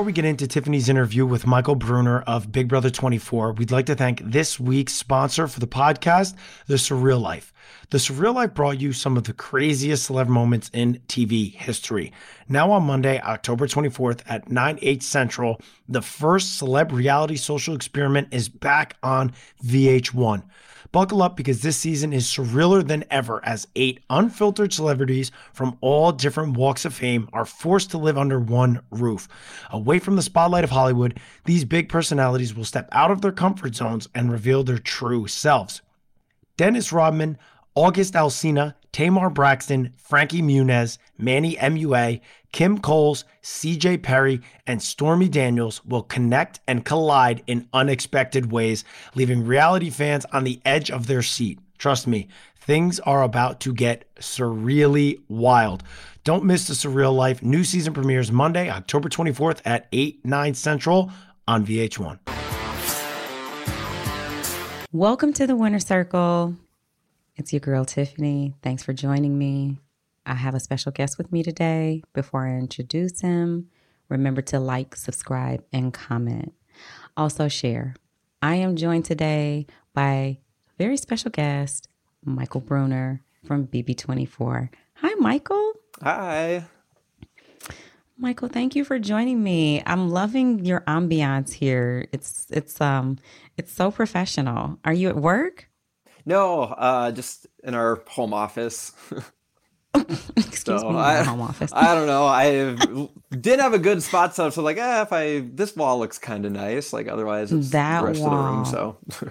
Before we get into Tiffany's interview with Michael Bruner of Big Brother 24, we'd like to thank this week's sponsor for the podcast, The Surreal Life. The Surreal Life brought you some of the craziest celeb moments in TV history. Now on Monday, October 24th at 9, 8 Central, the first celeb reality social experiment is back on VH1. Buckle up because this season is surrealer than ever as eight unfiltered celebrities from all different walks of fame are forced to live under one roof. Away from the spotlight of Hollywood, these big personalities will step out of their comfort zones and reveal their true selves. Dennis Rodman, August Alsina, Tamar Braxton, Frankie Muniz, Manny MUA, Kim Coles, CJ Perry, and Stormy Daniels will connect and collide in unexpected ways, leaving reality fans on the edge of their seat. Trust me, things are about to get surreally wild. Don't miss the Surreal Life. New season premieres Monday, October 24th at 8, 9 Central on VH1. Welcome to the Winner Circle. It's your girl, Tiffany. Thanks for joining me. I have a special guest with me today. Before I introduce him, remember to like, subscribe, and comment. Also, share. I am joined today by a very special guest, Michael Bruner from BB24. Hi, Michael. Hi. Michael, thank you for joining me. I'm loving your ambiance here. It's it's um it's so professional. Are you at work? No, uh, just in our home office. Excuse So, me, I- home office. I don't know. I didn't have a good spot set up, so like, eh, if I this wall looks kind of nice. Like otherwise, it's That the rest wall. of the room. So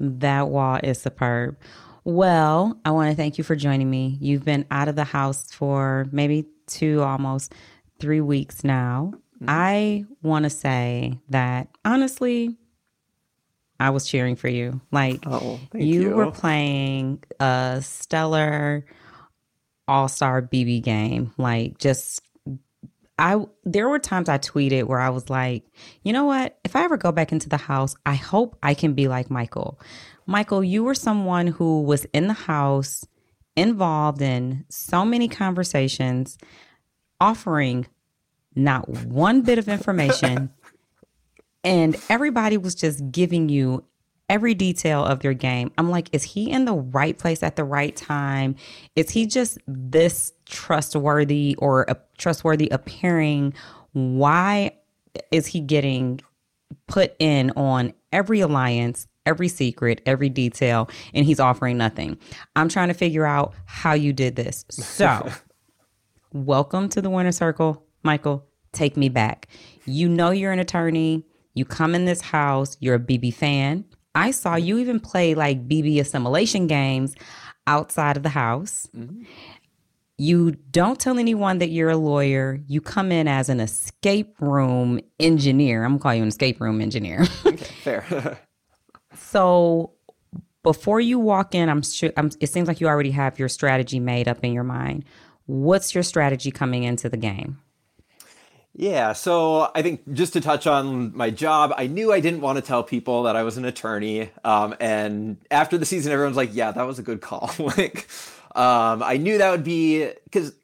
That wall is superb. Well, I want to thank you for joining me. You've been out of the house for maybe two, almost three weeks now. I want to say that honestly, I was cheering for you. Like, Oh, you, you. were playing a stellar all star BB game. Like, just I there were times I tweeted where I was like, you know what? If I ever go back into the house, I hope I can be like Michael. Michael, you were someone who was in the house, involved in so many conversations, offering not one bit of information. and everybody was just giving you every detail of your game. I'm like, is he in the right place at the right time? Is he just this trustworthy or trustworthy appearing? Why is he getting put in on every alliance, every secret, every detail, and he's offering nothing? I'm trying to figure out how you did this. So, welcome to the winner circle, Michael. Take me back. You know you're an attorney. You come in this house. You're a BB fan. I saw you even play like BB assimilation games outside of the house. Mm-hmm. You don't tell anyone that you're a lawyer. You come in as an escape room engineer. I'm gonna call you an escape room engineer. okay, fair. so before you walk in, I'm sure I'm, it seems like you already have your strategy made up in your mind. What's your strategy coming into the game? Yeah, so I think just to touch on my job, I knew I didn't want to tell people that I was an attorney. Um, and after the season, everyone's like, "Yeah, that was a good call." like, um, I knew that would be because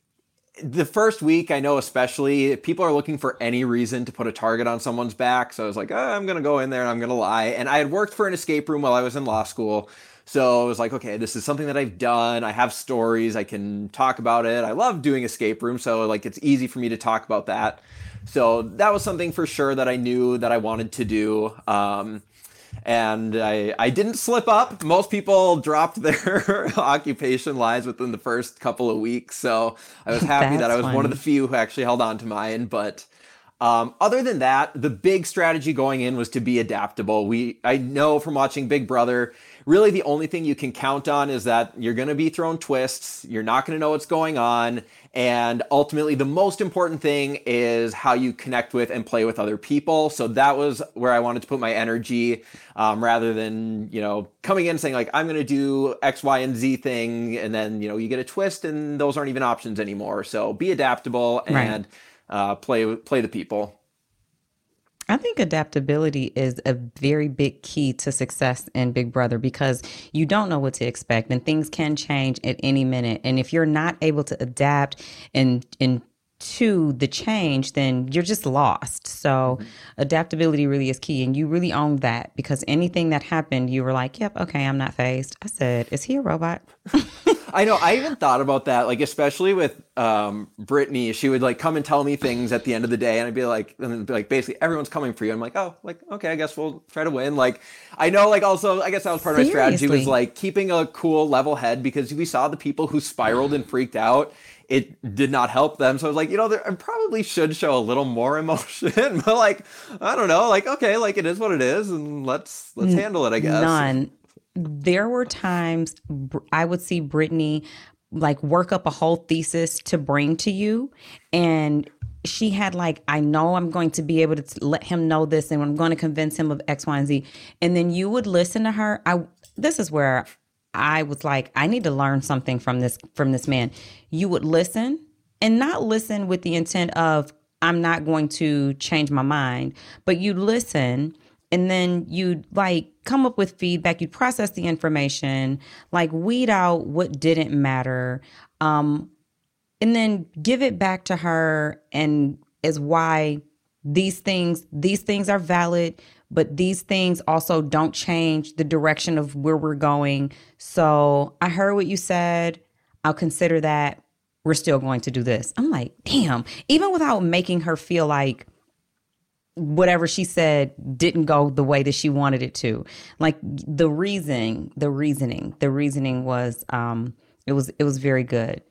the first week, I know especially, people are looking for any reason to put a target on someone's back. So I was like, oh, I'm gonna go in there and I'm gonna lie. And I had worked for an escape room while I was in law school. So I was like, okay, this is something that I've done. I have stories. I can talk about it. I love doing escape rooms. So like it's easy for me to talk about that. So that was something for sure that I knew that I wanted to do. Um, and I, I didn't slip up. Most people dropped their occupation lies within the first couple of weeks. So I was happy that I was one of the few who actually held on to mine. But um, other than that, the big strategy going in was to be adaptable. We I know from watching Big Brother, really the only thing you can count on is that you're going to be thrown twists. You're not going to know what's going on. And ultimately, the most important thing is how you connect with and play with other people. So that was where I wanted to put my energy um, rather than, you know, coming in saying, like, I'm going to do X, Y, and Z thing. And then, you know, you get a twist and those aren't even options anymore. So be adaptable Right. and uh, play, play the people. I think adaptability is a very big key to success in Big Brother because you don't know what to expect and things can change at any minute. And if you're not able to adapt and and to the change, then you're just lost. So mm-hmm. adaptability really is key. And you really own that because anything that happened, you were like, yep, okay, I'm not phased. I said, is he a robot? I know. I even thought about that, like especially with um, Brittany. She would like come and tell me things at the end of the day, and I'd be like, and be like, basically, everyone's coming for you. I'm like, oh, like okay, I guess we'll try to win. Like, I know, like also, I guess that was part Seriously? of my strategy was like keeping a cool, level head because we saw the people who spiraled and freaked out. It did not help them, so I was like, you know, I probably should show a little more emotion, but like, I don't know, like okay, like it is what it is, and let's let's handle it. I guess. none. There were times I would see Brittany like work up a whole thesis to bring to you and she had like i know i'm going to be able to let him know this and i'm going to convince him of x y and z. And then you would listen to her. I this is where i was like i need to learn something from this from this man. You would listen and not listen with the intent of i'm not going to change my mind but you listen and then you'd like come up with feedback. You'd process the information like weed out what didn't matter um and then give it back to her and is why these things these things are valid but these things also don't change the direction of where we're going. So i heard what you said. I'll consider that. We're still going to do this. I'm like damn. Even without making her feel like whatever she said didn't go the way that she wanted it to. Like the reasoning, the reasoning, the reasoning was um it was it was very good.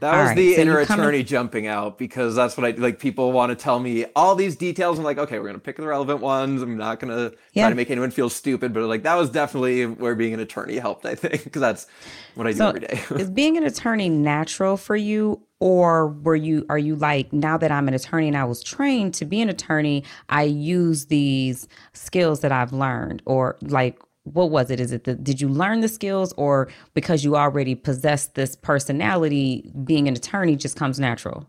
That all was right, the so inner attorney in... jumping out because that's what I like. People want to tell me all these details. I'm like, okay, we're gonna pick the relevant ones. I'm not gonna yeah. try to make anyone feel stupid, but like that was definitely where being an attorney helped. I think because that's what I do so every day. is being an attorney natural for you, or were you are you like now that I'm an attorney and I was trained to be an attorney, I use these skills that I've learned, or like what was it? Is it the, did you learn the skills or because you already possess this personality, being an attorney just comes natural?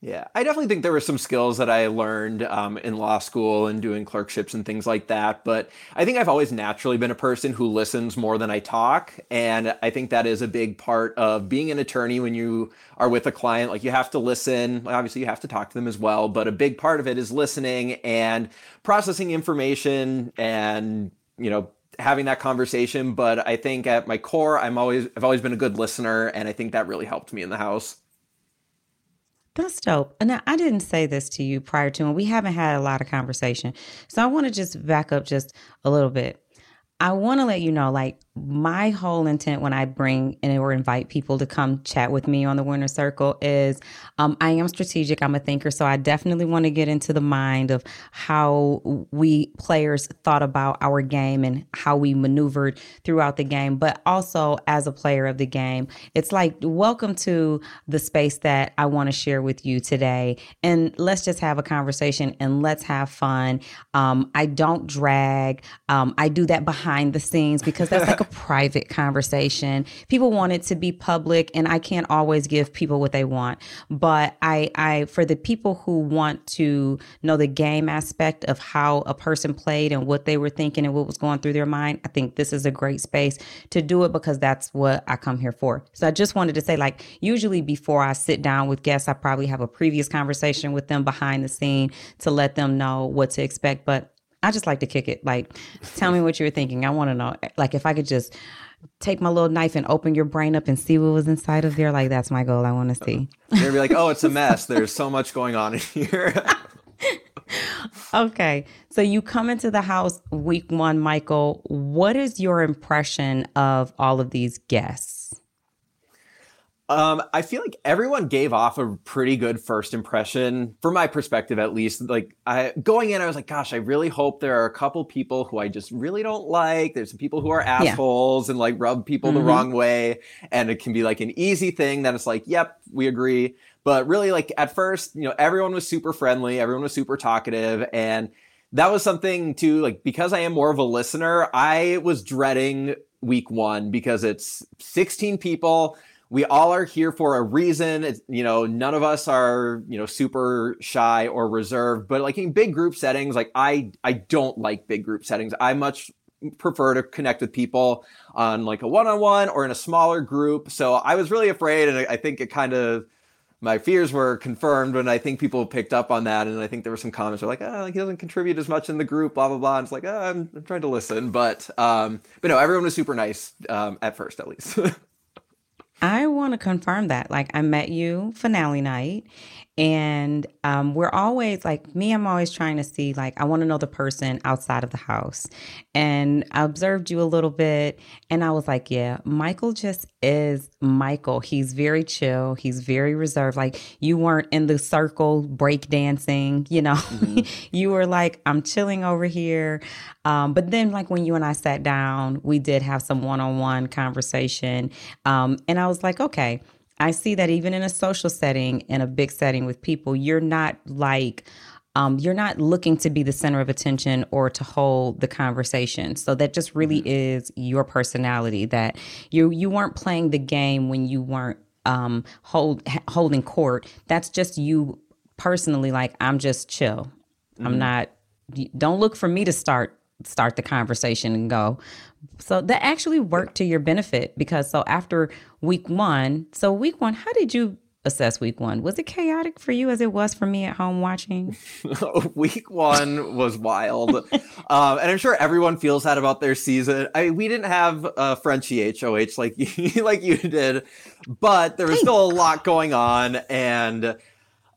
Yeah, I definitely think there were some skills that I learned um, in law school and doing clerkships and things like that. But I think I've always naturally been a person who listens more than I talk. And I think that is a big part of being an attorney when you are with a client. Like you have to listen. Obviously, you have to talk to them as well. But a big part of it is listening and processing information and, you know, having that conversation but i think at my core i'm always i've always been a good listener and i think that really helped me in the house. That's dope. And i didn't say this to you prior to and we haven't had a lot of conversation. So i want to just back up just a little bit. I want to let you know like my whole intent when I bring and or invite people to come chat with me on the winner circle is um, I am strategic. I'm a thinker, so I definitely want to get into the mind of how we players thought about our game and how we maneuvered throughout the game. But also as a player of the game, it's like welcome to the space that I want to share with you today, and let's just have a conversation and let's have fun. Um, I don't drag. Um, I do that behind the scenes because that's like a private conversation. People want it to be public and I can't always give people what they want. But I I for the people who want to know the game aspect of how a person played and what they were thinking and what was going through their mind, I think this is a great space to do it because that's what I come here for. So I just wanted to say like usually before I sit down with guests, I probably have a previous conversation with them behind the scene to let them know what to expect, but I just like to kick it. Like, tell me what you're thinking. I want to know. Like, if I could just take my little knife and open your brain up and see what was inside of there, like that's my goal. I want to see. You're gonna be like, oh, it's a mess. There's so much going on in here. okay, so you come into the house week one, Michael. What is your impression of all of these guests? Um, I feel like everyone gave off a pretty good first impression, from my perspective at least. Like I going in, I was like, gosh, I really hope there are a couple people who I just really don't like. There's some people who are assholes yeah. and like rub people mm-hmm. the wrong way. And it can be like an easy thing that it's like, yep, we agree. But really, like at first, you know, everyone was super friendly, everyone was super talkative, and that was something too, like because I am more of a listener, I was dreading week one because it's 16 people we all are here for a reason. It's, you know, none of us are, you know, super shy or reserved, but like in big group settings, like I, I don't like big group settings. I much prefer to connect with people on like a one-on-one or in a smaller group. So I was really afraid. And I think it kind of my fears were confirmed when I think people picked up on that, and I think there were some comments were like, "Oh, he doesn't contribute as much in the group," blah blah blah. And it's like, oh, I'm, I'm trying to listen, but um, but no, everyone was super nice um, at first, at least. I want to confirm that. Like, I met you finale night, and um, we're always like me i'm always trying to see like i want to know the person outside of the house. And i observed you a little bit and i was like yeah michael just is michael. He's very chill. He's very reserved. Like you weren't in the circle break dancing you know? Mm-hmm. you were like i'm chilling over here. Um, but then like when you and i sat down we did have some one-on-one conversation. Um, and i was like okay I see that even in a social setting, in a big setting with people, you're not like, um, you're not looking to be the center of attention or to hold the conversation. So that just really mm-hmm. is your personality. That you you weren't playing the game when you weren't um, hold holding court. That's just you personally. Like I'm just chill. Mm-hmm. I'm not. Don't look for me to start start the conversation and go. So that actually worked to your benefit because so after week one, so week one, how did you assess week one? Was it chaotic for you as it was for me at home watching? week one was wild. um, and I'm sure everyone feels that about their season. I we didn't have a Frenchie HOH like you, like you did, but there was still a lot going on and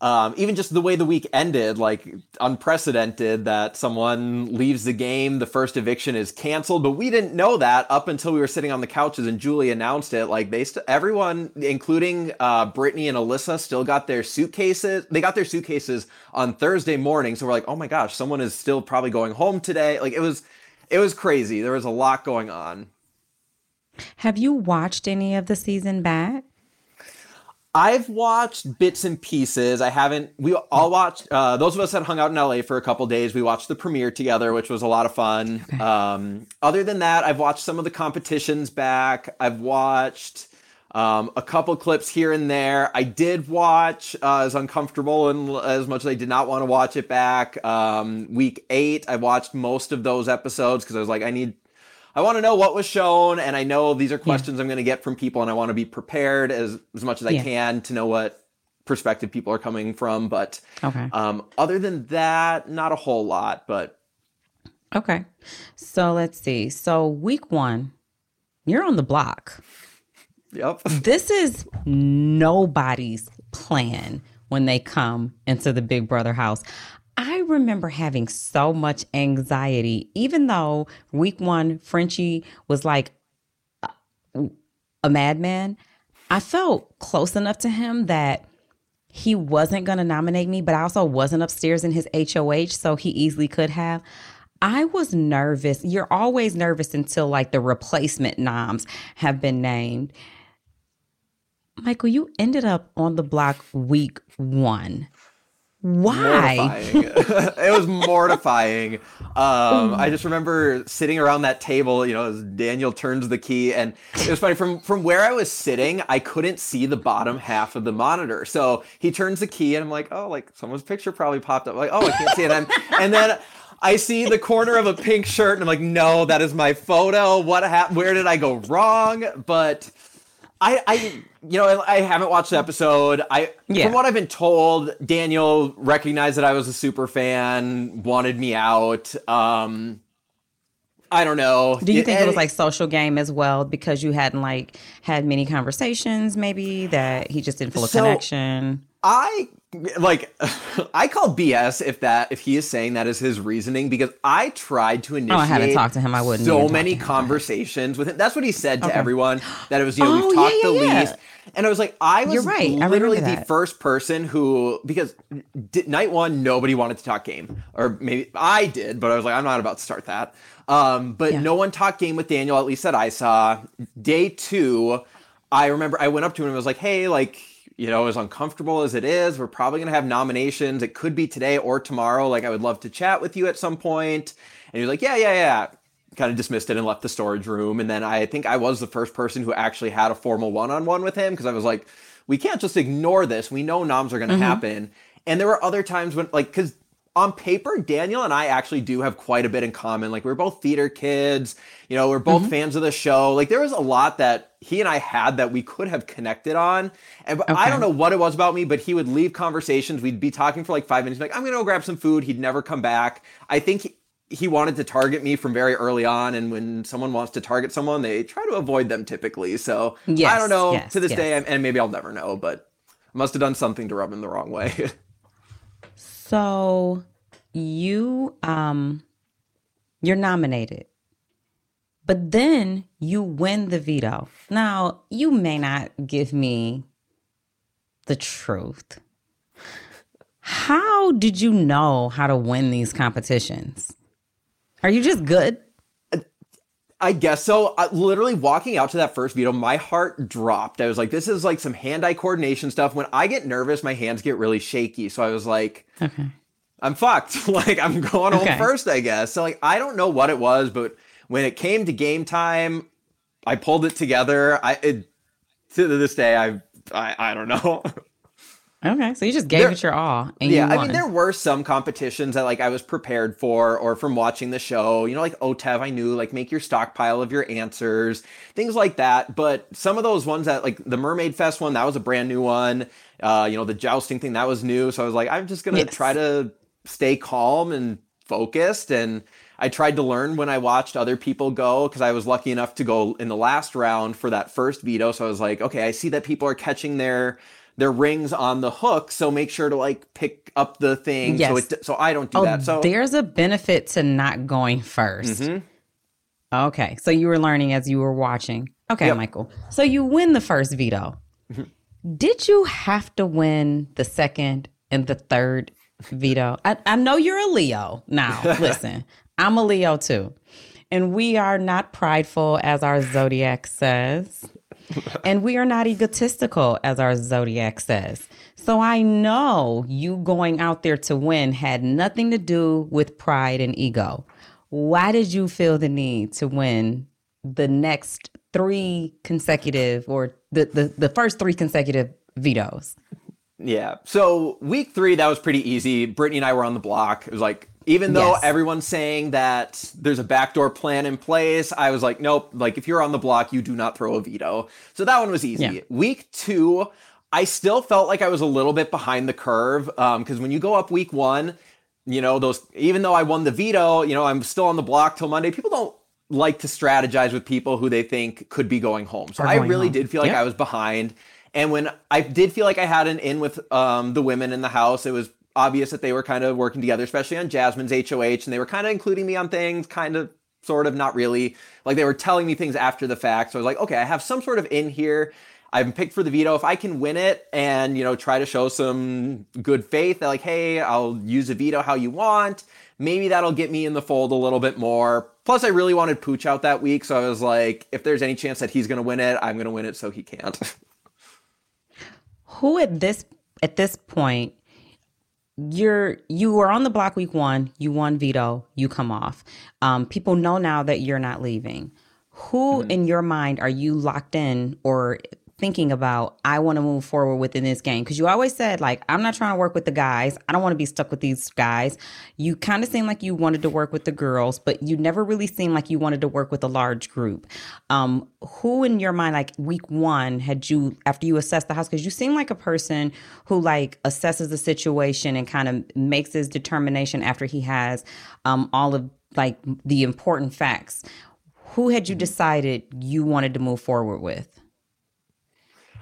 um, even just the way the week ended, like unprecedented that someone leaves the game, the first eviction is canceled. But we didn't know that up until we were sitting on the couches and Julie announced it. Like they, st- everyone, including uh, Brittany and Alyssa, still got their suitcases. They got their suitcases on Thursday morning. So we're like, oh my gosh, someone is still probably going home today. Like it was, it was crazy. There was a lot going on. Have you watched any of the season back? I've watched bits and pieces. I haven't. We all watched. Uh, those of us that hung out in LA for a couple days, we watched the premiere together, which was a lot of fun. Okay. Um, other than that, I've watched some of the competitions back. I've watched um, a couple clips here and there. I did watch uh, as uncomfortable and as much as I did not want to watch it back. Um, week eight, I watched most of those episodes because I was like, I need I want to know what was shown, and I know these are questions yeah. I'm going to get from people, and I want to be prepared as as much as I yeah. can to know what perspective people are coming from. But okay. um, other than that, not a whole lot. But okay, so let's see. So week one, you're on the block. Yep. this is nobody's plan when they come into the Big Brother house. I remember having so much anxiety, even though week one, Frenchie was like a, a madman. I felt close enough to him that he wasn't going to nominate me, but I also wasn't upstairs in his HOH, so he easily could have. I was nervous. You're always nervous until like the replacement noms have been named. Michael, you ended up on the block week one. Why? it was mortifying. Um, I just remember sitting around that table, you know, as Daniel turns the key, and it was funny. From from where I was sitting, I couldn't see the bottom half of the monitor. So he turns the key, and I'm like, oh, like someone's picture probably popped up. I'm like, oh, I can't see it. And, and then I see the corner of a pink shirt, and I'm like, no, that is my photo. What happened? Where did I go wrong? But I, I, you know, I haven't watched the episode. I, yeah. from what I've been told, Daniel recognized that I was a super fan, wanted me out. Um, I don't know. Do you think it, it was like social game as well because you hadn't like had many conversations, maybe that he just didn't feel a so connection? I like I call BS if that if he is saying that is his reasoning because I tried to initiate. Oh, I had to talk to him. I wouldn't. So many conversations with him. That's what he said to okay. everyone. That it was you know oh, we've talked yeah, yeah, the yeah. least. And I was like, I was You're right. literally the first person who, because night one, nobody wanted to talk game. Or maybe I did, but I was like, I'm not about to start that. Um, but no one talked game with Daniel, at least that I saw. Day two, I remember I went up to him and was like, hey, like, you know, as uncomfortable as it is, we're probably going to have nominations. It could be today or tomorrow. Like, I would love to chat with you at some point. And he was like, yeah, yeah, yeah. Kind of dismissed it and left the storage room. And then I think I was the first person who actually had a formal one on one with him because I was like, we can't just ignore this. We know noms are going to mm-hmm. happen. And there were other times when, like, because on paper, Daniel and I actually do have quite a bit in common. Like we're both theater kids, you know, we're both mm-hmm. fans of the show. Like there was a lot that he and I had that we could have connected on. And okay. I don't know what it was about me, but he would leave conversations. We'd be talking for like five minutes, like, I'm gonna go grab some food. He'd never come back. I think he, he wanted to target me from very early on. And when someone wants to target someone, they try to avoid them typically. So yes, I don't know yes, to this yes. day, and maybe I'll never know, but must have done something to rub him the wrong way. So you um you're nominated. But then you win the veto. Now, you may not give me the truth. How did you know how to win these competitions? Are you just good? I guess so. Uh, literally walking out to that first veto, my heart dropped. I was like, this is like some hand eye coordination stuff. When I get nervous, my hands get really shaky. So I was like, okay. I'm fucked. like, I'm going okay. home first, I guess. So, like, I don't know what it was, but when it came to game time, I pulled it together. I, it, to this day, I, I, I don't know. Okay, so you just gave there, it your all. yeah, I mean, there were some competitions that like I was prepared for, or from watching the show. You know, like OTEV, I knew like make your stockpile of your answers, things like that. But some of those ones that like the Mermaid Fest one, that was a brand new one. Uh, you know, the jousting thing that was new. So I was like, I'm just gonna yes. try to stay calm and focused and. I tried to learn when I watched other people go because I was lucky enough to go in the last round for that first veto. So I was like, okay, I see that people are catching their their rings on the hook, so make sure to like pick up the thing. Yes. So it, so I don't do oh, that. So there's a benefit to not going 1st mm-hmm. Okay, so you were learning as you were watching. Okay, yep. Michael. So you win the first veto. Mm-hmm. Did you have to win the second and the third veto? I, I know you're a Leo. Now, listen, I'm a Leo too. And we are not prideful as our zodiac says and we are not egotistical, as our zodiac says. So I know you going out there to win had nothing to do with pride and ego. Why did you feel the need to win the next three consecutive or the, the, the first three consecutive vetoes? Yeah. So week three, that was pretty easy. Brittany and I were on the block. It was like even though yes. everyone's saying that there's a backdoor plan in place, I was like, nope, like if you're on the block, you do not throw a veto. So that one was easy. Yeah. Week two, I still felt like I was a little bit behind the curve because um, when you go up week one, you know, those, even though I won the veto, you know, I'm still on the block till Monday. People don't like to strategize with people who they think could be going home. So I really home. did feel like I was behind. And when I did feel like I had an in with um, the women in the house, it was obvious that they were kind of working together, especially on Jasmine's HOH, and they were kind of including me on things, kind of, sort of, not really. Like they were telling me things after the fact. So I was like, okay, I have some sort of in here. I'm picked for the veto. If I can win it and, you know, try to show some good faith, like, hey, I'll use a veto how you want. Maybe that'll get me in the fold a little bit more. Plus, I really wanted Pooch out that week, so I was like, if there's any chance that he's going to win it, I'm going to win it so he can't. Who at this at this point you're you were on the block week one you won veto you come off um, people know now that you're not leaving who mm-hmm. in your mind are you locked in or thinking about I want to move forward within this game? Because you always said like I'm not trying to work with the guys. I don't want to be stuck with these guys. You kind of seemed like you wanted to work with the girls, but you never really seemed like you wanted to work with a large group. Um, who in your mind, like week one, had you after you assessed the house? Because you seem like a person who like assesses the situation and kind of makes his determination after he has um, all of like the important facts. Who had you decided you wanted to move forward with?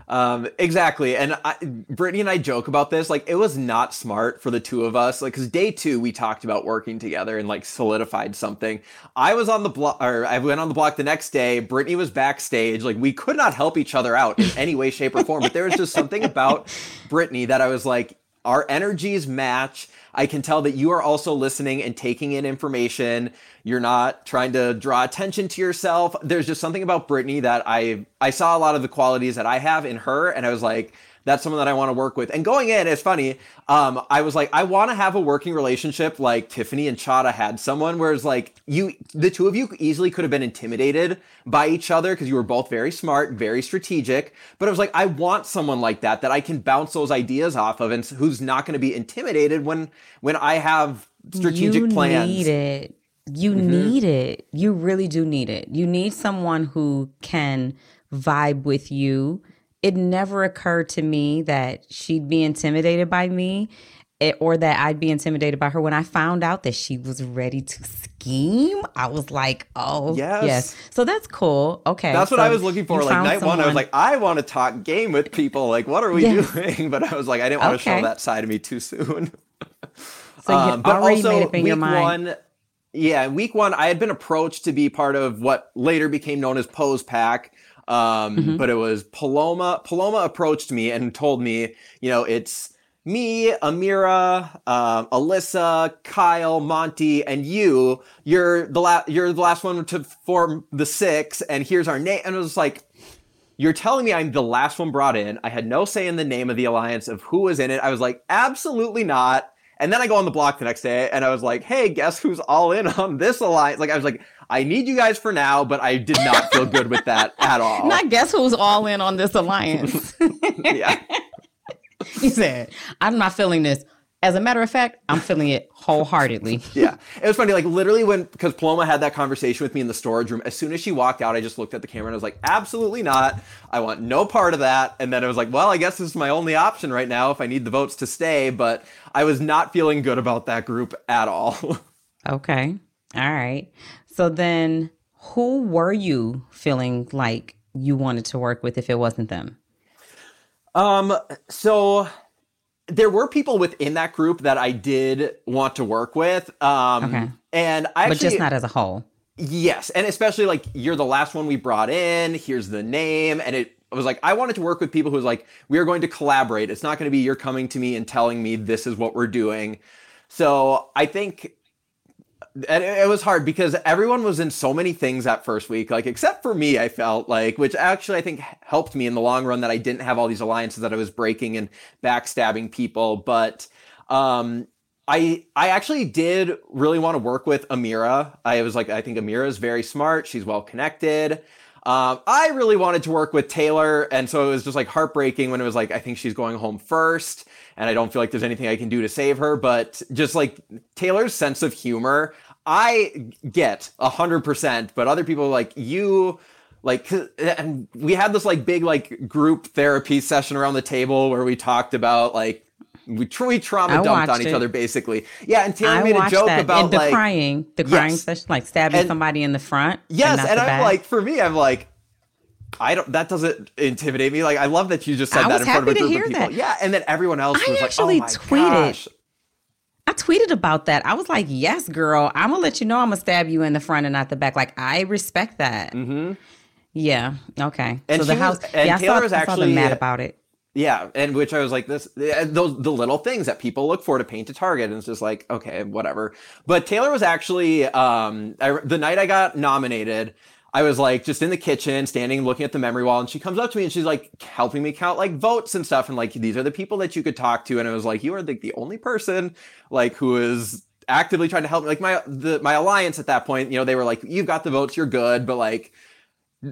Um, exactly. And I, Brittany and I joke about this. Like, it was not smart for the two of us. Like, because day two, we talked about working together and like solidified something. I was on the block, or I went on the block the next day. Brittany was backstage. Like, we could not help each other out in any way, shape, or form. But there was just something about Brittany that I was like, our energies match. I can tell that you are also listening and taking in information. You're not trying to draw attention to yourself. There's just something about Brittany that I I saw a lot of the qualities that I have in her, and I was like, that's someone that I want to work with. And going in, it's funny. Um, I was like, I want to have a working relationship like Tiffany and Chada had someone, whereas like you, the two of you easily could have been intimidated by each other because you were both very smart, very strategic. But I was like, I want someone like that that I can bounce those ideas off of, and who's not going to be intimidated when when I have strategic plans. you plans. Need it. You mm-hmm. need it. You really do need it. You need someone who can vibe with you. It never occurred to me that she'd be intimidated by me it, or that I'd be intimidated by her. When I found out that she was ready to scheme, I was like, oh, yes. yes. So that's cool. Okay. That's what so I was looking for. Like night someone... one, I was like, I want to talk game with people. Like, what are we yes. doing? But I was like, I didn't want okay. to show that side of me too soon. so you um, but already also, made up in your mind. One, yeah, week one, I had been approached to be part of what later became known as Pose Pack. Um, mm-hmm. But it was Paloma. Paloma approached me and told me, you know, it's me, Ameerah, um, Alyssa, Kyle, Monte, and you. You're the last. You're the last one to form the six, and here's our name. And it was like, you're telling me I'm the last one brought in. I had no say in the name of the alliance of who was in it. I was like, absolutely not. And then I go on the block the next day, and I was like, hey, guess who's all in on this alliance? Like I was like, I need you guys for now, but I did not feel good with that at all. Not guess who's all in on this alliance. yeah. he said, I'm not feeling this. As a matter of fact, I'm feeling it wholeheartedly. yeah. It was funny. Like, literally, when, because Paloma had that conversation with me in the storage room, as soon as she walked out, I just looked at the camera and I was like, absolutely not. I want no part of that. And then I was like, well, I guess this is my only option right now if I need the votes to stay. But I was not feeling good about that group at all. okay. All right. So then, who were you feeling like you wanted to work with if it wasn't them? Um, so there were people within that group that I did want to work with. Um, okay. and I actually, but just not as a whole. Yes, and especially like you're the last one we brought in. Here's the name, and it was like I wanted to work with people who was like we are going to collaborate. It's not going to be you're coming to me and telling me this is what we're doing. So I think and it was hard because everyone was in so many things that first week like except for me i felt like which actually i think helped me in the long run that i didn't have all these alliances that i was breaking and backstabbing people but um I I actually did really want to work with Ameerah. I was like, I think Ameerah is very smart. She's well connected. Um, I really wanted to work with Taylor, and so it was just like heartbreaking when it was like, I think she's going home first and I don't feel like there's anything I can do to save her. But just like Taylor's sense of humor, I get a hundred percent, but other people like you like and we had this like big like group therapy session around the table where we talked about like we, we trauma dumped on each it. other basically. Yeah, and Taylor I made a joke that. about and the like crying, the crying yes. session, like stabbing and, somebody in the front. Yes, and, and I'm like, for me, I'm like, I don't. That doesn't intimidate me. Like I love that you just said I that in front of a group of people. That. Yeah, and then everyone else I was actually like, "Oh my tweeted. gosh." I tweeted about that. I was like, "Yes, girl. I'm gonna let you know. I'm gonna stab you in the front and not the back. Like I respect that." Mm-hmm. Yeah. Okay. And so the house. Was, and yeah, Taylor I saw, was actually mad about it. Yeah, and which I was like, this those the little things that people look for to paint a target, and it's just like, okay, whatever. But Taylor was actually um, I, the night I got nominated. I was like just in the kitchen, standing looking at the memory wall, and she comes up to me and she's like helping me count like votes and stuff, and like these are the people that you could talk to, and I was like you are the, the only person like who is actively trying to help me. Like my the my alliance at that point, you know, they were like, you've got the votes, you're good, but like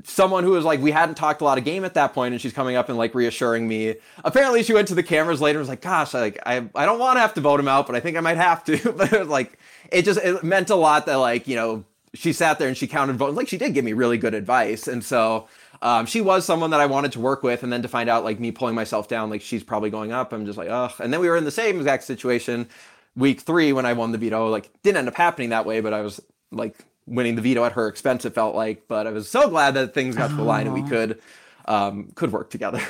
someone who was like we hadn't talked a lot of game at that point and she's coming up and like reassuring me apparently she went to the cameras later and was like gosh like i, I don't want to have to vote him out but i think i might have to but it was like it just it meant a lot that like you know she sat there and she counted votes. Like she did give me really good advice, and so um, she was someone that I wanted to work with. And then to find out like me pulling myself down, like she's probably going up. I'm just like, ugh. And then we were in the same exact situation week three when I won the veto. Like didn't end up happening that way, but I was like winning the veto at her expense. It felt like, but I was so glad that things got to the line and we could um, could work together.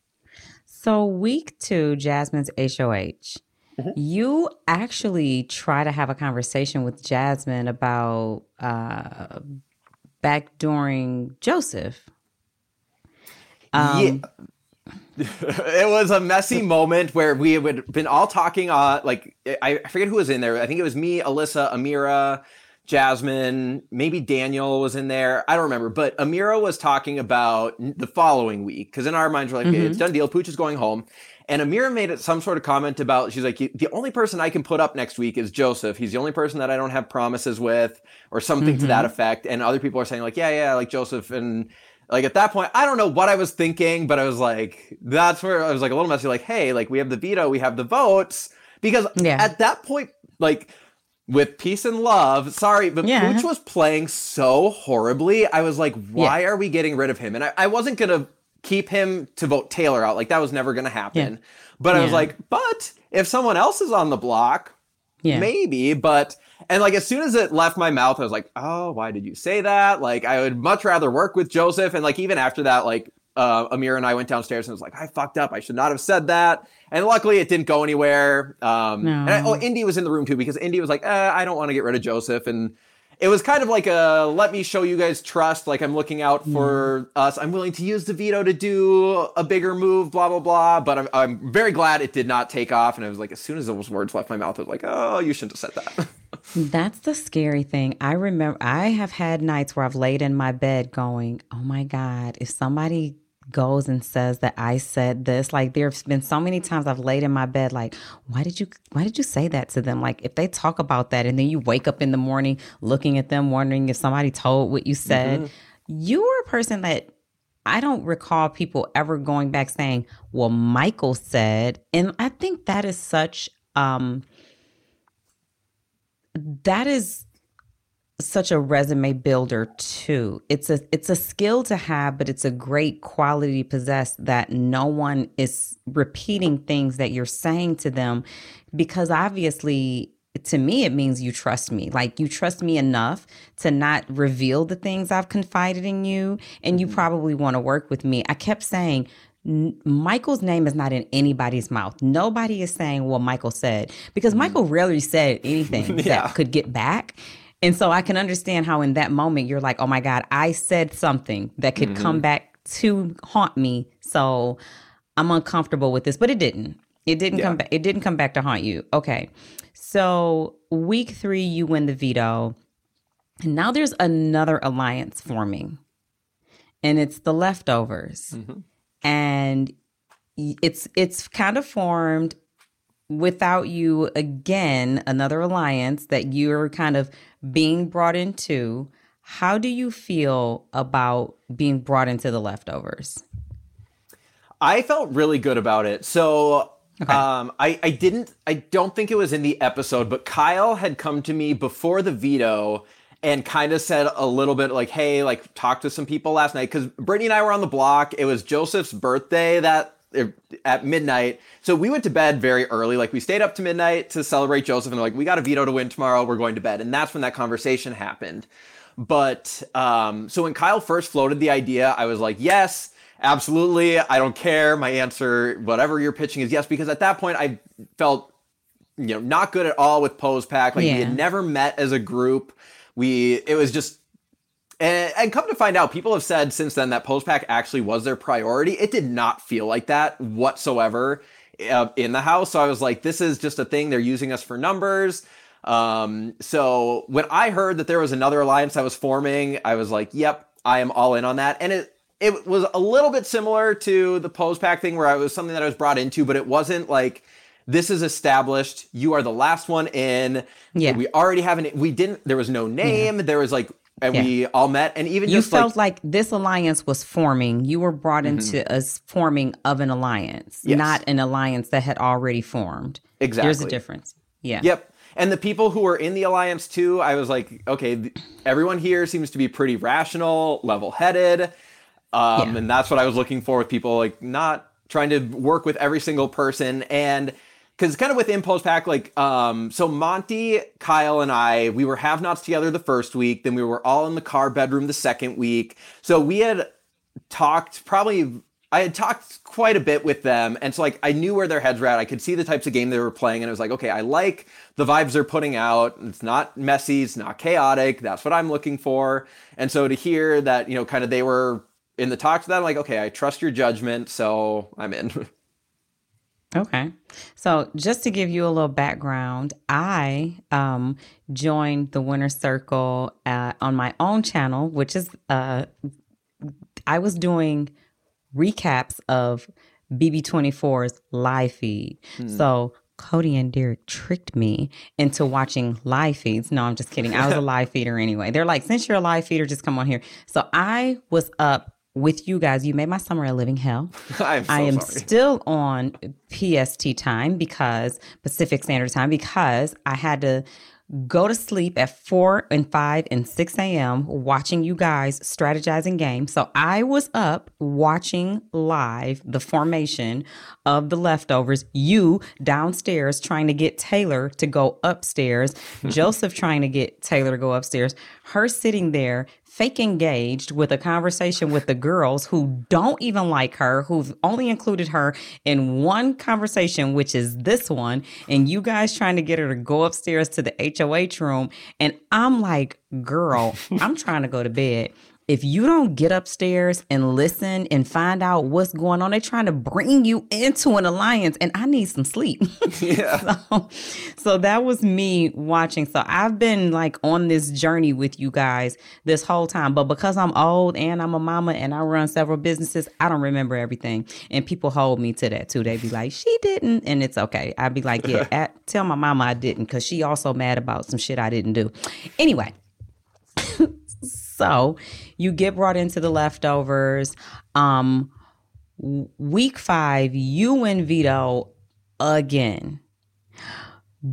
so week two, Jasmine's HOH. Mm-hmm. You actually try to have a conversation with Jasmine about uh, backdooring Joseph. Um, yeah. it was a messy moment where we had been all talking. Uh, like I forget who was in there. I think it was me, Alyssa, Ameerah, Jasmine, maybe Daniel was in there. I don't remember, but Ameerah was talking about the following week because in our minds we're like, mm-hmm. it's done deal. Pooch is going home, and Ameerah made some sort of comment about, she's like, the only person I can put up next week is Joseph. He's the only person that I don't have promises with, or something mm-hmm. to that mm-hmm. effect. And other people are saying, like, yeah, yeah, like Joseph. And like at that point, I don't know what I was thinking, but I was like, that's where I was like a little messy, like, hey, like we have the veto, we have the votes. Because yeah. at that point, like, with peace and love. Sorry, but Yeah. Pooch was playing so horribly. I was like, why are we getting rid of him? And I, I wasn't gonna keep him to vote Taylor out. Like that was never gonna happen. But I was like, but if someone else is on the block, Yeah. maybe. But and like as soon as it left my mouth, I was like, oh, why did you say that? Like I would much rather work with Joseph. And like even after that, like uh, Amir and I went downstairs and was like, I fucked up. I should not have said that. And luckily, it didn't go anywhere. Um, and I, oh, Indy was in the room too because Indy was like, eh, I don't want to get rid of Joseph. And it was kind of like a let me show you guys trust. Like I'm looking out hmm. for us. I'm willing to use the veto to do a bigger move. Blah blah blah. But I'm I'm very glad it did not take off. And I was like, as soon as those words left my mouth, I was like, oh, you shouldn't have said that. That's the scary thing. I remember I have had nights where I've laid in my bed going, "Oh my god, if somebody goes and says that I said this, like there's been so many times I've laid in my bed like, why did you why did you say that to them? Like if they talk about that and then you wake up in the morning looking at them wondering if somebody told what you said, you were a person that I don't recall people ever going back saying, "Well, Michael said," and I think that is such um that is such a resume builder too. It's a it's a skill to have, but it's a great quality to possess that no one is repeating things that you're saying to them because obviously to me it means you trust me. Like you trust me enough to not reveal the things I've confided in you and you mm-hmm. probably want to work with me. I kept saying Michael's name is not in anybody's mouth. Nobody is saying, what Michael said, because mm-hmm. Michael rarely said anything Yeah. that could get back. And so I can understand how in that moment you're like, oh my God, I said something that could mm-hmm. come back to haunt me. So I'm uncomfortable with this, but it didn't. It didn't come back. It didn't come back to haunt you. Okay. So week three, you win the veto. And now there's another alliance forming. And it's the leftovers mm-hmm. and it's it's kind of formed without you again another alliance that you're kind of being brought into how do you feel about being brought into the leftovers I felt really good about it. So um, I, I didn't, I don't think it was in the episode, but Kyle had come to me before the veto and kind of said a little bit like, hey, like talk to some people last night. Cause Brittany and I were on the block. It was Joseph's birthday that at midnight. So we went to bed very early. Like we stayed up to midnight to celebrate Joseph and they're like, we got a veto to win tomorrow. We're going to bed. And that's when that conversation happened. But um, so when Kyle first floated the idea, I was like, yes, absolutely. I don't care. My answer, whatever you're pitching, is yes. Because at that point, I felt, you know, not good at all with Pose Pack. Like we had never met as a group. We, it was just, and, and come to find out, people have said since then that Pose Pack actually was their priority. It did not feel like that whatsoever uh, in the house. So I was like, this is just a thing. They're using us for numbers. Um, so when I heard that there was another alliance that was forming, I was like, yep, I am all in on that. And it, it was a little bit similar to the pose pack thing where I was something that I was brought into, but it wasn't like this is established. You are the last one in. Yeah. We already have an, we didn't, there was no name. There was like, and Yeah. we all met and even you felt like, like, this alliance was forming you were brought into a forming of an alliance Yes. not an alliance that had already formed Exactly. there's a difference yeah Yep. And the people who were in the alliance too, I was like, okay, th- everyone here seems to be pretty rational, level-headed, um, Yeah. and that's what I was looking for with people like not trying to work with every single person and because kind of with impulse pack like um so monte kyle and i we were have nots together the first week then we were all in the car bedroom the second week so we had talked probably I had talked quite a bit with them, and so like I knew where their heads were at. I could see the types of game they were playing, and I was like, okay, I like the vibes they're putting out. It's not messy, it's not chaotic. That's what I'm looking for. And so to hear that, you know, kind of they were in the talks that, I'm like, okay, I trust your judgment, so I'm in. Okay. So just to give you a little background, I um, joined the Winner Circle uh, on my own channel, which is uh, I was doing recaps of BB24's live feed. So Cody and Derrick tricked me into watching live feeds. No, I'm just kidding. I was a live feeder anyway. They're like, since you're a live feeder, just come on here. So I was up with you guys. You made my summer a living hell. I'm so I am sorry. still on PST time because Pacific Standard Time because I had to go to sleep at 4 and 5 and 6 a.m. watching you guys strategizing games. So I was up watching live the formation of the leftovers. You downstairs trying to get Taylor to go upstairs. Joseph trying to get Taylor to go upstairs. Her sitting there fake engaged with a conversation with the girls who don't even like her, who've only included her in one conversation, which is this one, and you guys trying to get her to go upstairs to the HOH room. And I'm like, girl, I'm trying to go to bed if you don't get upstairs and listen and find out what's going on, they're trying to bring you into an alliance, and I need some sleep. Yeah. so, so that was me watching. So I've been like on this journey with you guys this whole time, but because I'm old and I'm a mama and I run several businesses, I don't remember everything. And people hold me to that too. They be like, "She didn't," and it's okay. I'd be like, "Yeah, at, tell my mama I didn't," because she also mad about some shit I didn't do. Anyway. So you get brought into the leftovers. Um, week five, you win veto again.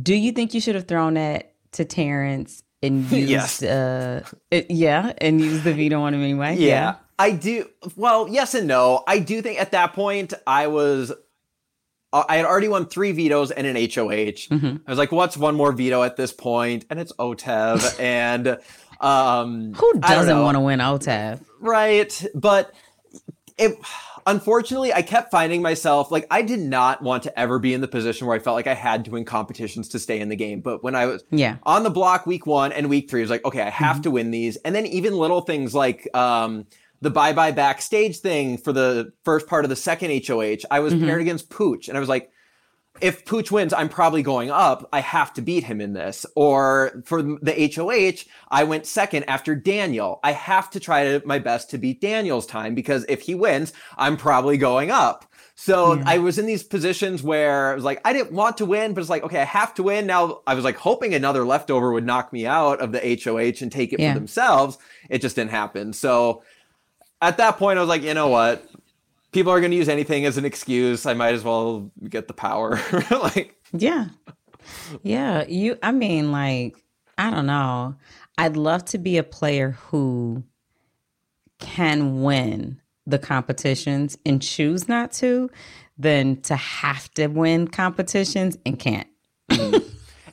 Do you think you should have thrown that to Terrance and used, Yes. uh, it, yeah, and used the veto on him anyway? Yeah. I do. Well, yes and no. I do think at that point I was. uh, I had already won three vetoes and an HOH. Mhm. I was like, "What's one more veto at this point?" And it's OTEV. and um, Who doesn't want to win OTEV? right? But it. Unfortunately, I kept finding myself like I did not want to ever be in the position where I felt like I had to win competitions to stay in the game. But when I was Yeah. on the block week one and week three, I was like, okay, I have to win these. And then even little things like um, the bye bye backstage thing for the first part of the second HOH, I was paired against Pooch. And I was like, if Pooch wins, I'm probably going up. I have to beat him in this. Or for the HOH, I went second after Daniel. I have to try to, my best to beat Daniel's time because if he wins, I'm probably going up. So Yeah. I was in these positions where I was like, I didn't want to win, but it's like, okay, I have to win. Now I was like hoping another leftover would knock me out of the HOH and take it Yeah. for themselves. It just didn't happen. So at that point, I was like, you know what? People are going to use anything as an excuse. I might as well get the power. like, Yeah. Yeah. You, I mean, like, I don't know. I'd love to be a player who can win the competitions and choose not to than to have to win competitions and can't. Mm.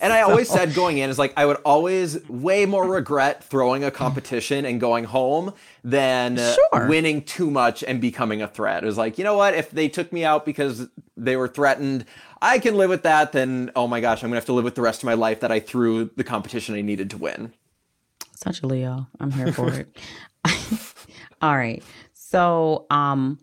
and I always said going in is like I would always way more regret throwing a competition and going home than Sure. winning too much and becoming a threat. It was like, you know what? If they took me out because they were threatened, I can live with that. Then, oh my gosh, I'm gonna have to live with the rest of my life that I threw the competition I needed to win. Such a Leo. I'm here for it. All right. So, um,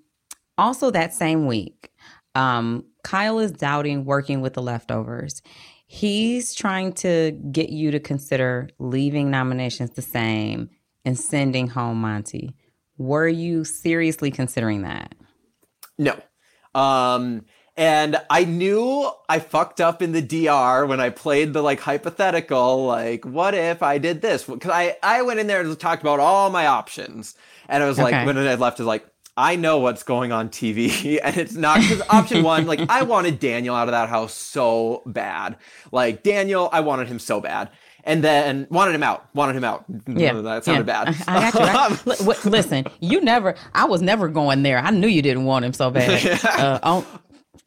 also that same week, um, Kyle is doubting working with the leftovers. He's trying to get you to consider leaving nominations the same and sending home Monte. Were you seriously considering that? No. Um, and I knew I fucked up in the DR when I played the like hypothetical, like, what if I did this? Because I, I went in there and talked about all my options. And I was like, when I left, I was like, I know what's going on TV. And it's not because option one, like, I wanted Daniel out of that house so bad. Like, Daniel, I wanted him so bad. And then wanted him out, wanted him out. Yeah, That sounded yeah. bad. I, I you. Listen, you never. I was never going there. I knew you didn't want him so bad. Uh, oh,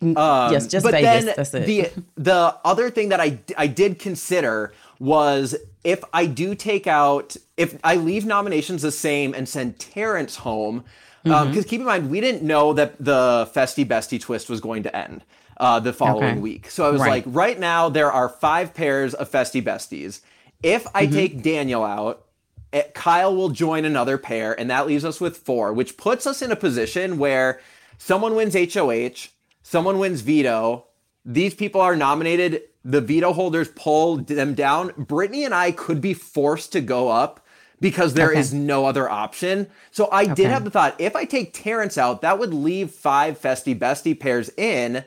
Um, yes, just but Vegas. then That's it. the the other thing that I I did consider was if I do take out if I leave nominations the same and send Terrance home because Mm-hmm. keep in mind we didn't know that the Festie Bestie twist was going to end uh, the following Okay. week. So I was Right. like, right now there are five pairs of Festie Besties. If I Mm-hmm. take Daniel out, eh, Kyle will join another pair, and that leaves us with four, which puts us in a position where someone wins HOH, someone wins veto. These people are nominated. The veto holders pull them down. Brittany and I could be forced to go up because there is Okay. no other option. So I Okay. did have the thought if I take Terrance out, that would leave five Festie Bestie pairs in.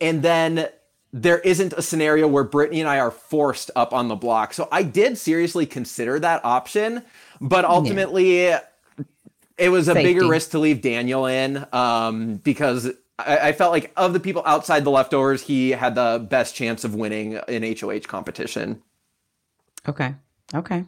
And then there isn't a scenario where Brittany and I are forced up on the block. So I did seriously consider that option, but ultimately it was a bigger risk to leave Daniel in um, because I, I felt like of the people outside the leftovers, he had the best chance of winning an HOH competition. Okay. Okay.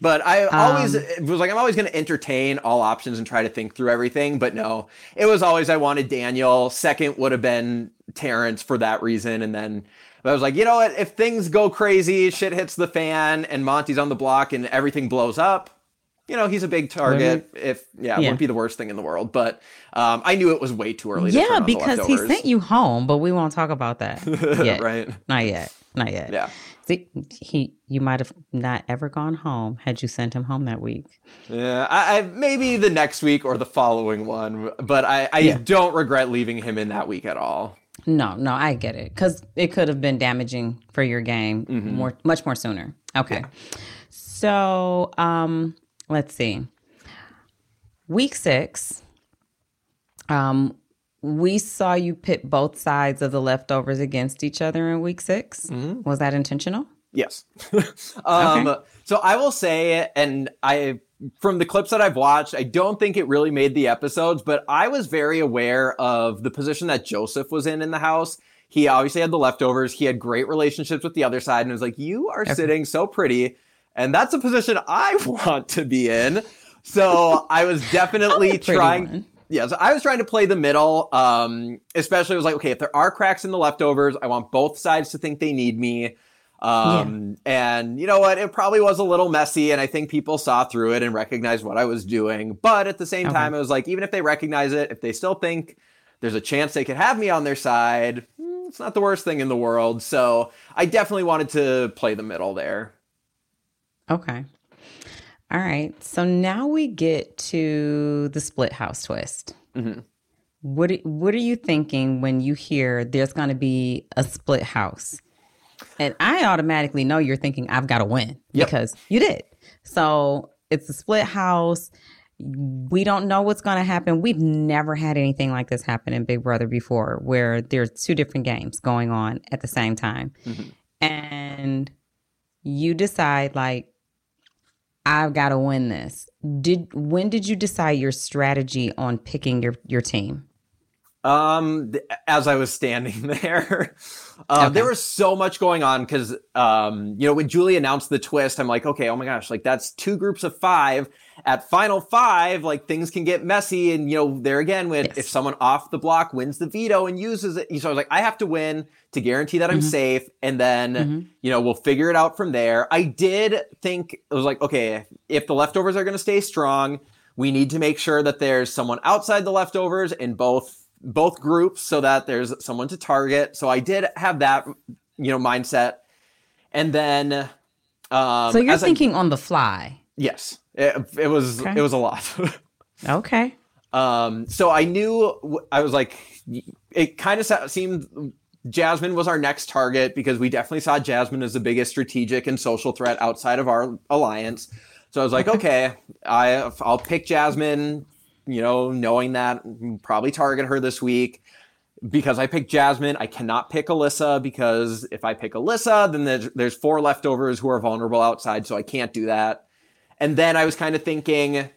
But I always Um, was like I'm always going to entertain all options and try to think through everything. But no, it was always I wanted Daniel. Second would have been Terrance for that reason, and then I was like, you know what? If things go crazy, shit hits the fan, and Monte's on the block, and everything blows up, you know, he's a big target. If yeah, it wouldn't be the worst thing in the world. But um, I knew it was way too early. Yeah, because he sent you home, but we won't talk about that yet. right. Not yet. Not yet. Yeah. See, he you might have not ever gone home had you sent him home that week. Yeah, I, I maybe the next week or the following one, but I, I Yeah. don't regret leaving him in that week at all. No, no, I get it because it could have been damaging for your game Mm-hmm. more, much more sooner. Okay, so um, let's see. Week six, um, we saw you pit both sides of the leftovers against each other in week 6 Mm-hmm. Was that intentional? Yes. um, Okay. So I will say, and I, from the clips that I've watched, I don't think it really made the episodes, but I was very aware of the position that Joseph was in in the house. He obviously had the leftovers. He had great relationships with the other side, and it was like, you are sitting so pretty, and that's a position I want to be in. So I was definitely I'm the pretty trying. one. Yeah, so I was trying to play the middle. Um, especially, I was like, okay, if there are cracks in the leftovers, I want both sides to think they need me. Um, and you know what? It probably was a little messy, and I think people saw through it and recognized what I was doing. But at the same Okay. time, it was like, even if they recognize it, if they still think there's a chance they could have me on their side, mm, it's not the worst thing in the world. So I definitely wanted to play the middle there. Okay. All right. So now we get to the split house twist. Mhm. What are- What are you thinking when you hear there's going to be a split house? And I automatically know you're thinking I've got to win Yep. because you did. So it's a split house. We don't know what's going to happen. We've never had anything like this happen in Big Brother before, where there's two different games going on at the same time, Mhm. and you decide like I've got to win this. Did when did you decide your strategy on picking your your team? Um, th- as I was standing there, uh, Okay. there was so much going on because, um, you know, when Julie announced the twist, I'm like, okay, oh my gosh, like that's two groups of five. At final five, like things can get messy, and you know, there again, with Yes. if someone off the block wins the veto and uses it, so I was like, I have to win to guarantee that I'm Mhm. safe, and then Mhm. you know, we'll figure it out from there. I did think it was like, okay, if the leftovers are going to stay strong, we need to make sure that there's someone outside the leftovers in both both groups so that there's someone to target. So I did have that, you know, mindset. And then um so you're as I- thinking on the fly. yes. It, it was Okay. it was a lot. Okay. Um, so I knew I was like, it kind of seemed Jasmine was our next target because we definitely saw Jasmine as the biggest strategic and social threat outside of our alliance. So I was like, okay, I I'll pick Jasmine. You know, knowing that probably target her this week because I picked Jasmine. I cannot pick Alyssa because if I pick Alyssa, then there's, there's four leftovers who are vulnerable outside, so I can't do that. And then I was kind of thinking,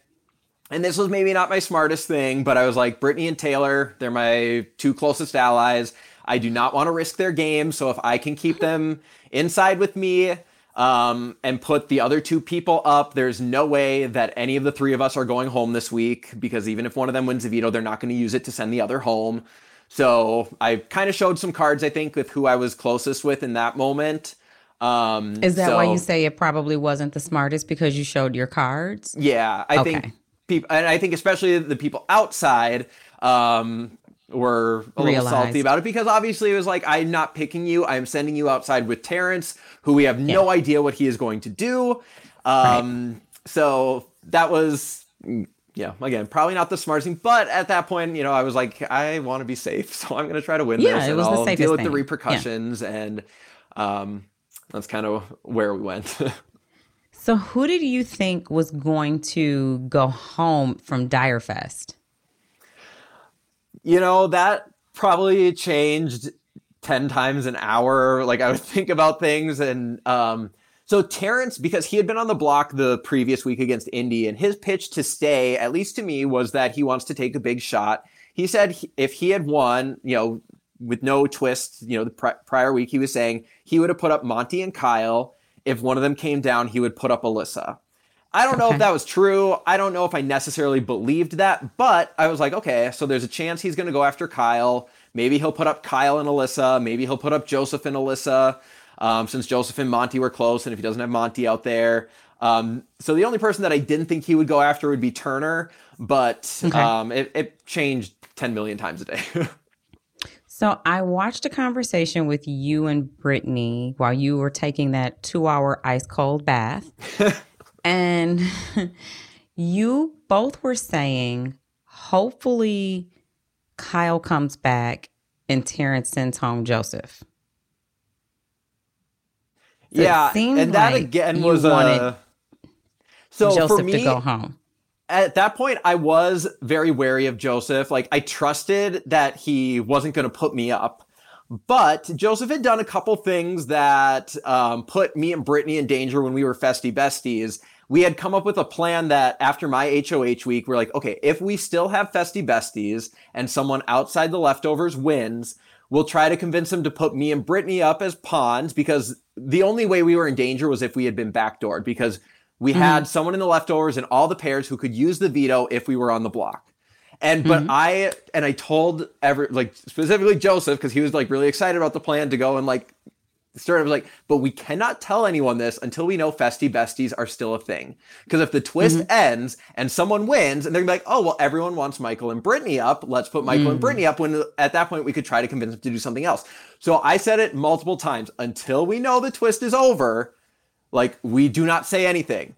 and this was maybe not my smartest thing, but I was like, Brittany and Taylor, they're my two closest allies. I do not want to risk their game. So if I can keep them inside with me um, and put the other two people up, there's no way that any of the three of us are going home this week because even if one of them wins a veto, they're not going to use it to send the other home. So I kind of showed some cards, I think, with who I was closest with in that moment. Um, Is that why you say it probably wasn't the smartest because you showed your cards? Yeah, I Okay. think people, and I think especially the people outside um, were a little salty about it because obviously it was like, I'm not picking you. I'm sending you outside with Terrance, who we have no idea what he is going to do. Um, So that was, yeah, again, probably not the smartest thing, but at that point, you know, I was like, I want to be safe, so I'm going to try to win Yeah, this, it and the I'll deal with the thing. Yeah. repercussions, and um, that's kind of where we went. So who did you think was going to go home from Dyrefest? You know, that probably changed 10 times an hour. Like I would think about things and um so Terrance, because he had been on the block the previous week against Indy, and his pitch to stay, at least to me, was that he wants to take a big shot. He said if he had won, you know, with no twist, you know, the pri- prior week, he was saying he would have put up Monte and Kyle, if one of them came down, he would put up Alyssa. I don't know Okay. if that was true. I don't know if I necessarily believed that, but I was like, okay, so there's a chance he's going to go after Kyle. Maybe he'll put up Kyle and Alyssa. Maybe he'll put up Joseph and Alyssa, um, since Joseph and Monte were close, and if he doesn't have Monty out there. Um, so the only person that I didn't think he would go after would be Turner, but Okay. um, it, it changed 10 million times a day. So I watched a conversation with you and Brittany while you were taking that two hour ice cold bath. and you both were saying, hopefully Kyle comes back and Terrance sends home Joseph. So yeah, and that like again was wanted a. So Joseph for me, to go home. At that point I was very wary of Joseph. Like I trusted that he wasn't going to put me up. But Joseph had done a couple things that um, put me and Brittany in danger when we were festie besties. We had come up with a plan that after my HOH week, we're like, okay, if we still have festie besties and someone outside the leftovers wins, we'll try to convince him to put me and Brittany up as pawns because the only way we were in danger was if we had been backdoored because we mm-hmm. had someone in the leftovers and all the pairs who could use the veto if we were on the block. And but mm-hmm. I and I told every like specifically Joseph because he was like really excited about the plan to go and like start. I was like, but we cannot tell anyone this until we know festie besties are still a thing. Because if the twist mm-hmm. ends and someone wins, and they're gonna be like, oh well, everyone wants Michael and Brittany up. Let's put Michael and mm. Brittany up. When at that point we could try to convince them to do something else. So I said it multiple times until we know the twist is over. Like we do not say anything.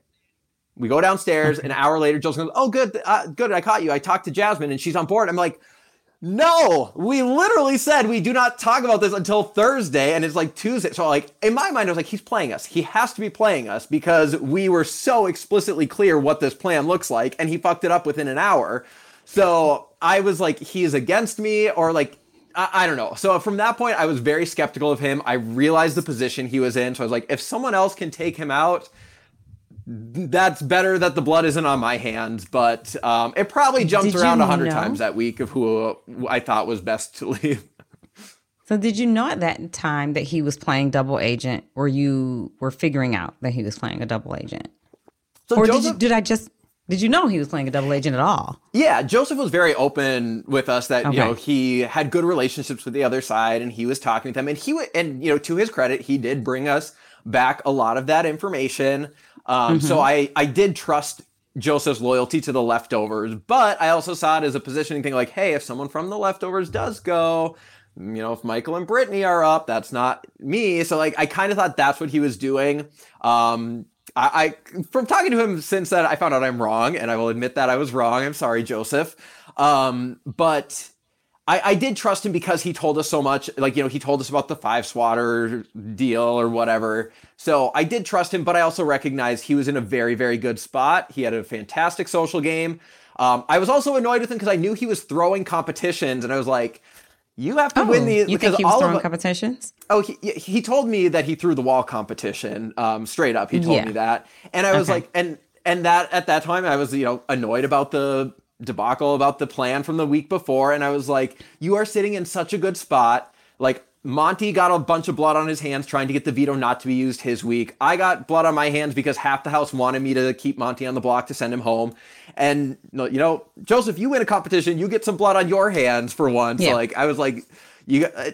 We go downstairs. An hour later, Joseph goes, "Oh, good, uh, good. I caught you. I talked to Jasmine, and she's on board." I'm like, "No, we literally said we do not talk about this until Thursday, and it's like Tuesday." So, like in my mind, I was like, "He's playing us. He has to be playing us because we were so explicitly clear what this plan looks like, and he fucked it up within an hour." So I was like, "He is against me," or like. I, I don't know. So from that point, I was very skeptical of him. I realized the position he was in. So I was like, if someone else can take him out, that's better that the blood isn't on my hands, but um, it probably jumped Did around a hundred know? times that week of who I thought was best to leave. So did you know at that time that he was playing double agent or you were figuring out that he was playing a double agent? So Or did you did I just did you know he was playing a double agent at all? yeah, Joseph was very open with us that you know he had good relationships with the other side, and he was talking with them, and he w- and you know to his credit, he did bring us back a lot of that information. Um, So I I did trust Joseph's loyalty to the leftovers, but I also saw it as a positioning thing, like, hey, if someone from the leftovers does go, you know, if Michael and Brittany are up, that's not me. So like, I kind of thought that's what he was doing. Um, I, I from talking to him since then, I found out I'm wrong, and I will admit that I was wrong. I'm sorry, Joseph. Um, but I, I did trust him because he told us so much. Like, you know, he told us about the five swatter deal or whatever. So I did trust him, but I also recognized he was in a very, very good spot. He had a fantastic social game. Um, I was also annoyed with him because I knew he was throwing competitions, and I was like, "You have to win these Oh, you because think he was all throwing of competitions? Oh, he, he told me that he threw the wall competition. Um, straight up, he told Yeah. me that, and I was Okay. like, and and that at that time, I was you know annoyed about the debacle about the plan from the week before, and I was like, you are sitting in such a good spot. Like Monte got a bunch of blood on his hands trying to get the veto not to be used his week. I got blood on my hands because half the house wanted me to keep Monte on the block to send him home. And you know, Joseph, you win a competition, you get some blood on your hands for once. Yeah. Like I was like, you. got- uh,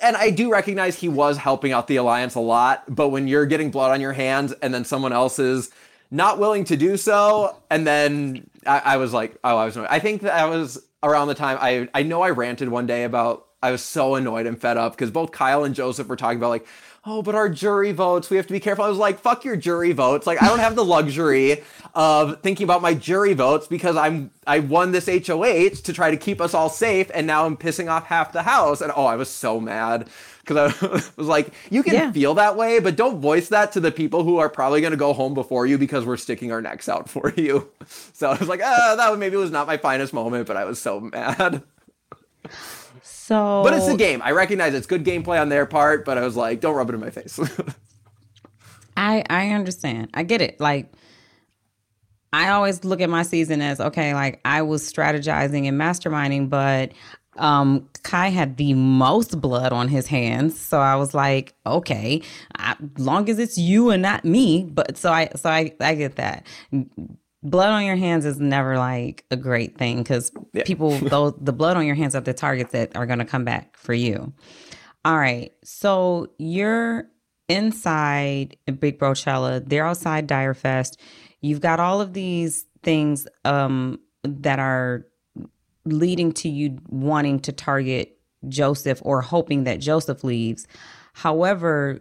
and I do recognize he was helping out the alliance a lot, but when you're getting blood on your hands and then someone else is not willing to do so, and then I, I was like, oh, I was. I think that was around the time I I know I ranted one day about I was so annoyed and fed up because both Kyle and Joseph were talking about like. Oh, but our jury votes, we have to be careful. I was like, fuck your jury votes. Like, I don't have the luxury of thinking about my jury votes because I'm I won this HOH to try to keep us all safe, and now I'm pissing off half the house. And oh, I was so mad because I was like, you can Yeah. feel that way, but don't voice that to the people who are probably going to go home before you because we're sticking our necks out for you. So I was like, ah, that maybe was not my finest moment, but I was so mad. So But it's a game. I recognize it's good gameplay on their part, but I was like, don't rub it in my face. I I understand. I get it. Like I always look at my season as okay, like I was strategizing and masterminding, but um, Kai had the most blood on his hands, so I was like, okay, I, long as it's you and not me. But so I, so I, I get that. Blood on your hands is never like a great thing because Yeah. people, those the blood on your hands are the targets that are going to come back for you. All right, so you're inside Big Brochella. They're outside Dire Fest. You've got all of these things um, that are leading to you wanting to target Joseph or hoping that Joseph leaves. However,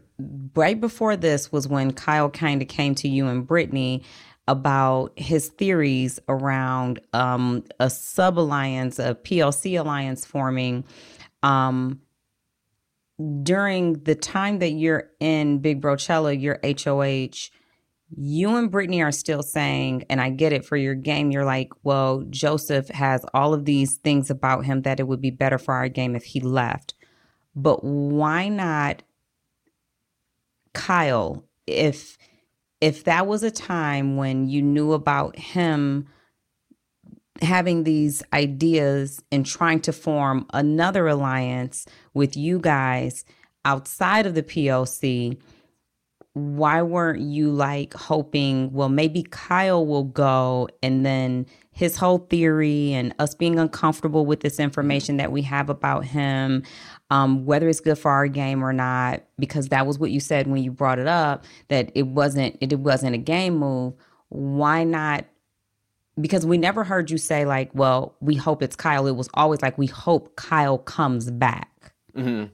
right before this was when Kyle kind of came to you and Brittany about his theories around um, a sub alliance, a PLC alliance forming. Um, during the time that you're in Big Brochella, your HOH, you and Brittany are still saying, and I get it for your game, you're like, well, Joseph has all of these things about him that it would be better for our game if he left. But why not Kyle? If if that was a time when you knew about him having these ideas and trying to form another alliance with you guys outside of the POC, why weren't you like hoping, well, maybe Kyle will go and then his whole theory and us being uncomfortable with this information that we have about him, um, whether it's good for our game or not, because that was what you said when you brought it up that it wasn't it wasn't a game move. Why not because we never heard you say like, well, we hope it's Kyle. It was always like we hope Kyle comes back. hmm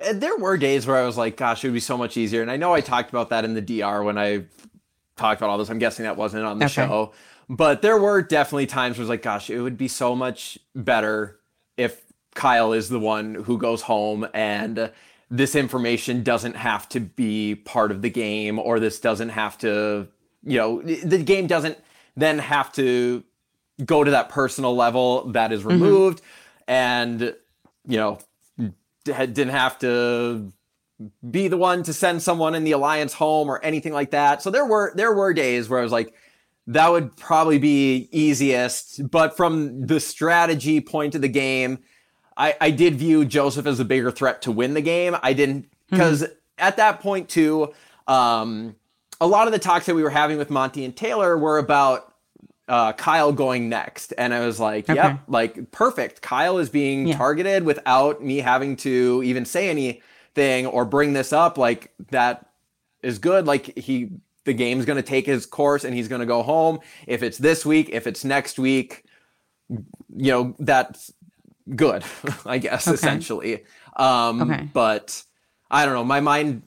And there were days where I was like, gosh, it would be so much easier. And I know I talked about that in the DR when I talked about all this. I'm guessing that wasn't on the Okay. show. But there were definitely times where I was like, gosh, it would be so much better if Kyle is the one who goes home and this information doesn't have to be part of the game or this doesn't have to, you know, the game doesn't then have to go to that personal level that is mm-hmm. removed and, you know, d- didn't have to be the one to send someone in the alliance home or anything like that. So there were there were days where I was like, that would probably be easiest. But from the strategy point of the game, I, I did view Joseph as a bigger threat to win the game. I didn't because at that point too, um, a lot of the talks that we were having with Monte and Taylor were about uh, Kyle going next, and I was like, Okay. "Yep, like perfect." Kyle is being Yeah. targeted without me having to even say anything or bring this up. Like that is good. Like he, the game's going to take his course, and he's going to go home. If it's this week, if it's next week, you know that's good. I guess Okay. essentially. Um, Okay. But I don't know. My mind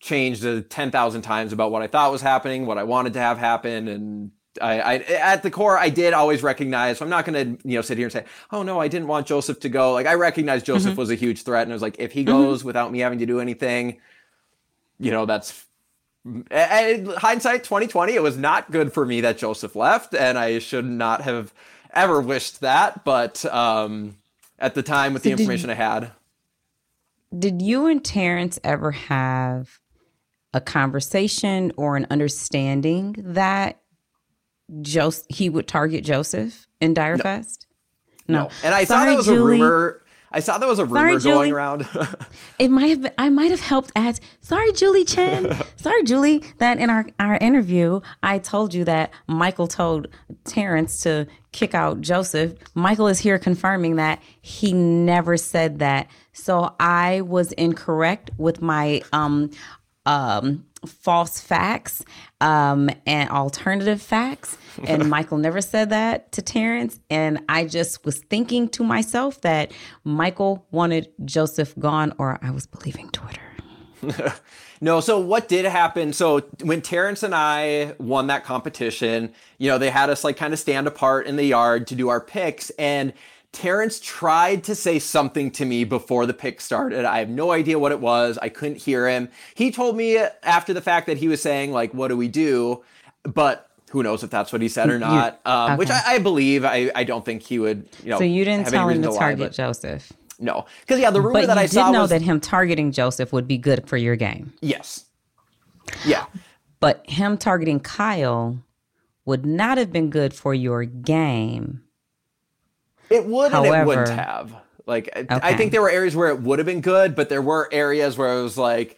changed uh, 10,000 times about what I thought was happening, what I wanted to have happen. And I, I, at the core, I did always recognize, so I'm not going to, you know, sit here and say, oh no, I didn't want Joseph to go. Like I recognized Joseph was a huge threat. And I was like, if he goes without me having to do anything, you know, that's and hindsight 2020, it was not good for me that Joseph left. And I should not have ever wished that. But, um, at the time with the So did information I had, Did you and Terrance ever have a conversation or an understanding that Joseph he would target Joseph in Dyrefest? No. And I Sorry, that was Julie. a rumor. I saw that was a rumor Sorry, going around. It might have been, I might have helped add sorry Julie Chen. sorry Julie that in our our interview I told you that Michael told Terrance to kick out Joseph. Michael is here confirming that he never said that. So I was incorrect with my um um false facts um and alternative facts and Michael never said that to Terrance and I just was thinking to myself that Michael wanted Joseph gone or I was believing Twitter. no, so what did happen? So when Terrance and I won that competition, you know, they had us like kind of stand apart in the yard to do our picks. And Terrance tried to say something to me before the pick started. I have no idea what it was. I couldn't hear him. He told me after the fact that he was saying, like, what do we do? But who knows if that's what he said or not, um, which. I, I believe. I, I don't think he would, you know. So you didn't tell him to lie, target Joseph. No, because yeah, the rumor But that you I did know was that him targeting Joseph would be good for your game. yes, yeah. But him targeting Kyle would not have been good for your game. It would and it wouldn't have. Like okay. I think there were areas where it would have been good, but there were areas where it was like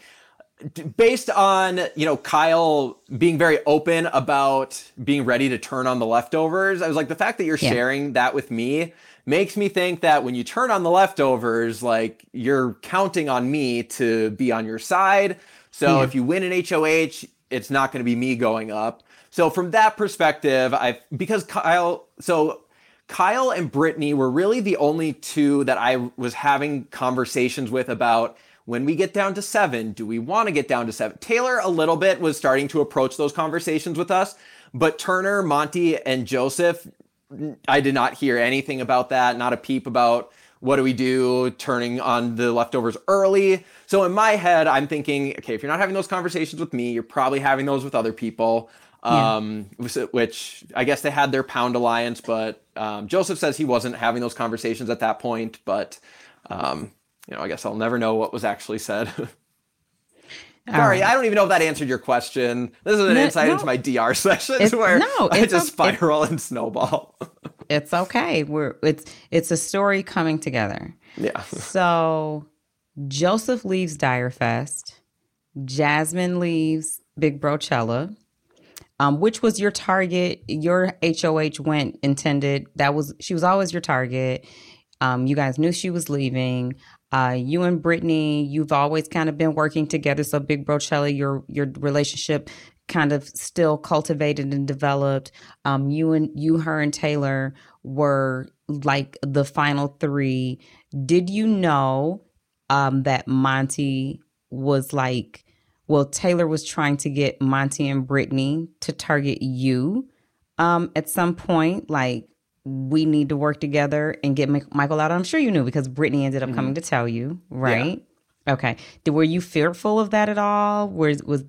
based on you know Kyle being very open about being ready to turn on the leftovers. I was like the fact that you're yeah. sharing that with me makes me think that when you turn on the leftovers, like you're counting on me to be on your side. So yeah. if you win an HOH, it's not going to be me going up. So from that perspective, I because Kyle, so Kyle and Brittany were really the only two that I was having conversations with about when we get down to seven, do we want to get down to seven? Taylor, a little bit, was starting to approach those conversations with us, but Turner, Monte, and Joseph, I did not hear anything about that, not a peep about what do we do turning on the leftovers early. So in my head, I'm thinking, okay, if you're not having those conversations with me, you're probably having those with other people. Um, yeah. which I guess they had their pound alliance, but um, Joseph says he wasn't having those conversations at that point. But um, you know, I guess I'll never know what was actually said. Sorry. I don't even know if that answered your question. This is an no, insight no. into my DR sessions where no, I just spiral and snowball. it's okay. We're it's it's a story coming together. Yeah. So Joseph leaves Dyrefest. Jasmine leaves Big Brochella. Um, which was your target? Your HOH went intended. That was she was always your target. Um, you guys knew she was leaving. Uh, you and Brittany, you've always kind of been working together. So Big Brochella, your your relationship kind of still cultivated and developed. Um, you and you, her, and Taylor were like the final three. Did you know um, that Monte was like? Well, Taylor was trying to get Monte and Brittany to target you um, at some point. Like, we need to work together and get Michael out. I'm sure you knew because Brittany ended up mm-hmm. coming to tell you, right? Okay. Were you fearful of that at all? Was was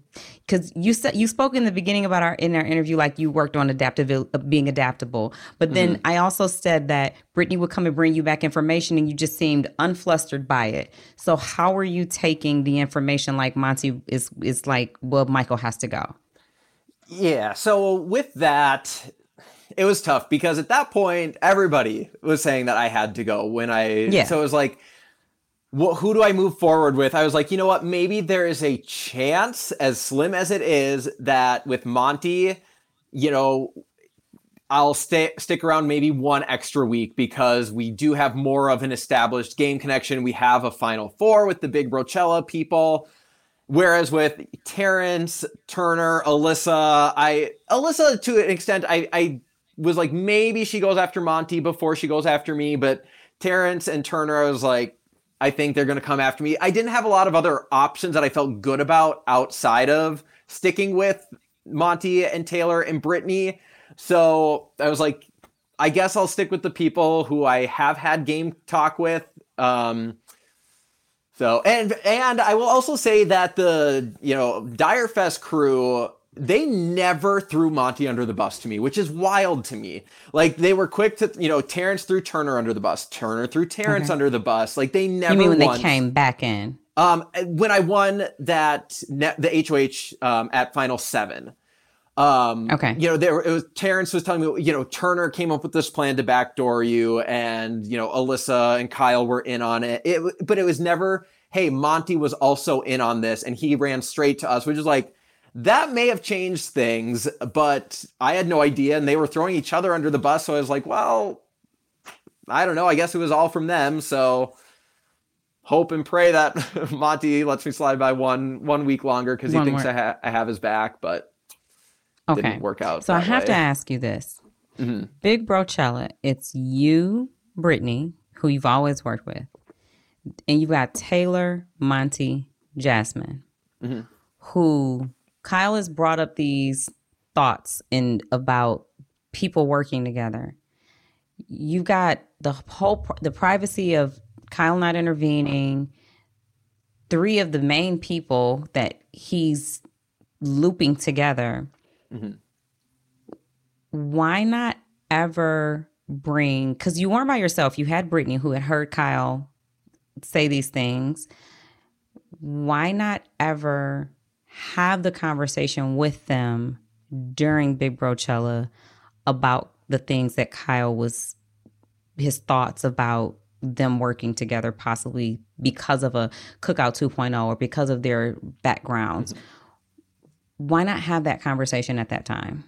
because you said you spoke in the beginning about our in our interview like you worked on adaptability, uh, being adaptable, but then mm-hmm. I also said that Brittany would come and bring you back information, and you just seemed unflustered by it. So how are you taking the information? Like Monte is is like, well, Michael has to go. Yeah. So with that, it was tough because at that point everybody was saying that I had to go when I yeah. so it was like well, who do I move forward with? I was like, you know what? Maybe there is a chance, as slim as it is, that with Monte, you know, I'll stay stick around maybe one extra week because we do have more of an established game connection. We have a Final Four with the Big Brochella people. Whereas with Terrance, Turner, Alyssa, I Alyssa to an extent, I I was like maybe she goes after Monty before she goes after me, but Terrence and Turner, I was like, I think they're going to come after me. I didn't have a lot of other options that I felt good about outside of sticking with Monte and Taylor and Brittany. So I was like, I guess I'll stick with the people who I have had game talk with. Um, so and and I will also say that the you know Dyrefest crew they never threw Monte under the bus to me, which is wild to me. Like they were quick to, you know, Terrance threw Turner under the bus, Turner threw Terrance okay. under the bus. Like they never. You mean when once, they came back in? Um, when I won that the HOH um, at Final Seven. Um, okay. You know, there it was Terrance was telling me, you know, Turner came up with this plan to backdoor you, and you know, Alyssa and Kyle were in on it. It, but it was never, hey, Monte was also in on this, and he ran straight to us, which is like that may have changed things, but I had no idea, and they were throwing each other under the bus. So I was like, well, I don't know. I guess it was all from them. So hope and pray that Monte lets me slide by one one week longer because he thinks I, ha- I, have his back, but okay. didn't work out. So I have way. to ask you this: mm-hmm. Big Brochella, it's you, Brittany, who you've always worked with, and you've got Taylor, Monte, Jasmine, mm-hmm. who Kyle has brought up these thoughts and about people working together. You got the whole the privacy of Kyle not intervening. Three of the main people that he's looping together. Mm-hmm. Why not ever bring? Because you weren't by yourself. You had Brittany, who had heard Kyle say these things. Why not ever have the conversation with them during Big Brochella about the things that Kyle was his thoughts about them working together, possibly because of a Cookout 2.0 or because of their backgrounds. Why not have that conversation at that time?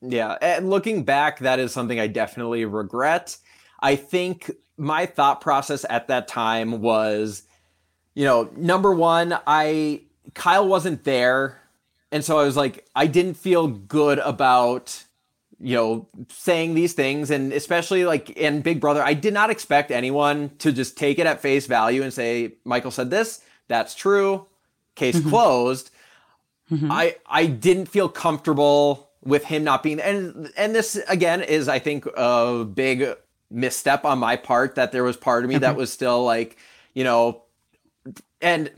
Yeah, and looking back, that is something I definitely regret. I think my thought process at that time was, you know, number one, I Kyle wasn't there, and so I was like, I didn't feel good about you know, saying these things, and especially like in Big Brother, I did not expect anyone to just take it at face value and say, Michael said this, that's true, case mm-hmm. closed. Mm-hmm. I I didn't feel comfortable with him not being and and this again is I think a big misstep on my part that there was part of me that was still like, you know, and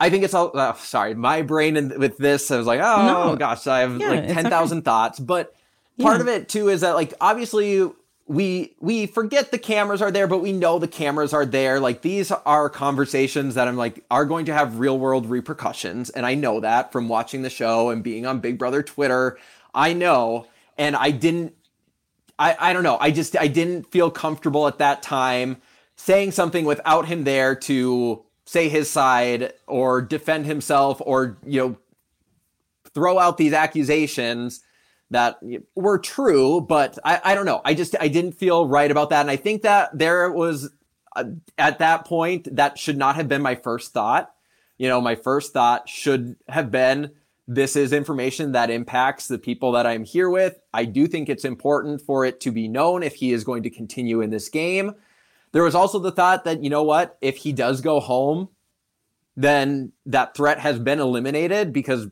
I think it's all uh, sorry, my brain in, with this I was like, oh no. gosh, I have yeah, like 10,000 okay. thoughts, but part yeah. of it too is that like obviously we we forget the cameras are there but we know the cameras are there like these are conversations that i'm like are going to have real world repercussions and i know that from watching the show and being on big brother twitter i know and i didn't i i don't know i just i didn't feel comfortable at that time saying something without him there to say his side or defend himself or you know throw out these accusations that were true, but I, I don't know. I just I didn't feel right about that, and I think that there was uh, at that point that should not have been my first thought. You know, my first thought should have been this is information that impacts the people that I'm here with. I do think it's important for it to be known if he is going to continue in this game. There was also the thought that, you know what, if he does go home, then that threat has been eliminated because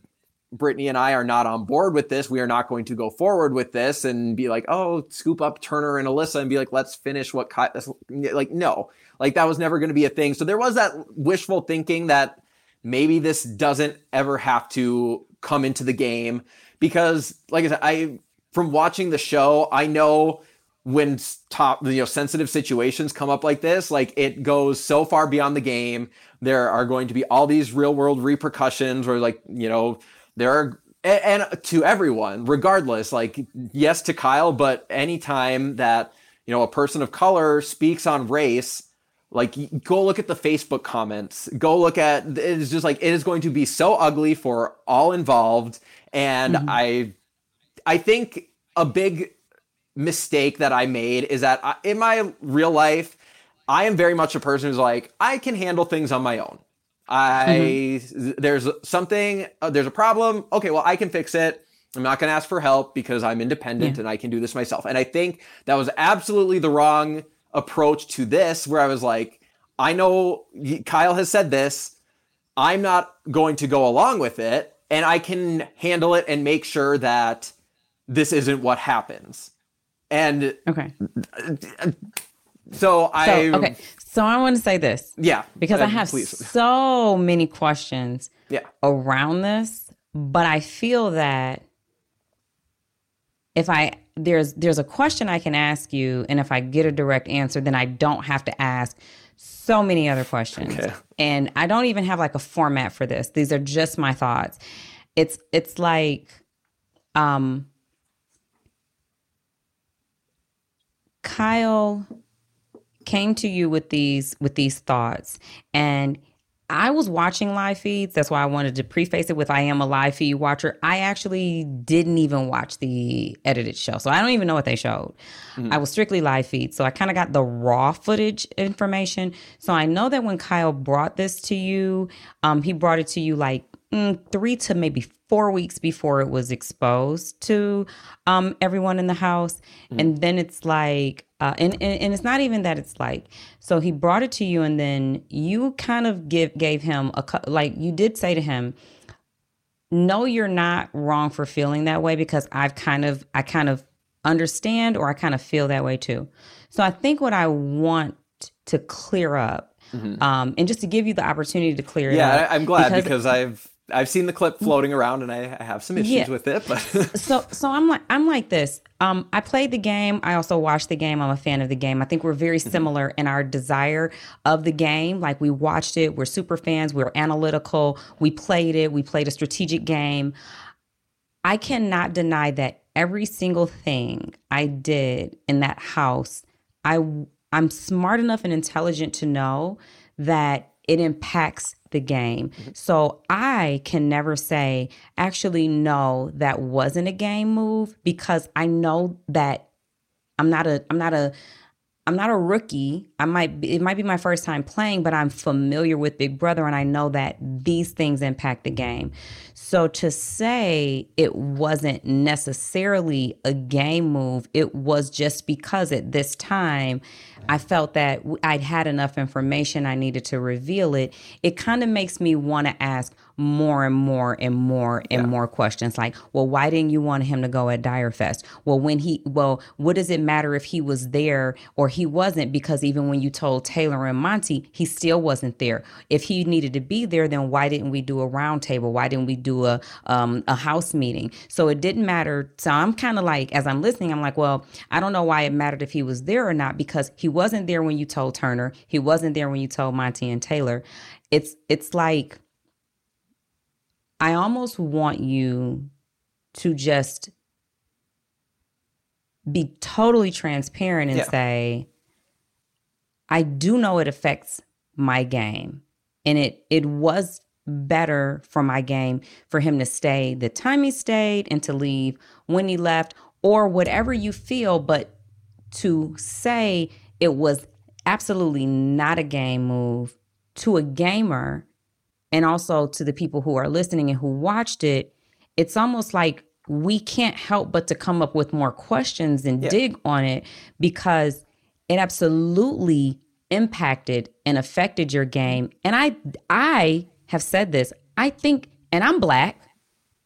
Brittany and I are not on board with this. We are not going to go forward with this and be like, oh, scoop up Turner and Alyssa and be like, let's finish what Ky-. like no, like that was never going to be a thing. So there was that wishful thinking that maybe this doesn't ever have to come into the game because, like I said, I from watching the show, I know when top you know sensitive situations come up like this like it goes so far beyond the game. There are going to be all these real world repercussions where like you know there are and, to everyone, regardless, like yes to Kyle, but anytime that you know a person of color speaks on race, like go look at the Facebook comments, go look at it is just like it is going to be so ugly for all involved, and mm-hmm. I, I think a big mistake that I made is that I, in my real life, I am very much a person who's like I can handle things on my own. I mm-hmm. there's something uh, there's a problem. Okay, well I can fix it. I'm not going to ask for help because I'm independent yeah. and I can do this myself. And I think that was absolutely the wrong approach to this where I was like I know Kyle has said this. I'm not going to go along with it and I can handle it and make sure that this isn't what happens. And okay. So I so, okay. So I want to say this. Yeah. Because uh, I have please. so many questions yeah. around this, but I feel that if I there's there's a question I can ask you and if I get a direct answer, then I don't have to ask so many other questions. Okay. And I don't even have like a format for this. These are just my thoughts. It's it's like um Kyle came to you with these with these thoughts and I was watching live feeds. That's why I wanted to preface it with I am a live feed watcher. I actually didn't even watch the edited show. So I don't even know what they showed. Mm-hmm. I was strictly live feed. So I kind of got the raw footage information. So I know that when Kyle brought this to you, um, he brought it to you like three to maybe four weeks before it was exposed to um, everyone in the house. Mm-hmm. And then it's like, uh, and, and and it's not even that it's like so he brought it to you and then you kind of give gave him a like you did say to him no you're not wrong for feeling that way because I've kind of I kind of understand or I kind of feel that way too so I think what I want to clear up mm-hmm. um, and just to give you the opportunity to clear yeah, it up yeah I'm glad because, because I've I've seen the clip floating around and I, I have some issues yeah. with it, but so so I'm like I'm like this. Um, I played the game. I also watched the game. I'm a fan of the game. I think we're very mm-hmm. similar in our desire of the game. Like we watched it. We're super fans. We're analytical. We played it. We played a strategic game. I cannot deny that every single thing I did in that house, I I'm smart enough and intelligent to know that it impacts the game. Mm-hmm. So I can never say, actually, no, that wasn't a game move because I know that I'm not a I'm not a I'm not a rookie. I might be, it might be my first time playing, but I'm familiar with Big Brother and I know that these things impact the game. So to say it wasn't necessarily a game move, it was just because at this time I felt that I'd had enough information I needed to reveal it. It kind of makes me want to ask more and more and more and yeah. more questions like, well, why didn't you want him to go at Dyrefest? Well, when he, well, what does it matter if he was there or he wasn't? Because even when you told Taylor and Monte, he still wasn't there. If he needed to be there, then why didn't we do a roundtable? Why didn't we do a um, a house meeting? So it didn't matter. So I'm kind of like, as I'm listening, I'm like, well, I don't know why it mattered if he was there or not because he wasn't there when you told Turner. He wasn't there when you told Monte and Taylor. It's it's like I almost want you to just be totally transparent and yeah. say, I do know it affects my game. And it it was better for my game for him to stay the time he stayed and to leave when he left, or whatever you feel, but to say it was absolutely not a game move to a gamer and also to the people who are listening and who watched it, it's almost like we can't help but to come up with more questions and yeah. dig on it because it absolutely impacted and affected your game. And I I have said this. I think and I'm black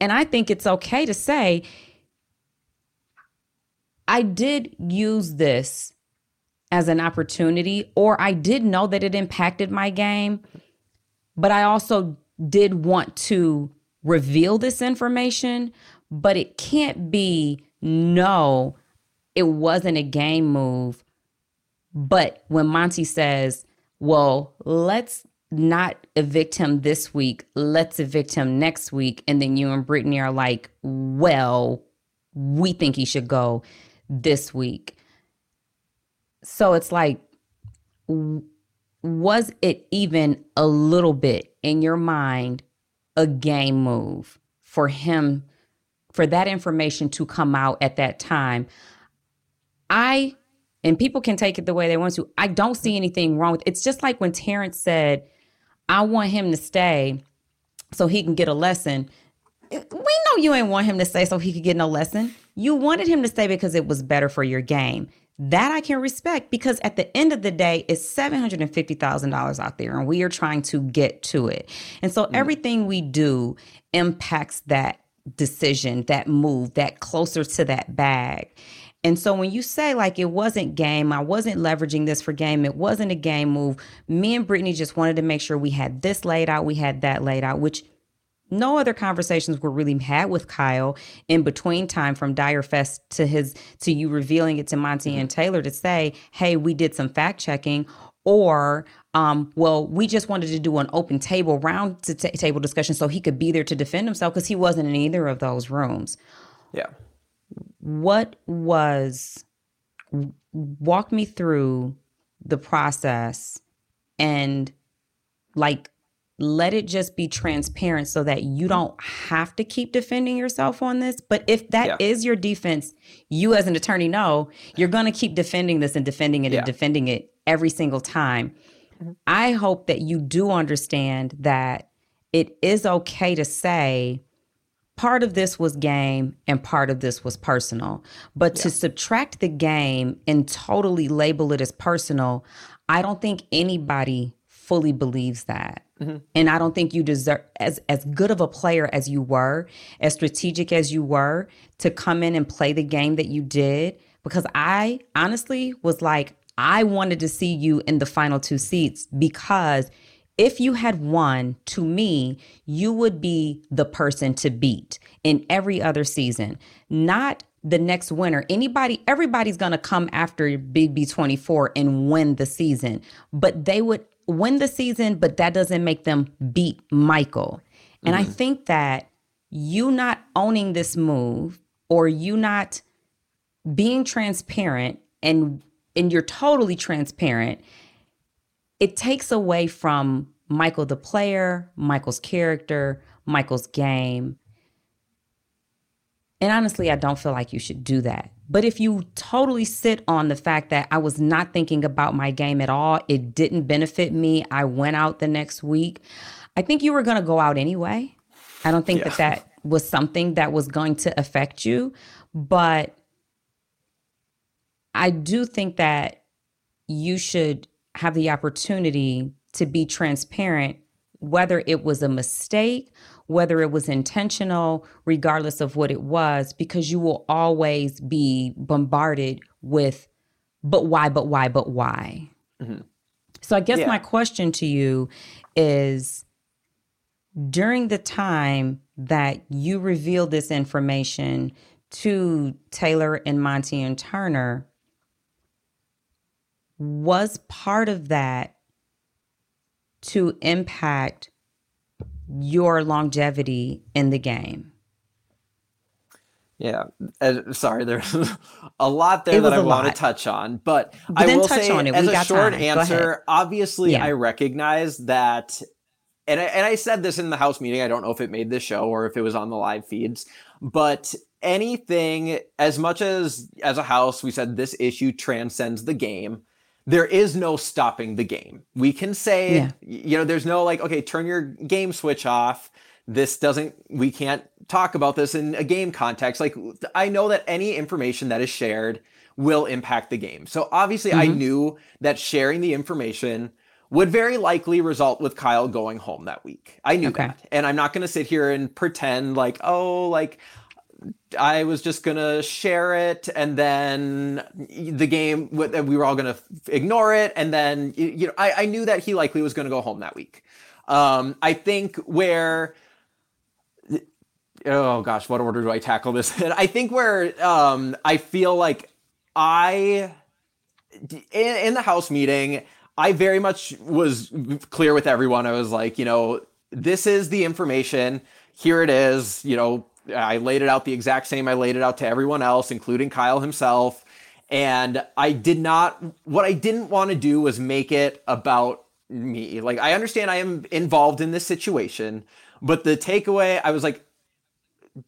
and I think it's okay to say I did use this as an opportunity or I did know that it impacted my game but I also did want to reveal this information, but it can't be no, it wasn't a game move. But when Monte says, well, let's not evict him this week, let's evict him next week. And then you and Brittany are like, well, we think he should go this week. So it's like, was it even a little bit in your mind a game move for him for that information to come out at that time? I and people can take it the way they want to i don't see anything wrong with it. it's just like when terrance said i want him to stay so he can get a lesson. We know you ain't want him to stay so he could get no lesson. You wanted him to stay because it was better for your game that I can respect because at the end of the day, it's $750,000 out there and we are trying to get to it. And so mm. everything we do impacts that decision, that move, that closer to that bag. And so when you say like it wasn't game, I wasn't leveraging this for game, it wasn't a game move. Me and Brittany just wanted to make sure we had this laid out, we had that laid out, which no other conversations were really had with Kyle in between time from Dyrefest to his to you revealing it to Monte and Taylor to say, hey, we did some fact checking, or um, well, we just wanted to do an open table round to t- table discussion so he could be there to defend himself because he wasn't in either of those rooms. Yeah. What was walk me through the process and like let it just be transparent so that you don't have to keep defending yourself on this. But if that yeah. is your defense, you as an attorney know you're going to keep defending this and defending it yeah. and defending it every single time. Mm-hmm. I hope that you do understand that it is okay to say part of this was game and part of this was personal. But yeah. to subtract the game and totally label it as personal, I don't think anybody fully believes that. Mm-hmm. And I don't think you deserve as as good of a player as you were, as strategic as you were to come in and play the game that you did because I honestly was like I wanted to see you in the final two seats because if you had won, to me, you would be the person to beat in every other season. Not the next winner. Anybody, everybody's going to come after BB24 and win the season, but they would win the season, but that doesn't make them beat Michael. And mm-hmm. I think that you not owning this move or you not being transparent and and you're totally transparent, it takes away from Michael the player, Michael's character, Michael's game. And honestly, I don't feel like you should do that. But if you totally sit on the fact that I was not thinking about my game at all, it didn't benefit me, I went out the next week, I think you were going to go out anyway. I don't think yeah. that that was something that was going to affect you. But I do think that you should have the opportunity to be transparent, whether it was a mistake, whether it was intentional, regardless of what it was, because you will always be bombarded with, but why, but why, but why? Mm-hmm. So I guess yeah. my question to you is during the time that you revealed this information to Taylor and Monte and Turner, was part of that to impact your longevity in the game? Yeah, uh, sorry, there's a lot there that I want to touch on, but, but I will say, as a short time. answer, obviously, yeah. I recognize that, and I, and I said this in the house meeting. I don't know if it made the show or if it was on the live feeds, but anything as much as as a house, we said this issue transcends the game there is no stopping the game. We can say, yeah. you know, there's no like, okay, turn your game switch off. This doesn't, we can't talk about this in a game context. Like, I know that any information that is shared will impact the game. So obviously, mm-hmm. I knew that sharing the information would very likely result with Kyle going home that week. I knew okay. that. And I'm not going to sit here and pretend like, oh, like I was just gonna share it, and then the game we were all gonna ignore it, and then you know I, I knew that he likely was gonna go home that week. Um, I think where oh gosh, what order do I tackle this in? I think where um, I feel like I in, in the house meeting, I very much was clear with everyone. I was like, you know, this is the information. Here it is. You know, I laid it out the exact same I laid it out to everyone else, including Kyle himself. And I did not, what I didn't want to do was make it about me. Like, I understand I am involved in this situation, but the takeaway, I was like,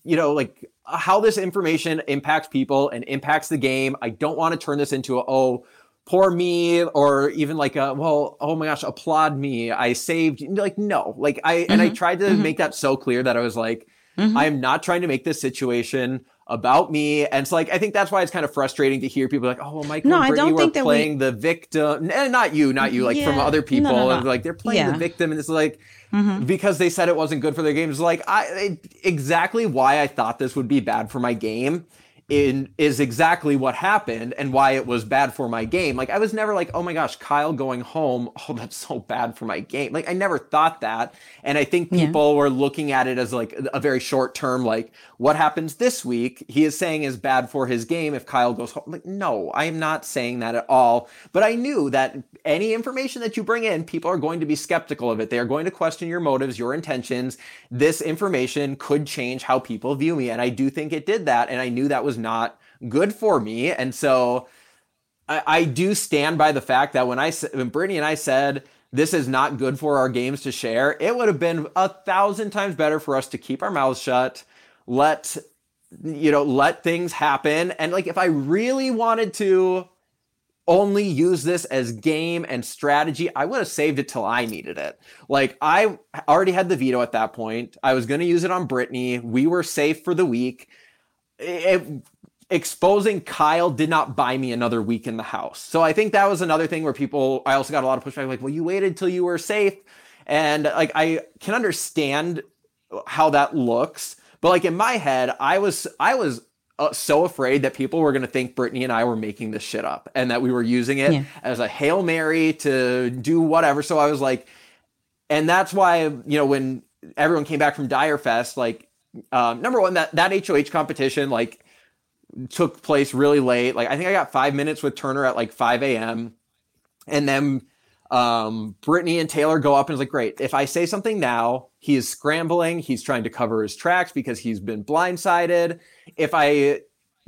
you know, like how this information impacts people and impacts the game. I don't want to turn this into a, oh, poor me or even like a well oh my gosh applaud me i saved like no like i mm-hmm. and i mm-hmm. tried to mm-hmm. make that so clear that i was like Mm-hmm. I am not trying to make this situation about me. And it's like I think that's why it's kind of frustrating to hear people like, oh, well, Michael no, and Brittany I don't think that playing we... the victim. And not you, not you, like yeah. from other people. No, no, like they're playing yeah. the victim, and it's like mm-hmm. because they said it wasn't good for their games. Like I it, exactly why I thought this would be bad for my game in is exactly what happened and why it was bad for my game. Like I was never like, oh my gosh, Kyle going home, oh that's so bad for my game. Like I never thought that. And I think people yeah. were looking at it as like a very short term like what happens this week, he is saying is bad for his game if Kyle goes home. Like no, I am not saying that at all. But I knew that any information that you bring in, people are going to be skeptical of it. They are going to question your motives, your intentions. This information could change how people view me and I do think it did that and I knew that was not good for me. And so I, I do stand by the fact that when I when Brittany and I said this is not good for our games to share, it would have been a thousand times better for us to keep our mouths shut, let you know, let things happen. And like if I really wanted to only use this as game and strategy, I would have saved it till I needed it. Like I already had the veto at that point. I was going to use it on Brittany. We were safe for the week. It, exposing Kyle did not buy me another week in the house. So I think that was another thing where people, I also got a lot of pushback like, well, you waited till you were safe. And like, I can understand how that looks. But like in my head, I was, I was uh, so afraid that people were going to think Brittany and I were making this shit up and that we were using it yeah. as a Hail Mary to do whatever. So I was like, and that's why, you know, when everyone came back from Dyrefest, like, um, number one, that, that HOH competition, like, took place really late. Like I think I got five minutes with Turner at like 5 a.m. And then um, Brittany and Taylor go up and it's like, great. If I say something now, he is scrambling. He's trying to cover his tracks because he's been blindsided. If I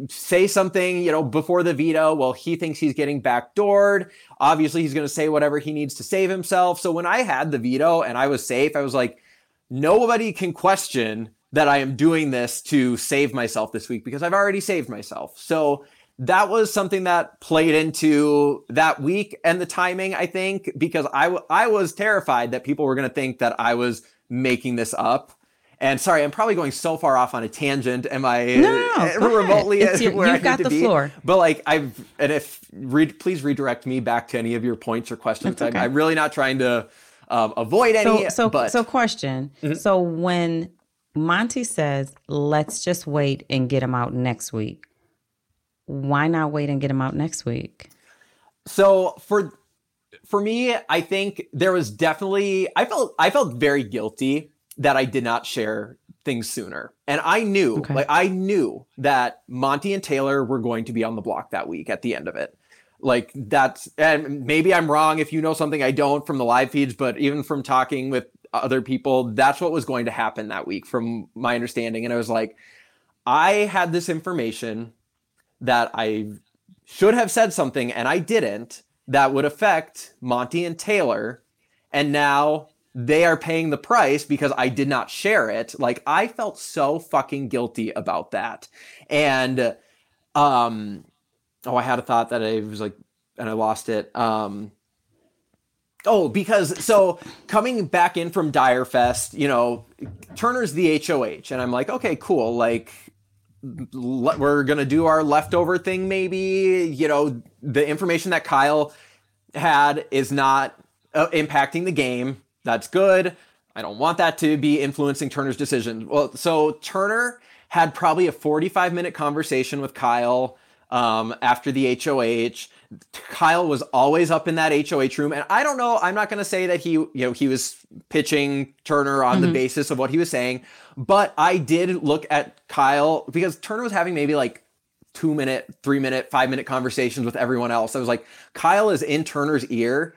say something, you know, before the veto. Well, he thinks he's getting backdoored. Obviously, he's going to say whatever he needs to save himself. So when I had the veto and I was safe, I was like, nobody can question that I am doing this to save myself this week because I've already saved myself. So that was something that played into that week and the timing, I think, because I, w- I was terrified that people were going to think that I was making this up. And sorry, I'm probably going so far off on a tangent. Am I no, no, remotely your, where you've I got need the to be? floor. But like I've and if re- please redirect me back to any of your points or questions. okay. I'm, I'm really not trying to um, avoid any. So, so, but so, question. Mm-hmm. So, when Monte says, "Let's just wait and get him out next week," why not wait and get him out next week? so for for me, I think there was definitely I felt I felt very guilty that I did not share things sooner. And I knew, Okay. like I knew that Monte and Taylor were going to be on the block that week at the end of it. Like that's and maybe I'm wrong if you know something I don't from the live feeds, but even from talking with other people, that's what was going to happen that week from my understanding. And I was like, I had this information that I should have said something and I didn't that would affect Monte and Taylor. And now they are paying the price because I did not share it. Like I felt so fucking guilty about that. And um oh I had a thought that I was like and I lost it. Um Oh, because so coming back in from Dyrefest, you know, Turner's the HOH, and I'm like, okay, cool. Like, le- we're gonna do our leftover thing, maybe. You know, the information that Kyle had is not uh, impacting the game. That's good. I don't want that to be influencing Turner's decision. Well, so Turner had probably a 45 minute conversation with Kyle um, after the HOH. Kyle was always up in that HOH room, and I don't know. I'm not going to say that he, you know, he was pitching Turner on the basis of what he was saying, but I did look at Kyle because Turner was having maybe like two minute, three minute, five minute conversations with everyone else. I was like, Kyle is in Turner's ear.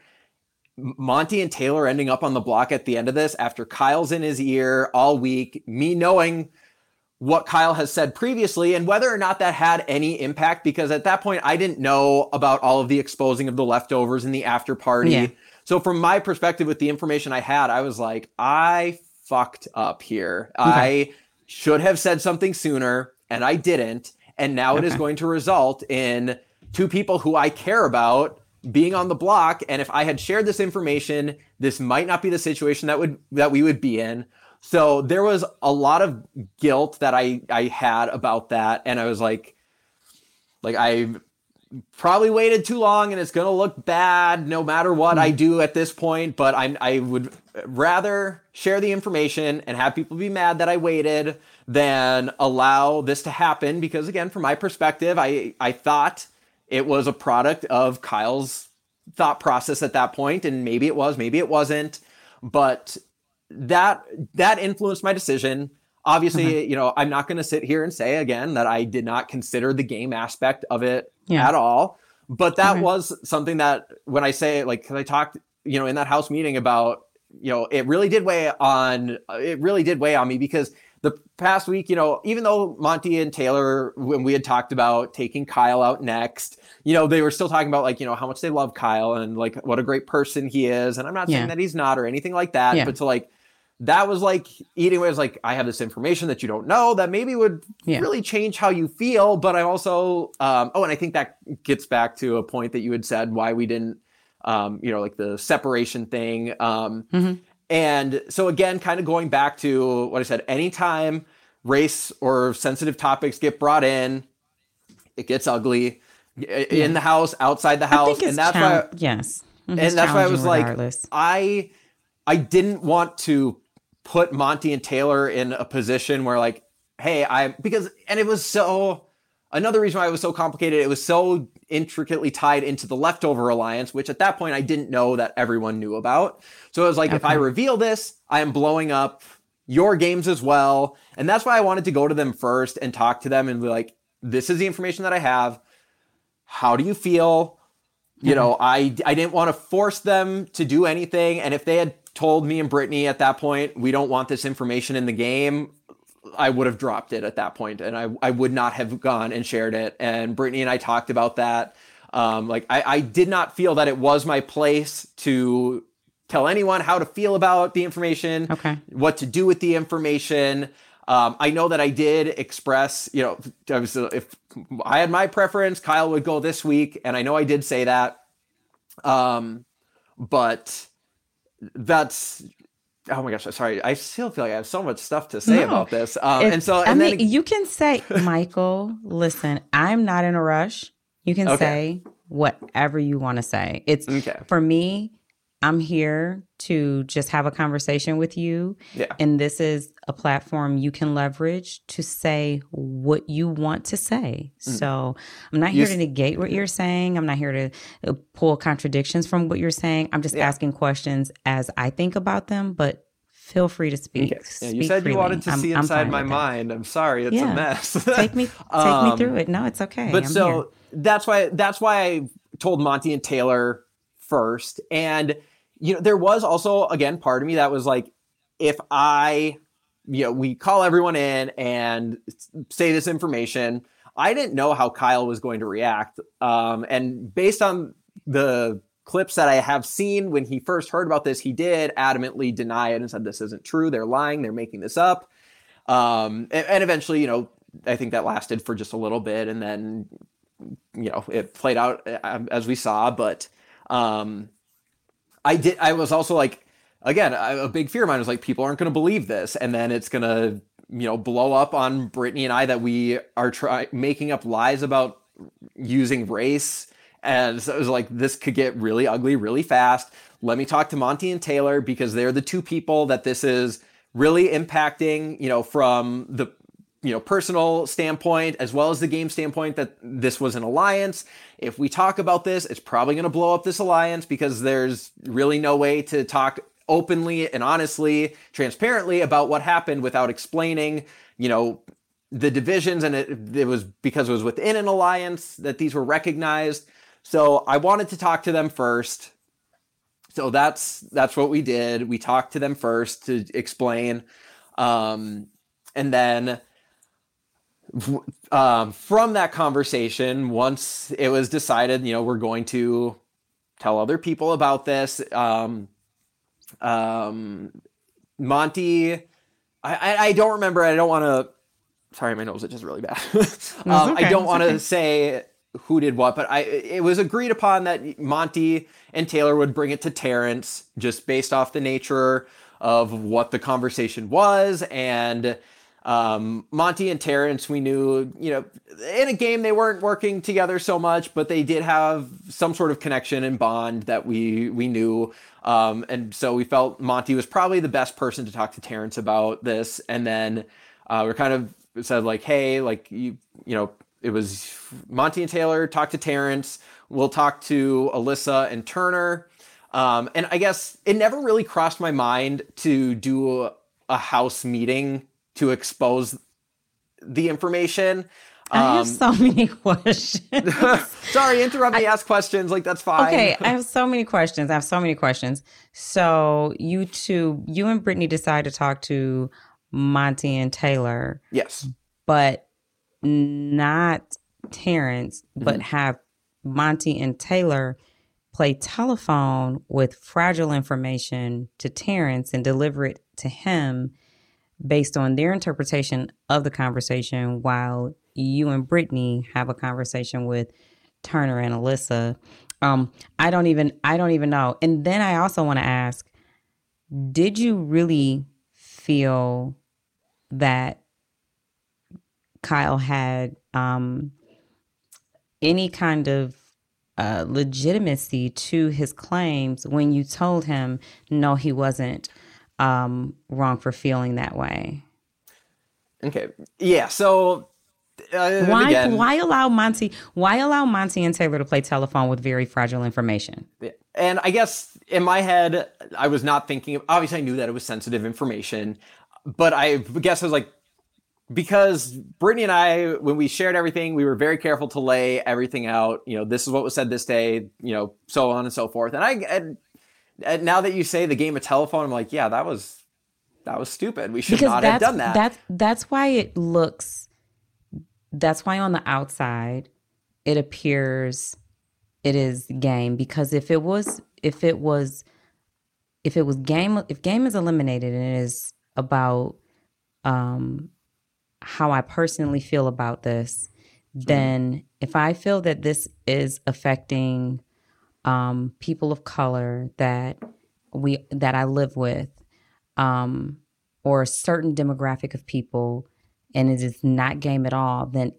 Monte and Taylor ending up on the block at the end of this after Kyle's in his ear all week, me knowing what Kyle has said previously and whether or not that had any impact because at that point I didn't know about all of the exposing of the leftovers in the after party. Yeah. So from my perspective with the information I had, I was like, I fucked up here. I should have said something sooner and I didn't. And now it is going to result in two people who I care about being on the block. And if I had shared this information, this might not be the situation that would that we would be in. So there was a lot of guilt that I I had about that, and I was like, like I probably waited too long, and it's gonna look bad no matter what I mm-hmm. do at this point. But I'm I would rather share the information and have people be mad that I waited than allow this to happen. Because again, from my perspective, I I thought it was a product of Kyle's thought process at that point, and maybe it was, maybe it wasn't, but that that influenced my decision. Obviously, mm-hmm. you know, I'm not going to sit here and say again that I did not consider the game aspect of it Yeah. at all. But that Okay. was something that when I say like, because I talked, you know, in that house meeting about, you know, it really did weigh on, it really did weigh on me because the past week, you know, even though Monte and Taylor, when we had talked about taking Kyle out next, you know, they were still talking about like, you know, how much they love Kyle and like what a great person he is. And I'm not Yeah. saying that he's not or anything like that, Yeah. but to like, that was like eating away. Was like, I have this information that you don't know that maybe would Yeah. really change how you feel. But I also, um, oh, and I think that gets back to a point that you had said why we didn't, um, you know, like the separation thing. Um, Mhm. and so again, kind of going back to what I said, anytime race or sensitive topics get brought in, it gets ugly I- in the house, outside the house. And that's chal- why, yes, Mhm, and that's why I was challenging like. I, I didn't want to put Monte and Taylor in a position where like, hey, I because and it was so another reason why it was so complicated. It was so intricately tied into the leftover alliance, which at that point I didn't know that everyone knew about. So it was like, if I reveal this, I am blowing up your games as well, and that's why I wanted to go to them first and talk to them and be like, this is the information that I have. How do you feel? you mm-hmm. know i i didn't want to force them to do anything and if they had told me and brittany at that point we don't want this information in the game I would have dropped it at that point, and I I would not have gone and shared it. And Brittany and I talked about that. Um, like I, I did not feel that it was my place to tell anyone how to feel about the information, Okay. what to do with the information. Um, I know that I did express, you know, I was, if I had my preference, Kyle would go this week, and I know I did say that. Um, but that's oh my gosh, sorry. I still feel like I have so much stuff to say No. about this. Um, If- and so, I mean, then you can say, Michael, listen, I'm not in a rush. You can Okay. say whatever you want to say. It's okay, for me, I'm here to just have a conversation with you. yeah, And this is a platform you can leverage to say what you want to say. So I'm not Mm. You here to negate what you're saying. I'm not here to uh, pull contradictions from what you're saying. I'm just Yeah. asking questions as I think about them, but feel free to speak. Yeah, you Speak said you wanted to I'm- see inside my with that. mind. I'm sorry, it's Yeah. a mess. Take me, take Um, me through it. No, it's okay. but I'm so here. that's why that's why I told Monte and Taylor first, and you know there was also again part of me that was like, if I, you know, we call everyone in and say this information, I didn't know how Kyle was going to react, um, and based on the clips that I have seen when he first heard about this, he did adamantly deny it and said this isn't true. They're lying. They're making this up. Um, and, and eventually, you know, I think that lasted for just a little bit, and then you know it played out uh, as we saw. But um, I did. I was also like, again, I- a big fear of mine was like people aren't going to believe this, and then it's going to you know blow up on Brittany and I that we are trying making up lies about using race. And so it was like, this could get really ugly really fast. Let me talk to Monte and Taylor because they're the two people that this is really impacting, you know, from the you know personal standpoint as well as the game standpoint that this was an alliance. If we talk about this it's probably going to blow up this alliance because there's really no way to talk openly and honestly transparently about what happened without explaining you know the divisions. And it, it was because it was within an alliance that these were recognized. So i wanted to talk to them first. So that's that's what we did. We talked to them first to explain. Um, and then um, from that conversation once it was decided you know we're going to tell other people about this um, um, monte I, I, I don't remember i don't want to sorry my nose is just really bad um, okay, i don't want to okay. say who did what but i it was agreed upon that monte and taylor would bring it to terrance just based off the nature of what the conversation was and um, Monte and Terrance, we knew, you know, in a game they weren't working together so much, but they did have some sort of connection and bond that we we knew, um, and so we felt Monte was probably the best person to talk to Terrance about this. And then uh, we kind of said like, hey, like you, you know, it was Monte and Taylor talk to Terrance. We'll talk to Alyssa and Turner. Um, and I guess it never really crossed my mind to do a, a house meeting to expose the information. I have Um, so many questions. sorry, interrupt me, ask questions. Like that's fine. Okay, I have so many questions. I have so many questions. So you two, you and Brittany decide to talk to Monte and Taylor, Yes. but not Terrance, but Mm-hmm. have Monte and Taylor play telephone with fragile information to Terrance and deliver it to him based on their interpretation of the conversation while you and Brittany have a conversation with Turner and Alyssa. Um, I don't even I don't even know. And then I also want to ask, did you really feel that Kyle had um any kind of uh, legitimacy to his claims when you told him no he wasn't um wrong for feeling that way Okay. Yeah. So uh, why again, why allow monte why allow monte and taylor to play telephone with very fragile information And I guess in my head, I was not thinking. Of, Obviously, I knew that it was sensitive information, but I guess I was like, because Brittany and I, when we shared everything, we were very careful to lay everything out. You know, this is what was said this day. You know, so on and so forth. And I, and, now that you say the game of telephone, I'm like, yeah, that was that was stupid. We should because not have done that. That's that's why it looks. That's why on the outside, it appears it is game because if it was if it was if it was game if game is eliminated and it is about um how I personally feel about this, mm-hmm. then if I feel that this is affecting um, people of color that we that I live with, um, or a certain demographic of people, and it is not game at all, then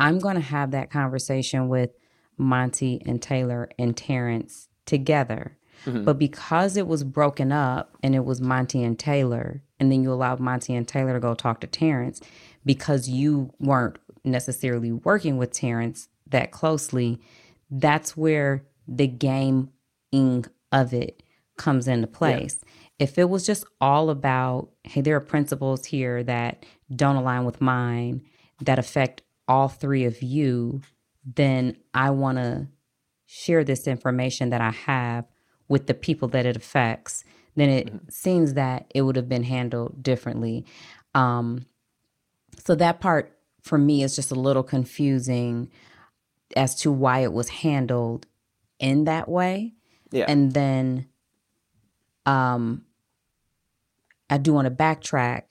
I'm going to have that conversation with Monte and Taylor and Terrance together. Mm-hmm. But because it was broken up and it was Monte and Taylor, and then you allowed Monte and Taylor to go talk to Terrance because you weren't necessarily working with Terrance that closely, that's where the gaming of it comes into place. Yeah. If it was just all about, hey, there are principles here that don't align with mine that affect all three of you, then I want to share this information that I have with the people that it affects, then it mm-hmm. seems that it would have been handled differently. Um, so that part for me is just a little confusing as to why it was handled in that way. Yeah. And then um I do want to backtrack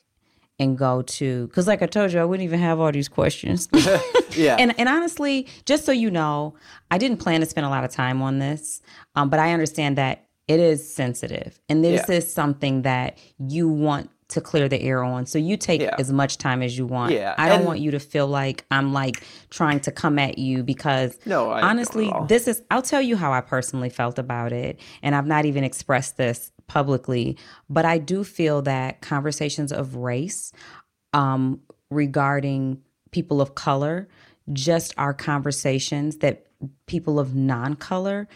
and go to because like I told you, I wouldn't even have all these questions. yeah. And and honestly, just so you know, I didn't plan to spend a lot of time on this. Um, but I understand that it is sensitive. And this yeah. is something that you want to clear the air on. So you take yeah. as much time as you want. Yeah. I don't and want you to feel like I'm like trying to come at you because no, I honestly, this is I'll tell you how I personally felt about it. And I've not even expressed this publicly, but I do feel that conversations of race um, regarding people of color just are conversations that people of non-color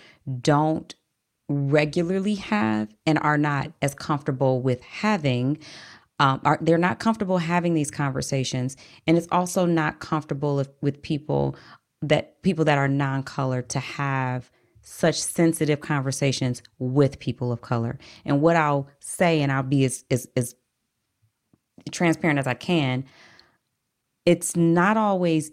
don't regularly have and are not as comfortable with having um, are they're not comfortable having these conversations. And it's also not comfortable if, with people that people that are non-color to have such sensitive conversations with people of color. And what i'll say and i'll be as, as, as transparent as i can it's not always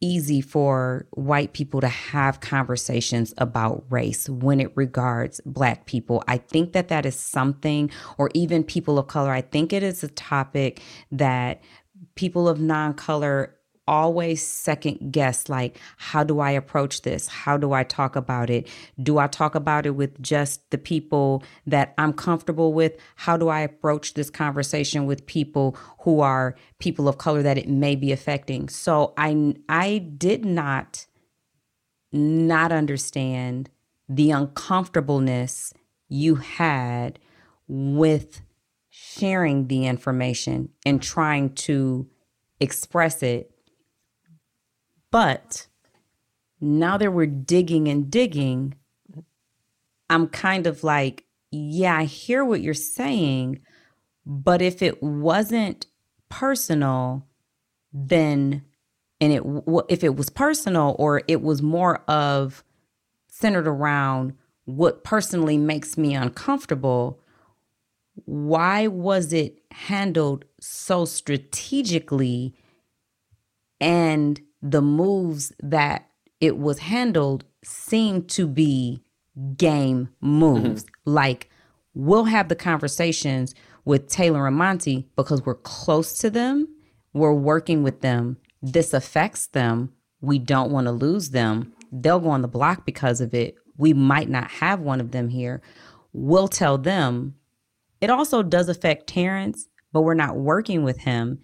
easy for white people to have conversations about race when it regards black people. I think that that is something, or even people of color, I think it is a topic that people of non color always second guess like how do i approach this? How do i talk about it? Do i talk about it with just the people that i'm comfortable with? How do i approach this conversation with people who are people of color that it may be affecting? So i i did not not understand the uncomfortableness you had with sharing the information and trying to express it but now that we're digging and digging, I'm kind of like, yeah, I hear what you're saying, but if it wasn't personal, then and it if it was personal or it was more of centered around what personally makes me uncomfortable, why was it handled so strategically and the moves that it was handled seemed to be game moves. Mm-hmm. Like we'll have the conversations with Taylor and Monte because we're close to them, we're working with them. This affects them. We don't want to lose them. They'll go on the block because of it. We might not have one of them here. We'll tell them. It also does affect Terrance, but we're not working with him.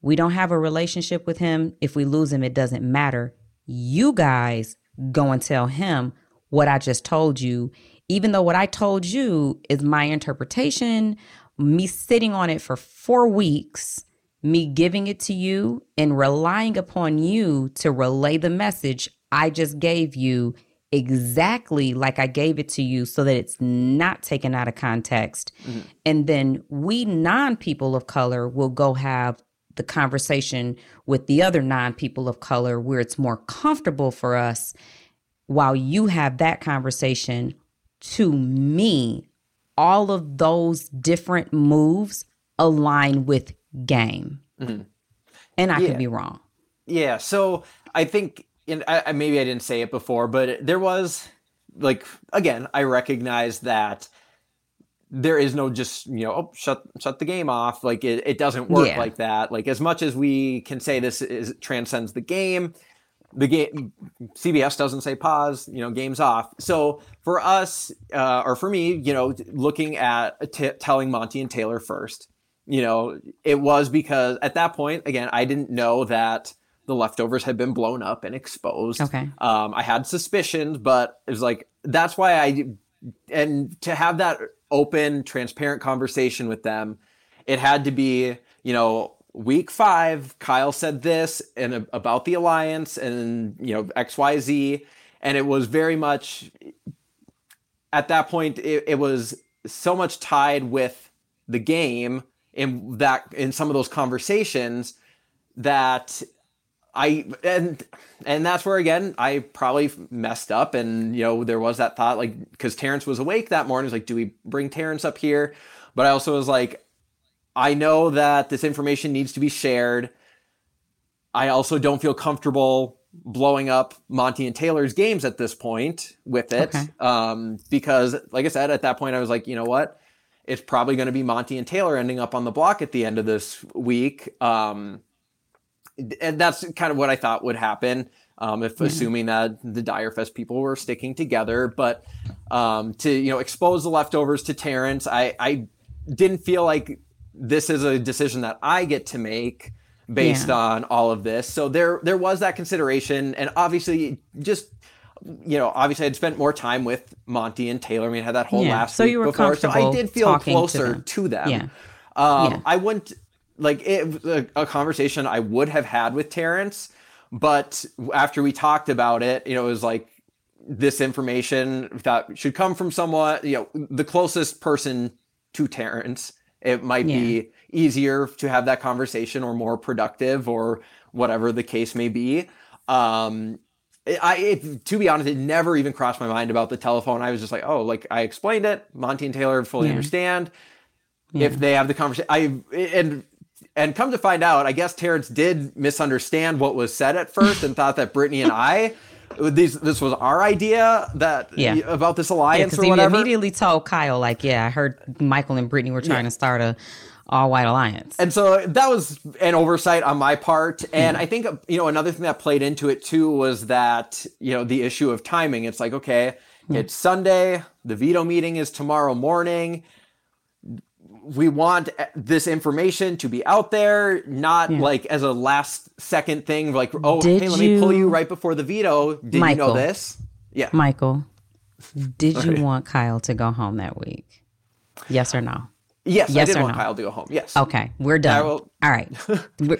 We don't have a relationship with him. If we lose him, it doesn't matter. You guys go and tell him what I just told you, even though what I told you is my interpretation, me sitting on it for four weeks, me giving it to you and relying upon you to relay the message I just gave you exactly like I gave it to you so that it's not taken out of context. Mm-hmm. And then we non people of color will go have the conversation with the other non people of color where it's more comfortable for us while you have that conversation to me all of those different moves align with game. Mhm. And I Yeah. could be wrong. Yeah, so I think, and I, I- maybe I didn't say it before, but there was, like, again, I recognize that there is no just you know oh shut shut the game off like it, it doesn't work Yeah. like that like as much as we can say this is transcends the game the game cbs doesn't say pause you know games off so for us uh, or for me you know looking at t- telling monte and taylor first you know it was because at that point again i didn't know that the leftovers had been blown up and exposed Okay. um, I had suspicions, but it was like that's why I and to have that open, transparent conversation with them, it had to be you know week five. Kyle said this and a- about the alliance and you know X Y Z, and it was very much at that point it, it was so much tied with the game in that in some of those conversations that I and and that's where again I probably messed up and you know there was that thought like because Terrance was awake that morning. Was like do we bring Terrance up here? But I also was like I know that this information needs to be shared. I also don't feel comfortable blowing up Monte and Taylor's games at this point with it. Okay. um, because like I said at that point I was like you know what? It's probably going to be Monte and Taylor ending up on the block at the end of this week. Um, and that's kind of what I thought would happen. Um, if assuming that the Dyrefest people were sticking together, but um, to you know expose the leftovers to Terrance, I I didn't feel like this is a decision that I get to make based Yeah. on all of this. So there there was that consideration, and obviously just you know obviously I'd spent more time with Monte and Taylor. I mean, I had that whole Yeah, last so week you were before, so I did feel talking to closer them. to them. Yeah. Um, Yeah. I wouldn't like it a, a conversation I would have had with Terrance, but after we talked about it, you know, it was like this information that should come from someone, you know, the closest person to Terrance. It might be easier to have that conversation or more productive or whatever the case may be. Um, I, it, to be honest, it never even crossed my mind about the telephone. I was just like, oh, like I explained it. Monte and Taylor fully Yeah. understand Yeah. if they have the conversation. I and and come to find out, I guess Terrance did misunderstand what was said at first and thought that Brittany and I, these this was our idea that Yeah. about this alliance because or he whatever. immediately told Kyle, like, yeah, I heard Michael and Brittany were trying to start a all white alliance. And so that was an oversight on my part. Hmm. And I think, you know, another thing that played into it too was that, you know, the issue of timing. It's like, okay, hmm. it's Sunday, the veto meeting is tomorrow morning. We want this information to be out there, not Yeah. like as a last second thing, like, oh, Did hey, let me pull you you- right before the veto. Did you Michael. know this? Yeah. Michael, did Okay. you want Kyle to go home that week? Yes or no? Yes, I Yes did or want no? Kyle to go home. Yes. Okay, we're done. will- All right.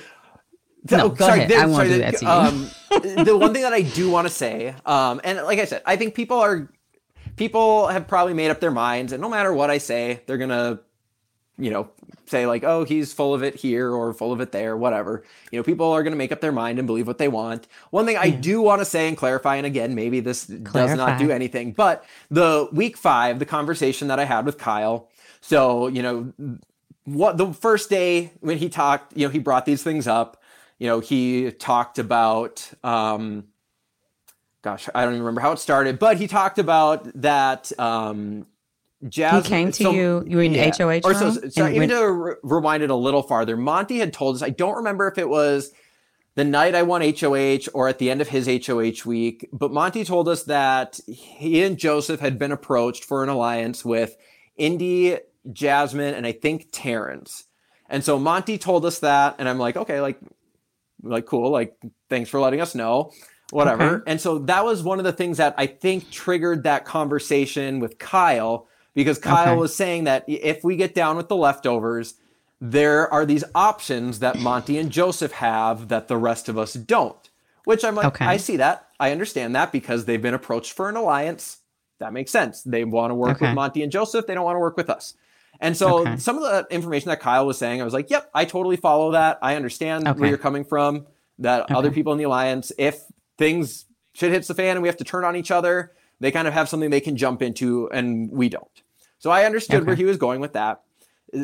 No, go ahead. I won't do that to you. Um, the one thing that I do want to say, um, and like I said, I think people are people have probably made up their minds, and no matter what I say, they're gonna, you know, say like, "Oh, he's full of it here" or "full of it there," whatever. You know, people are gonna make up their mind and believe what they want. One thing I do want to say and clarify, and again, maybe this does not do anything, but the week five, the conversation that I had with Kyle. So you know, what the first day when he talked, you know, he brought these things up. You know, he talked about, um, gosh, I don't even remember how it started, but he talked about that. Um, Jazz He came to so- you- you were in the HOH or so, so even when- to re- rewind it a little farther, Monte had told us. I don't remember if it was the night I won HOH or at the end of his HOH week, but Monte told us that he and Joseph had been approached for an alliance with Indy, Jasmine, and I think Terrance. And so Monte told us that, and I'm like, okay, like, like cool, like thanks for letting us know, whatever. Okay. And so that was one of the things that I think triggered that conversation with Kyle because Kyle Okay. was saying that if we get down with the leftovers, there are these options that Monte and Joseph have that the rest of us don't. Which I'm like, Okay. I see that. I understand that because they've been approached for an alliance. That makes sense. They want to work Okay. with Monte and Joseph. They don't want to work with us. And so Okay. some of the information that Kyle was saying, I was like, yep, I totally follow that. I understand where you're coming from. That other people in the alliance, if things shit hits the fan and we have to turn on each other, they kind of have something they can jump into and we don't. So I understood Okay. where he was going with that.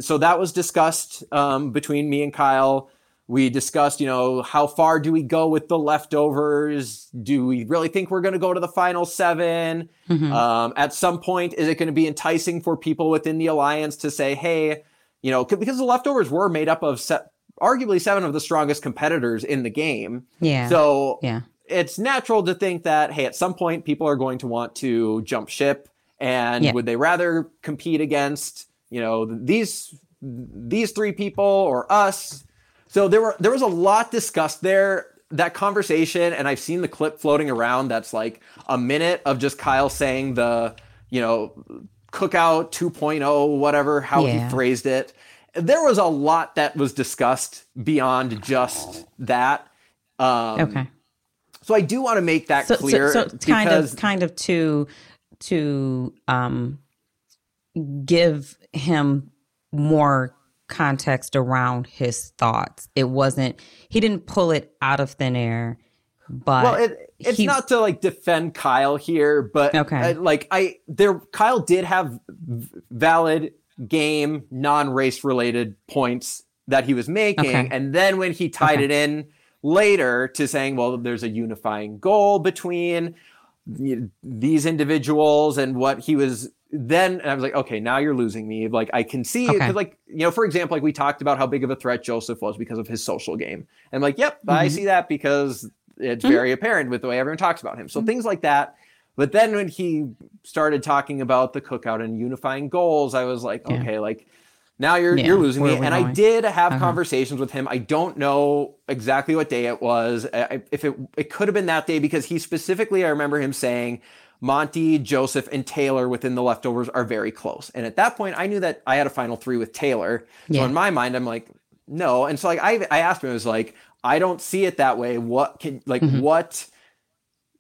so that was discussed um, between me and Kyle. We discussed, you know, how far do we go with the leftovers? Do we really think we're going to go to the final 7 Mhm. Um, at some point, is it going to be enticing for people within the alliance to say, hey, you know, because the leftovers were made up of se- arguably seven of the strongest competitors in the game. Yeah. So yeah. it's natural to think that hey at some point people are going to want to jump ship and Yeah. would they rather compete against you know these these three people or us so there were there was a lot discussed there that conversation and i've seen the clip floating around that's like a minute of just kyle saying the you know cookout 2.0 whatever how Yeah. he phrased it there was a lot that was discussed beyond just that um, Okay. so I do want to make that So, clear so, so kind of kind of to to um give him more context around his thoughts. It wasn't he didn't pull it out of thin air, but well, it, it's he- not to like defend Kyle here, but Okay. uh, like I there Kyle did have valid game non-race related points that he was making, Okay. and then when he tied Okay. it in later to saying, well, there's a unifying goal between these individuals and what he was then and I was like, okay, now you're losing me. Like I can see Okay. like, you know, for example, like we talked about how big of a threat Joseph was because of his social game. And I'm like, yep, I Mhm. see that because it's Mhm. very apparent with the way everyone talks about him. So things like that. But then when he started talking about the cookout and unifying goals, I was like, Yeah. okay, like now you're Yeah, you're losing me. And I did have Uh-huh. conversations with him. I don't know exactly what day it was. I, if it it could have been that day because he specifically, I remember him saying, Monte, Joseph, and Taylor within the leftovers are very close. And at that point, I knew that I had a final three with Taylor. So Yeah. in my mind, I'm like, no. And so like I I asked him, I was like, I don't see it that way. What can like Mhm. what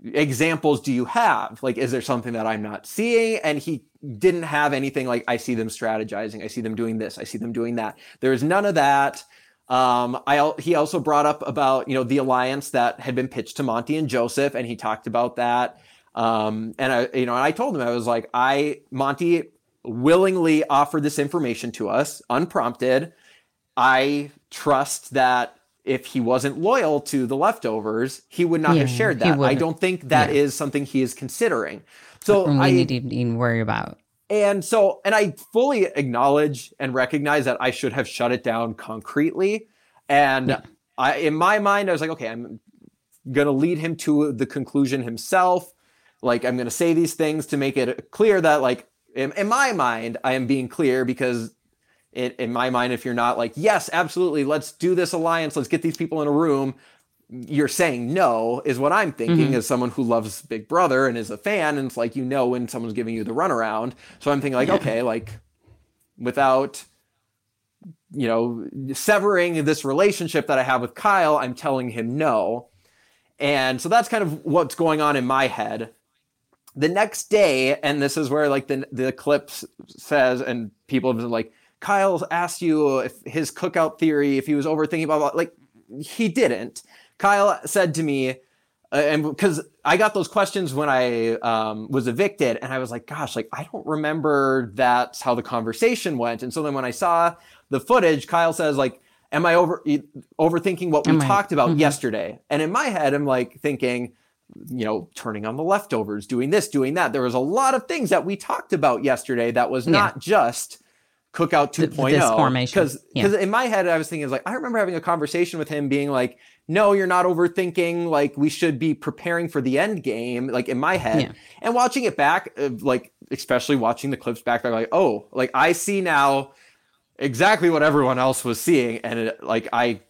examples do you have? Like, is there something that I'm not seeing? And he didn't have anything like I see them strategizing, I see them doing this, I see them doing that. There's none of that. Um, I he also brought up about you know the alliance that had been pitched to Monte and Joseph, and he talked about that. Um, and I you know and I told him I was like I Monte willingly offered this information to us unprompted. I trust that if he wasn't loyal to the leftovers, he would not have shared that. I don't think that is Yeah. something he is considering. So I need to even worry about. and so and I fully acknowledge and recognize that I should have shut it down concretely. And Yeah. I in my mind, I was like, okay, I'm gonna lead him to the conclusion himself. Like I'm gonna say these things to make it clear that like in, in my mind, I am being clear because in, in my mind, if you're not like, yes, absolutely, let's do this alliance, let's get these people in a room, you're saying no, is what I'm thinking Mhm. as someone who loves Big Brother and is a fan. And it's like, you know, when someone's giving you the runaround. So I'm thinking, like, Yeah. okay, like without, you know, severing this relationship that I have with Kyle, I'm telling him no. And so that's kind of what's going on in my head. The next day, and this is where like the the clip says, and people have been like, Kyle asked you if his cookout theory, if he was overthinking, blah blah. Like he didn't. Kyle said to me, uh, and because I got those questions when I um, was evicted, and I was like, gosh, like I don't remember that's how the conversation went. And so then when I saw the footage, Kyle says like, "Am I over overthinking what we Am I- talked about Mhm. yesterday?" And in my head, I'm like thinking, you know, turning on the leftovers, doing this, doing that. There was a lot of things that we talked about yesterday that was Yeah. not just cookout Th- 2.0 this formation. because Yeah. in my head I was thinking like I remember having a conversation with him being like no you're not overthinking like we should be preparing for the end game like in my head Yeah. and watching it back uh, like especially watching the clips back they're like oh like I see now exactly what everyone else was seeing and it, like I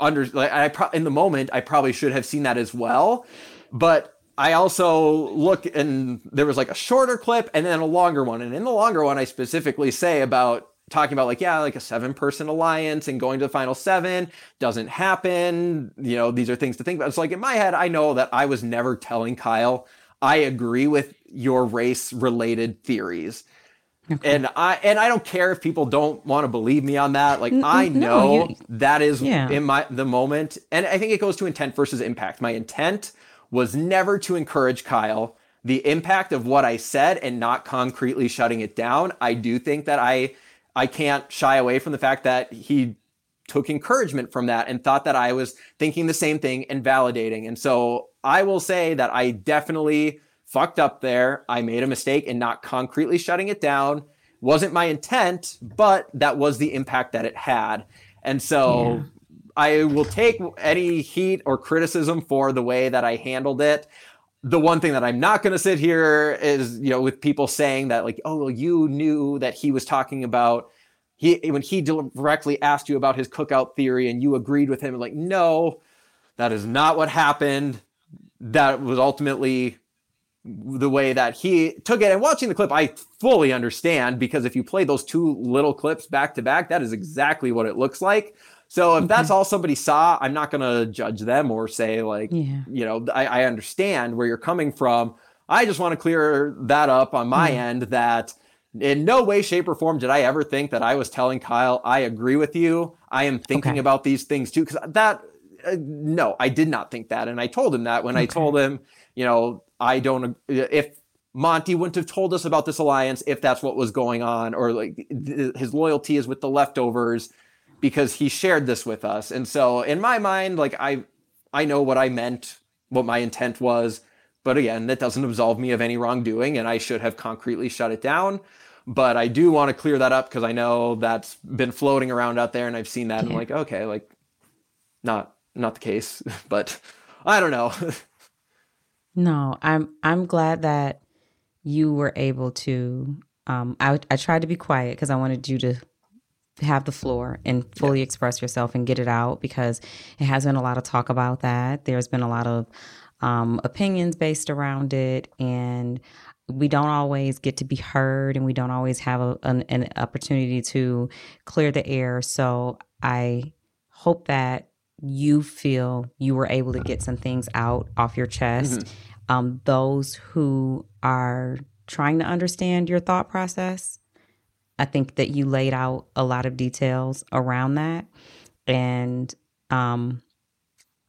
under like I pro- in the moment I probably should have seen that as well but I also look and there was like a shorter clip and then a longer one. And in the longer one, I specifically say about talking about like, yeah, like a seven person alliance and going to the final seven doesn't happen. You know, these are things to think about. It's like in my head, I know that I was never telling Kyle, I agree with your race related theories. Okay. And I and I don't care if people don't want to believe me on that. Like N- I n- no, know you- that is Yeah. in my the moment. And I think it goes to intent versus impact. My intent was never to encourage Kyle. The impact of what I said and not concretely shutting it down. I do think that I I can't shy away from the fact that he took encouragement from that and thought that I was thinking the same thing and validating. And so I will say that I definitely fucked up there. I made a mistake in not concretely shutting it down. Wasn't my intent, but that was the impact that it had. And so yeah. I will take any heat or criticism for the way that I handled it. The one thing that I'm not going to sit here is, you know, with people saying that, like, oh, well, you knew that he was talking about he when he directly asked you about his cookout theory and you agreed with him. Like, no, that is not what happened. That was ultimately the way that he took it. And watching the clip, I fully understand because if you play those two little clips back to back, that is exactly what it looks like. So if okay. that's all somebody saw, I'm not going to judge them or say like, yeah. you know, I, I, understand where you're coming from. I just want to clear that up on my mm. end that in no way, shape, or form did I ever think that I was telling Kyle, I agree with you. I am thinking okay. about these things too. Cause that, uh, no, I did not think that. And I told him that when okay. I told him, you know, I don't, if Monte wouldn't have told us about this alliance if that's what was going on, or like his loyalty is with the leftovers because he shared this with us. And so in my mind, like I I know what I meant, what my intent was, but again, that doesn't absolve me of any wrongdoing and I should have concretely shut it down. But I do want to clear that up because I know that's been floating around out there and I've seen that yeah. and I'm like, okay, like not not the case. but I don't know. no, I'm I'm glad that you were able to um I I tried to be quiet because I wanted you to have the floor and fully yeah. express yourself and get it out because it has been a lot of talk about that. There's been a lot of um, opinions based around it, and we don't always get to be heard, and we don't always have a, an, an opportunity to clear the air. So I hope that you feel you were able to get some things out off your chest. Mm-hmm. Um, those who are trying to understand your thought process I think that you laid out a lot of details around that. And um,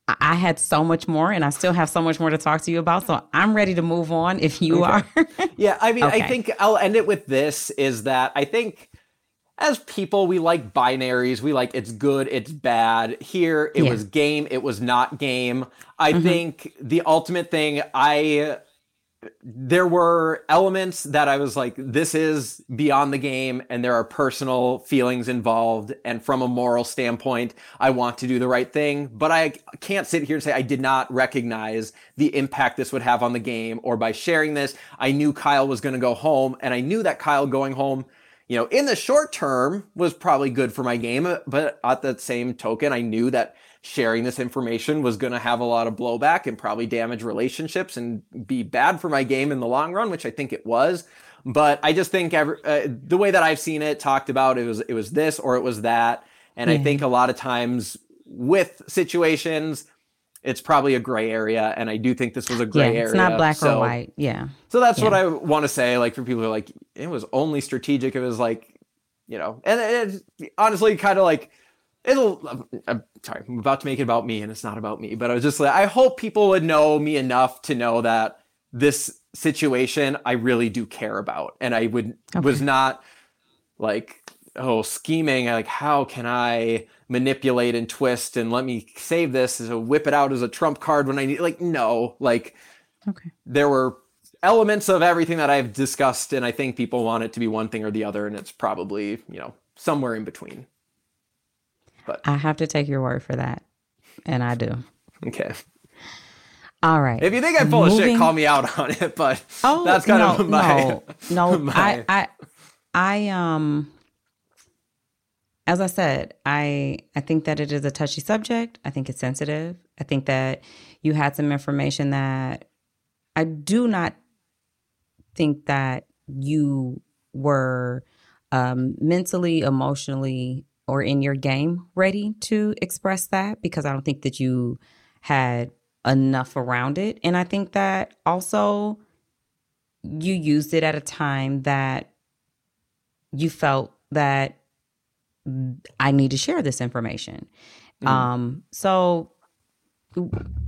I had so much more, and I still have so much more to talk to you about. So I'm ready to move on if you okay. are. yeah, I mean, okay. I think I'll end it with this is that I think as people, we like binaries. We like it's good, it's bad. Here, it yeah. was game, it was not game. I mm-hmm. think the ultimate thing I there were elements that I was like, this is beyond the game, and there are personal feelings involved. And from a moral standpoint, I want to do the right thing. But I can't sit here and say I did not recognize the impact this would have on the game. Or by sharing this, I knew Kyle was going to go home, and I knew that Kyle going home you know, in the short term was probably good for my game, but at the same token, I knew that sharing this information was going to have a lot of blowback and probably damage relationships and be bad for my game in the long run, which I think it was. But I just think every, uh, the way that I've seen it talked about, it was it was this or it was that, and I think a lot of times with situations, it's probably a gray area, and I do think this was a gray yeah, it's area. It's not black so, or white. Yeah. So that's yeah. what I want to say. Like for people who are like, it was only strategic. It was like, you know, and it, honestly, kind of like it'll I'm sorry, I'm about to make it about me and it's not about me, but I was just like I hope people would know me enough to know that this situation I really do care about. And I would okay. was not like oh scheming like how can I manipulate and twist and let me save this as a whip it out as a trump card when I need like no like okay. there were elements of everything that I've discussed and I think people want it to be one thing or the other and it's probably you know somewhere in between but I have to take your word for that. And I do. Okay. All right. If you think I'm full Moving... of shit, call me out on it. But oh, that's kind no, of my no, no. My... I, I, I, um, as I said, I, I think that it is a touchy subject. I think it's sensitive. I think that you had some information that I do not think that you were um, mentally, emotionally or in your game ready to express that because I don't think that you had enough around it. And I think that also you used it at a time that you felt that I need to share this information. Mm. Um, so,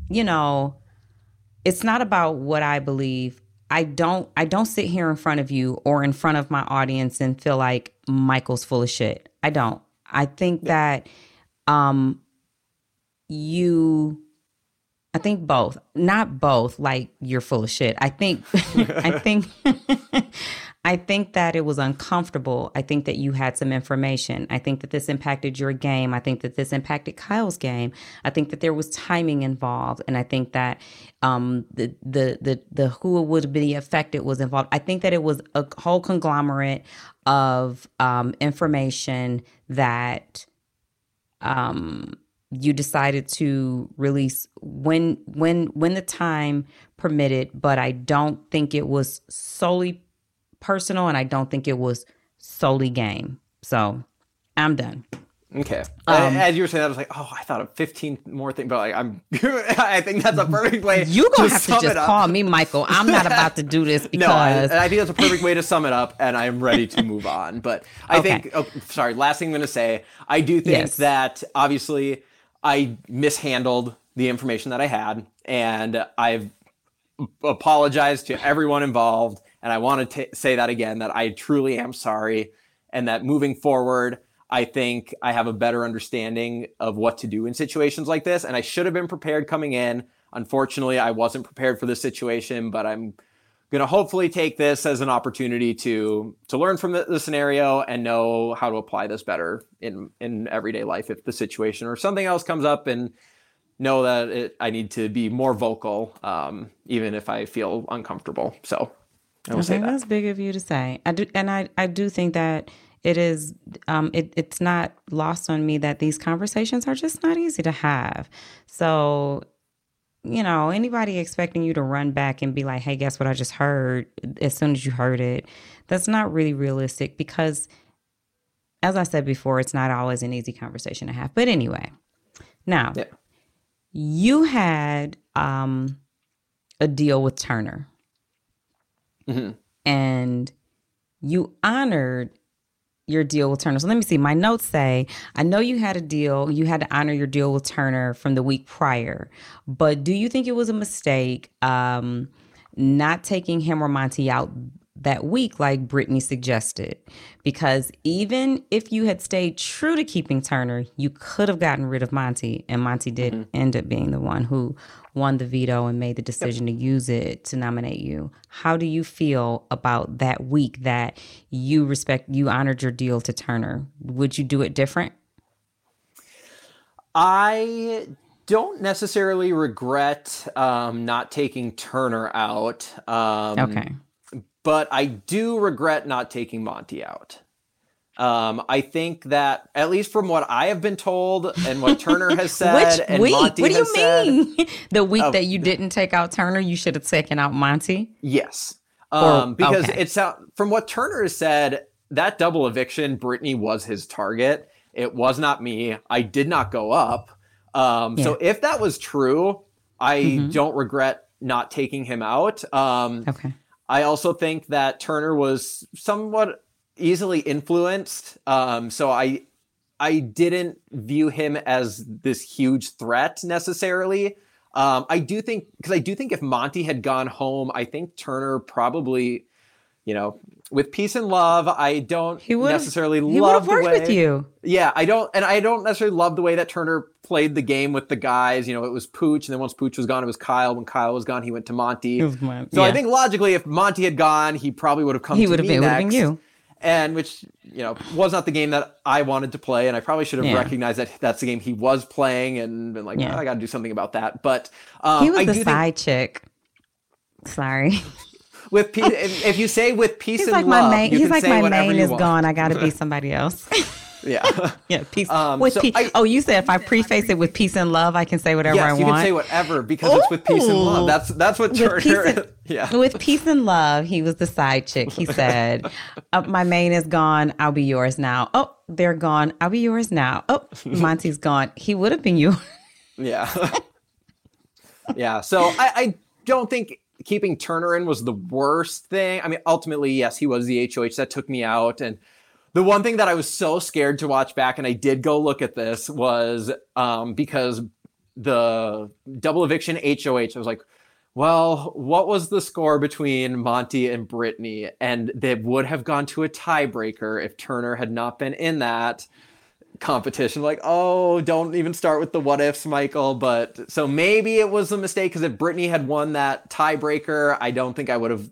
you know, it's not about what I believe I don't I don't sit here in front of you or in front of my audience and feel like Michael's full of shit. I don't. I think that um you I think both. Not both like you're full of shit. I think I think I think that it was uncomfortable. I think that you had some information. I think that this impacted your game. I think that this impacted Kyle's game. I think that there was timing involved, and I think that um, the the the the who would be affected was involved. I think that it was a whole conglomerate of um, information that um, you decided to release when when when the time permitted. But I don't think it was solely personal, and I don't think it was solely game. So I'm done. Okay. Um, As you were saying, I was like, oh, I thought of 15 more things, but like, I'm, I think that's a perfect way. You're gonna to have to just call me Michael. I'm not about to do this because. no, I, I, think that's a perfect way to sum it up, and I'm ready to move on. But I okay. think, oh, sorry, last thing I'm gonna say, I do think yes. that obviously I mishandled the information that I had, and I've apologized to everyone involved and I want to say that again that I truly am sorry. And that moving forward, I think I have a better understanding of what to do in situations like this. And I should have been prepared coming in. Unfortunately, I wasn't prepared for this situation, but I'm going to hopefully take this as an opportunity to to learn from the, the, scenario and know how to apply this better in in everyday life if the situation or something else comes up and know that it, I need to be more vocal, um, even if I feel uncomfortable. So I will say that. That's big of you to say. I do, and I, I do think that it is. Um, it, it's not lost on me that these conversations are just not easy to have. So, you know, anybody expecting you to run back and be like, "Hey, guess what? I just heard." As soon as you heard it, that's not really realistic because, as I said before, it's not always an easy conversation to have. But anyway, now yeah. you had um, a deal with Turner Mm-hmm. And you honored your deal with Turner. So let me see. My notes say, I know you had a deal, you had to honor your deal with Turner from the week prior, but do you think it was a mistake um, not taking him or Monte out that week, like Brittany suggested. Because even if you had stayed true to keeping Turner, you could have gotten rid of Monte. and Monte did mm-hmm. end up being the one who won the veto and made the decision yep. to use it to nominate you. How do you feel about that week that you respect, you honored your deal to Turner? Would you do it different? I don't necessarily regret um, not taking Turner out. Um, okay but I do regret not taking Monte out. Um, I think that at least from what I have been told and what Turner has said, Which and week? Monte what do you mean? Said, the week uh, that you didn't take out Turner, you should have taken out Monte. Yes, um, or, because okay. it's from what Turner has said. That double eviction, Brittany was his target. It was not me. I did not go up. Um, yeah. So if that was true, I mm-hmm. don't regret not taking him out. Um, okay. I also think that Turner was somewhat easily influenced. Um, so I I didn't view him as this huge threat necessarily. Um, I do think because I do think if Monte had gone home, I think Turner probably, you know, with peace and love, I don't he necessarily he love the way. with you. Yeah, I don't, and I don't necessarily love the way that Turner played the game with the guys. You know, it was Pooch, and then once Pooch was gone, it was Kyle. When Kyle was gone, he went to Monte. My, so yeah. I think logically, if Monte had gone, he probably would have come. He would have been, been you. And which you know was not the game that I wanted to play, and I probably should have yeah. recognized that that's the game he was playing, and been like, yeah. oh, I got to do something about that. But um, he was I the side think- chick. Sorry. with peace, if you say with peace he's and like love, my main, he's like my main is want. gone. I got to be somebody else. yeah, yeah. Peace um, with so peace. I, oh, you said if I preface it with peace and love, I can say whatever yes, I want. you can say whatever because Ooh. it's with peace and love. That's that's what Turner. And, yeah, with peace and love, he was the side chick. He said, oh, "My main is gone. I'll be yours now." Oh, they're gone. I'll be yours now. Oh, Monte's gone. He would have been yours. yeah. yeah. So I, I don't think keeping Turner in was the worst thing. I mean, ultimately, yes, he was the HOH that took me out. And the one thing that I was so scared to watch back, and I did go look at this, was um, because the double eviction HOH, I was like, well, what was the score between Monte and Brittany? And they would have gone to a tiebreaker if Turner had not been in that competition. Like, oh, don't even start with the what ifs, Michael. But so maybe it was a mistake because if Brittany had won that tiebreaker, I don't think I would have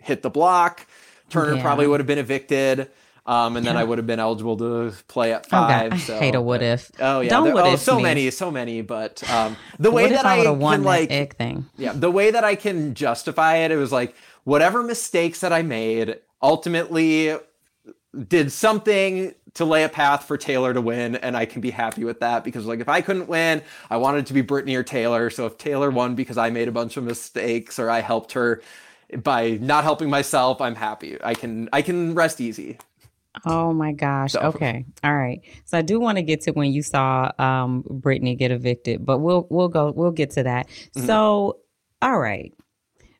hit the block. Turner Yeah. probably would have been evicted. Um, and then Yeah. I would have been eligible to play at Oh, five. I so, hate a what if. Oh yeah, Don't there- what oh, if so me. many, so many. But um, the way that I I won can like egg thing? yeah, the way that I can justify it, it was like whatever mistakes that I made ultimately did something to lay a path for Taylor to win, and I can be happy with that because like if I couldn't win, I wanted to be Brittany or Taylor. So if Taylor won because I made a bunch of mistakes or I helped her by not helping myself, I'm happy. I can I can rest easy. Oh my gosh. So- Okay. All right. So I do want to get to when you saw um Brittany get evicted, but we'll we'll go we'll get to that. Mhm. So all right.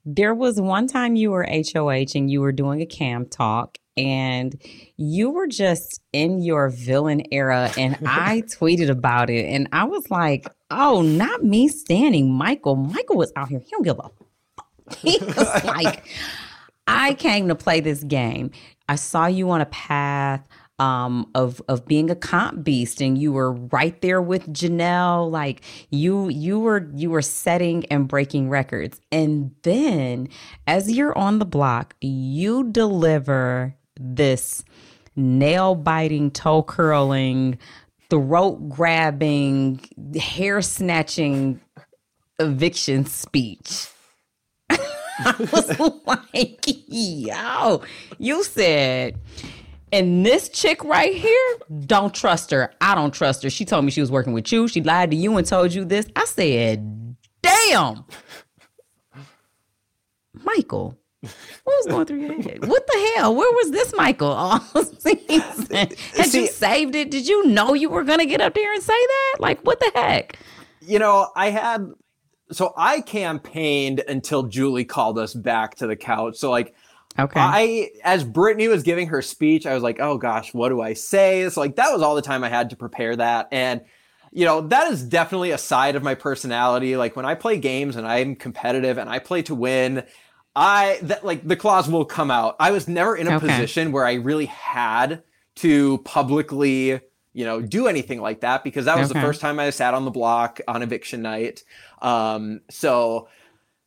There was one time you were HOH and you were doing a cam talk and you were just in your villain era and I tweeted about it and I was like, "Oh, not me standing Michael. Michael was out here. He don't give a fuck." He was like I came to play this game. I saw you on a path um, of of being a comp beast, and you were right there with Janelle. Like you, you were you were setting and breaking records. And then, as you're on the block, you deliver this nail biting, toe curling, throat grabbing, hair snatching eviction speech. I was like, yo, you said, and this chick right here, don't trust her. I don't trust her. She told me she was working with you. She lied to you and told you this. I said, damn. Michael, what was going through your head? What the hell? Where was this Michael all season? Had See- you saved it? Did you know you were going to get up there and say that? Like, what the heck? you know, I had so I campaigned until Julie called us back to the couch. So like Okay. I as Brittany was giving her speech, I was like, oh gosh, what do I say? So like that was all the time I had to prepare that. And you know, that is definitely a side of my personality. Like when I play games and I'm competitive and I play to win, I that like the claws will come out. I was never in a Okay. position where I really had to publicly, you know, do anything like that because that was the first time I sat on the block on eviction night. Um, so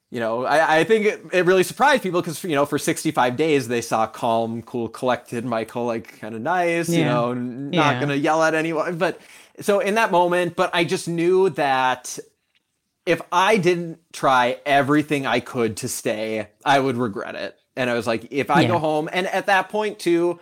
you know, I, I think it, it really surprised people because you know for 65 days they saw calm, cool, collected Michael, like kind of nice, you know, not Yeah. gonna yell at anyone. But so in that moment, but I just knew that if I didn't try everything I could to stay, I would regret it. And I was like, if I Yeah. go home, and at that point too,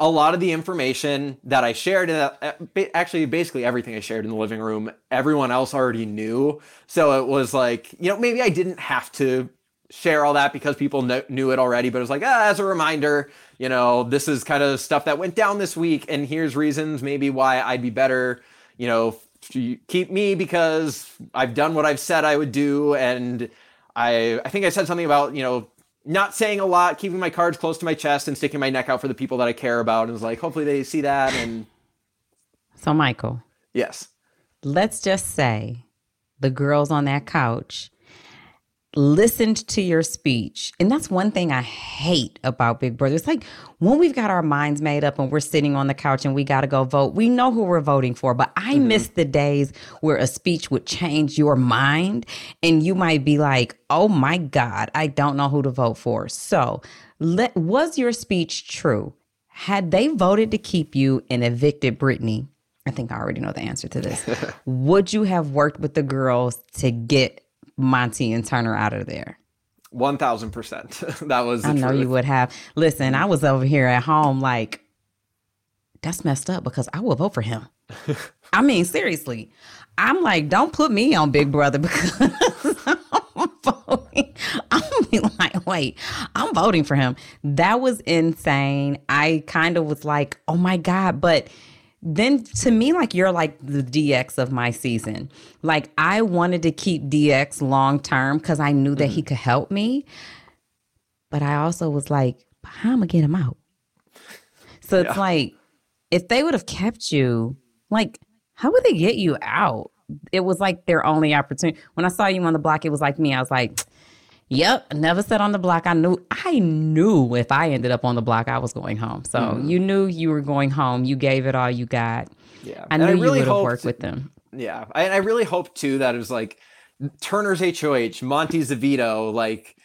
a lot of the information that I shared, uh, uh, actually basically everything I shared in the living room, everyone else already knew. So it was like, you know, maybe I didn't have to share all that because people kn- knew it already, but it was like, ah, as a reminder, you know, this is kind of stuff that went down this week, and here's reasons maybe why I'd be better, you know, keep me because I've done what I've said I would do, and I I think I said something about you know not saying a lot, keeping my cards close to my chest, and sticking my neck out for the people that I care about, and it's like hopefully they see that, and so, Michael, yes, let's just say the girls on that couch listened to your speech. And that's one thing I hate about Big Brother. It's like when we've got our minds made up and we're sitting on the couch and we got to go vote, we know who we're voting for. But I mm-hmm. miss the days where a speech would change your mind and you might be like, oh my God, I don't know who to vote for. So, let, was your speech true? Had they voted to keep you and evicted Brittany, I think I already know the answer to this. Would you have worked with the girls to get Monte and Turner out of there? one thousand percent. That was the I know truth. you would have. Listen, I was over here at home like, that's messed up because I will vote for him. I mean, seriously. I'm like, don't put me on Big Brother because I'm voting. I'm be like, wait, I'm voting for him. That was insane. I kind of was like, oh my God. But then to me, like you're like the DX of my season. Like I wanted to keep DX long term because I knew that he mm. could help me. But I also was like, how am I gonna get him out? So it's like, if they would have kept you, like, how would they get you out? It was like their only opportunity. When I saw you on the block, it was like me. I was like, Yep, never sat on the block. I knew I knew if I ended up on the block, I was going home. So mm-hmm. you knew you were going home. You gave it all you got. Yeah, I knew I really you would have worked with them. Yeah, I, I really hope too that it was like Turner's HOH, Monte's veto, like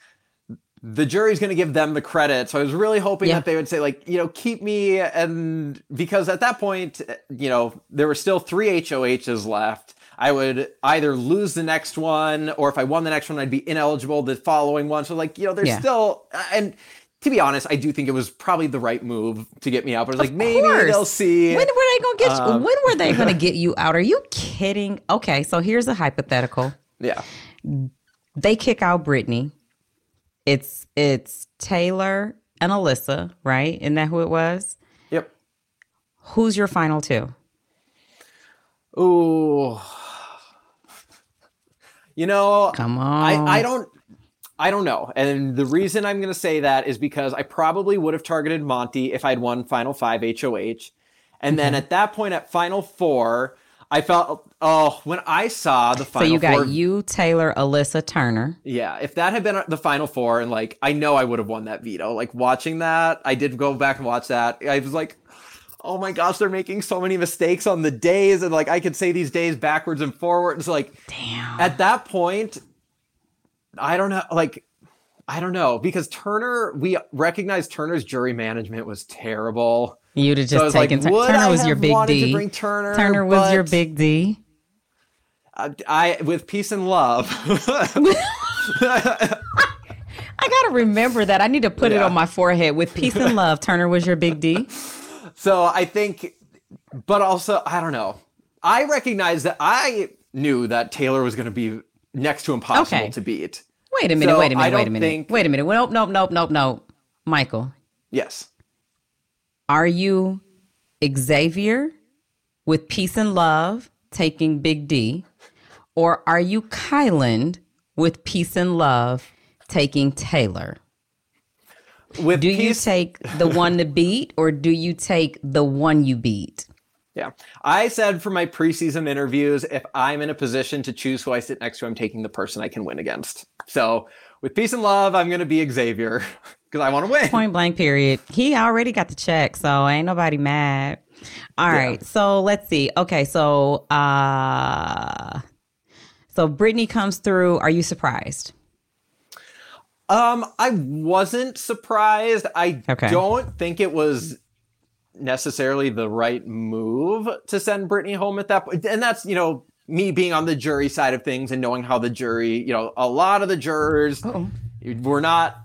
the jury's going to give them the credit. So I was really hoping yeah. that they would say, like, you know, keep me. And because at that point, you know, there were still three HOHs left. I would either lose the next one, or if I won the next one, I'd be ineligible the following one. So, like, you know, there's yeah. still, and to be honest, I do think it was probably the right move to get me out. But it's like maybe they'll see. When were they gonna get? Um, you, when were they gonna get you out? Are you kidding? Okay, so here's a hypothetical. Yeah, they kick out Brittany. It's it's Taylor and Alyssa, right? Isn't that who it was? Yep. Who's your final two? Ooh. You know, come on. I, I don't I don't know. And the reason I'm going to say that is because I probably would have targeted Monte if I'd won Final Five HOH. And mm-hmm. then at that point at Final Four, I felt, oh, when I saw the Final So you got four, you, Taylor, Alyssa, Turner. Yeah. If that had been the Final Four, and like, I know I would have won that veto. Like, watching that, I did go back and watch that. I was like, oh my gosh, they're making so many mistakes on the days. And like, I could say these days backwards and forwards. Like, damn. At that point, I don't know, like I don't know because Turner, we recognize Turner's jury management was terrible. You'd have just so taken like, Turner was your big D. To bring Turner, Turner was your big D. I, I with peace and love. I gotta remember that. I need to put yeah. it on my forehead. With peace and love, Turner was your big D. So I think, but also I don't know. I recognize that I knew that Taylor was going to be next to impossible okay. to beat. Wait a minute, so wait a minute, wait a minute. Think... Wait a minute. Nope, nope, nope, nope, nope. Michael. Yes. Are you Xavier with peace and love taking Big D? Or are you Kyland with peace and love taking Taylor? With do peace... you take the one to beat or do you take the one you beat? Yeah. I said for my preseason interviews, if I'm in a position to choose who I sit next to, I'm taking the person I can win against. So with peace and love, I'm going to be Xavier because I want to win. Point blank, period. He already got the check, so ain't nobody mad. All yeah. right. So let's see. Okay. So, uh, so Brittany comes through. Are you surprised? Um, I wasn't surprised. I okay. don't think it was necessarily the right move to send Brittany home at that point. And that's, you know, me being on the jury side of things and knowing how the jury, you know, a lot of the jurors Uh-oh. were not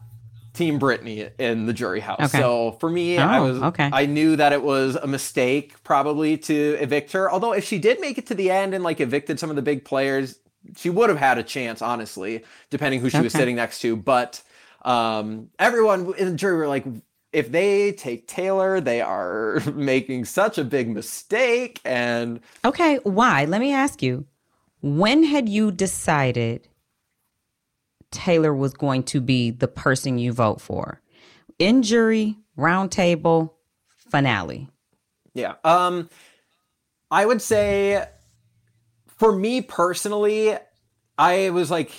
team Brittany in the jury house. Okay. So for me, oh, I was okay. I knew that it was a mistake probably to evict her. Although if she did make it to the end and like evicted some of the big players, she would have had a chance, honestly, depending who she okay. was sitting next to. But um, everyone in the jury were like, if they take Taylor, they are making such a big mistake. And okay, why? Let me ask you when had you decided Taylor was going to be the person you vote for? In jury, roundtable, finale. Yeah. Um, I would say for me personally, I was like,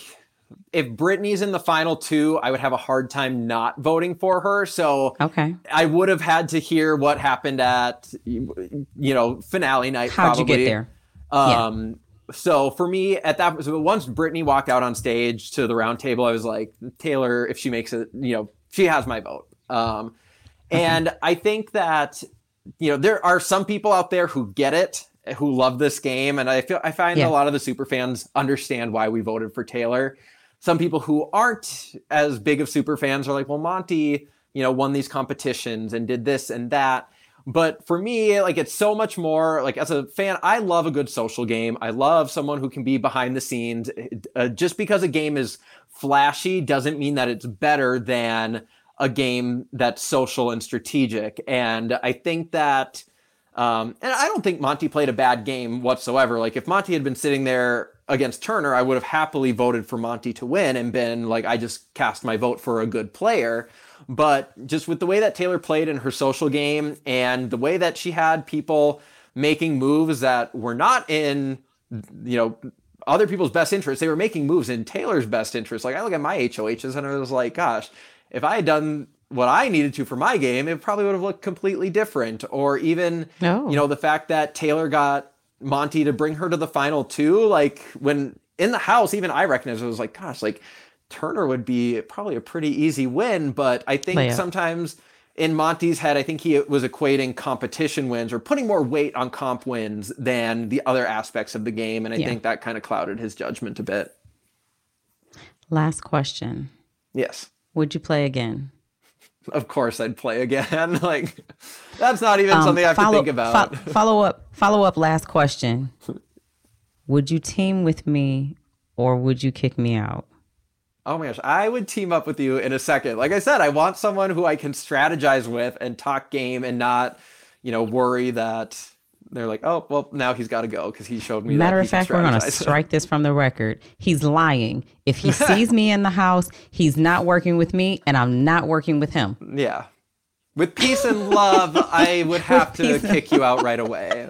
if Brittany's in the final two, I would have a hard time not voting for her. So okay, I would have had to hear what happened at you know finale night. How'd probably. you get there? Um, yeah. So for me, at that so once Brittany walked out on stage to the round table, I was like, Taylor, if she makes it, you know, she has my vote. Um, and I think that you know there are some people out there who get it who love this game and i feel i find yeah. a lot of the super fans understand why we voted for taylor some people who aren't as big of super fans are like, well, Monte, you know, won these competitions and did this and that. But for me, like it's so much more like as a fan, I love a good social game. I love someone who can be behind the scenes. Uh, just because a game is flashy doesn't mean that it's better than a game that's social and strategic. And I think that, um, and I don't think Monte played a bad game whatsoever. Like if Monte had been sitting there against Turner, I would have happily voted for Monte to win and been like, I just cast my vote for a good player. But just with the way that Taylor played in her social game and the way that she had people making moves that were not in, you know, other people's best interests. They were making moves in Taylor's best interest. Like I look at my HOHs and I was like, gosh, if I had done what I needed to for my game, it probably would have looked completely different. Or even, No. you oh. know, the fact that Taylor got Monte to bring her to the final two, like when in the house, even I recognized it was like, gosh, like Turner would be probably a pretty easy win. But I think sometimes in Monte's head, I think he was equating competition wins or putting more weight on comp wins than the other aspects of the game. And I Yeah. think that kind of clouded his judgment a bit. Last question. Yes. Would you play again? Of course I'd play again. like that's not even Um, something I have follow, to think about. fo- follow up. Follow up. Last question. Would you team with me, or would you kick me out? Oh my gosh, I would team up with you in a second. Like I said, I want someone who I can strategize with and talk game and not, you know, worry that they're like, oh, well, now he's got to go because he showed me. Matter that of fact, we're going to strike this from the record. He's lying. If he sees me in the house, he's not working with me, and I'm not working with him. yeah. With peace and love, I would have to kick you out right away.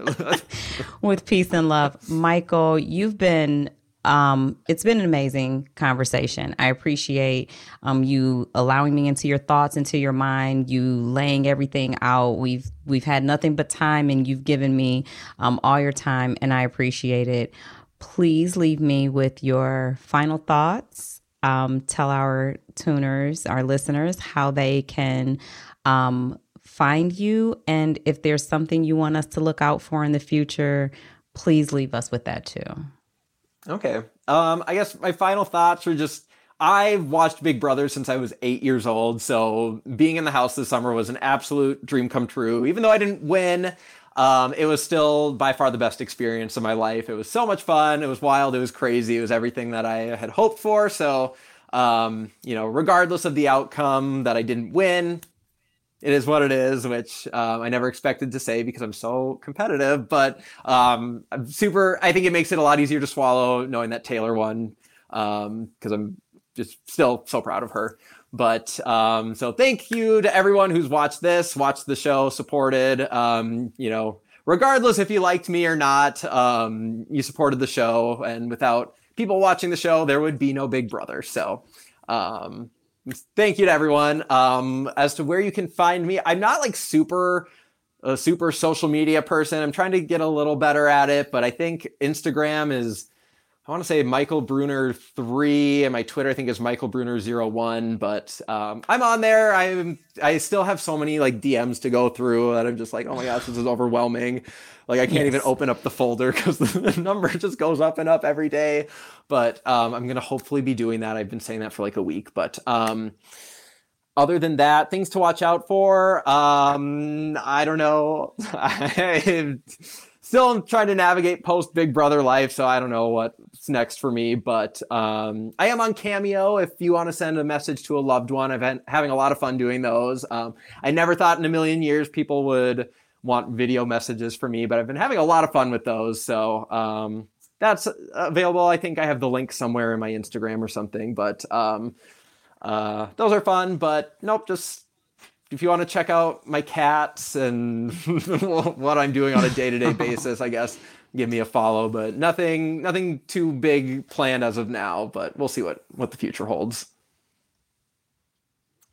with peace and love. Michael, you've been um it's been an amazing conversation. I appreciate um you allowing me into your thoughts, into your mind, you laying everything out. We've we've had nothing but time and you've given me um all your time and I appreciate it. Please leave me with your final thoughts. Um tell our tuners, our listeners how they can um find you and if there's something you want us to look out for in the future please leave us with that too Okay. Um, I guess my final thoughts are just I've watched Big Brother since I was eight years old, so being in the house this summer was an absolute dream come true. Even though I didn't win, um, it was still by far the best experience of my life. It was so much fun. It was wild. It was crazy. It was everything that I had hoped for. So, um, you know, regardless of the outcome that I didn't win, it is what it is, which um, I never expected to say because I'm so competitive. But um, I'm super. I think it makes it a lot easier to swallow knowing that Taylor won because I'm just still so proud of her. But um, so thank you to everyone who's watched this, watched the show, supported. Um, you know, regardless if you liked me or not, um, you supported the show, and without people watching the show, there would be no Big Brother. So. Thank you to everyone. Um, as to where you can find me, I'm not like super a super social media person. I'm trying to get a little better at it, but I think Instagram is I want to say Michael Bruner three, and my Twitter I think is Michael Bruner zero one. But um, I'm on there. I'm I still have so many like DMs to go through that I'm just like, oh my gosh, this is overwhelming. Like I can't even open up the folder because the number just goes up and up every day. But um, I'm gonna hopefully be doing that. I've been saying that for like a week, but um, other than that, things to watch out for. Um, I don't know. I'm still trying to navigate post Big Brother life, so I don't know what's next for me. But um, I am on Cameo. If you want to send a message to a loved one, I've been having a lot of fun doing those. Um, I never thought in a million years people would want video messages for me, but I've been having a lot of fun with those. So um, that's available. I think I have the link somewhere in my Instagram or something, but. Um, uh, those are fun, but nope, just if you want to check out my cats and what I'm doing on a day-to-day basis, I guess give me a follow, but nothing nothing too big planned as of now, but we'll see what what the future holds.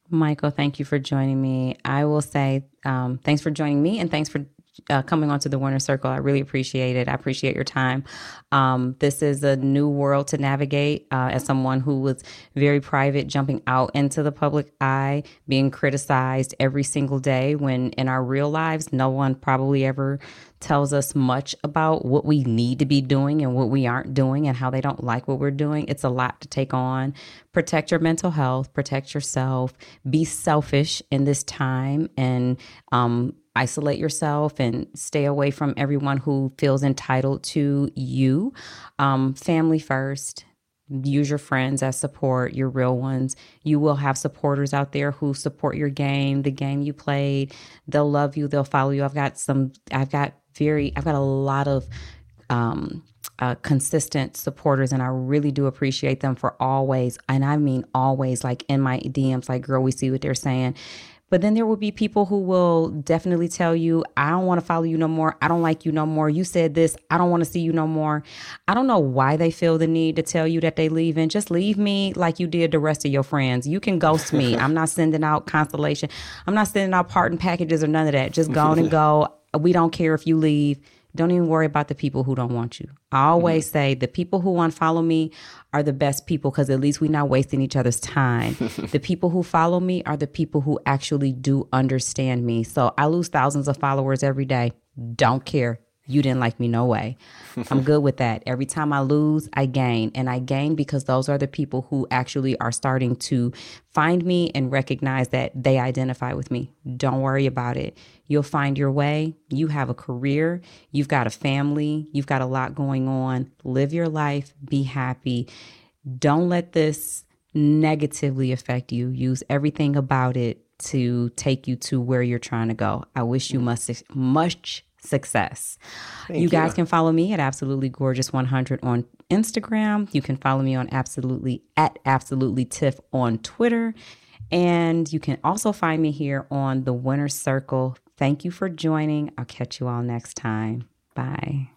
michael thank you for joining me i will say um, thanks for joining me and thanks for uh, coming onto the winner circle i really appreciate it i appreciate your time um, this is a new world to navigate uh, as someone who was very private jumping out into the public eye being criticized every single day when in our real lives no one probably ever tells us much about what we need to be doing and what we aren't doing and how they don't like what we're doing. It's a lot to take on. Protect your mental health, protect yourself, be selfish in this time, and um, isolate yourself and stay away from everyone who feels entitled to you. Um, family first. Use your friends as support, your real ones. You will have supporters out there who support your game, the game you played. They'll love you, they'll follow you. I've got some, I've got very, I've got a lot of um, uh, consistent supporters, and I really do appreciate them for always, and I mean always, like in my DMs, like, girl, we see what they're saying. But then there will be people who will definitely tell you, I don't want to follow you no more. I don't like you no more. You said this. I don't want to see you no more. I don't know why they feel the need to tell you that they leave and Just leave me like you did the rest of your friends. You can ghost me. I'm not sending out consolation. I'm not sending out parting packages or none of that. Just go on and go. We don't care if you leave. Don't even worry about the people who don't want you. I always mm-hmm. say the people who unfollow me are the best people because at least we're not wasting each other's time. the people who follow me are the people who actually do understand me. So I lose thousands of followers every day. Don't care you didn't like me no way. I'm good with that. Every time I lose, I gain. And I gain because those are the people who actually are starting to find me and recognize that they identify with me. Don't worry about it. You'll find your way. You have a career, you've got a family, you've got a lot going on. Live your life, be happy. Don't let this negatively affect you. Use everything about it to take you to where you're trying to go. I wish you much much success. You, you guys can follow me at Absolutely Gorgeous 100 on Instagram. You can follow me on Absolutely at Absolutely Tiff on Twitter. And you can also find me here on the Winner Circle. Thank you for joining. I'll catch you all next time. Bye.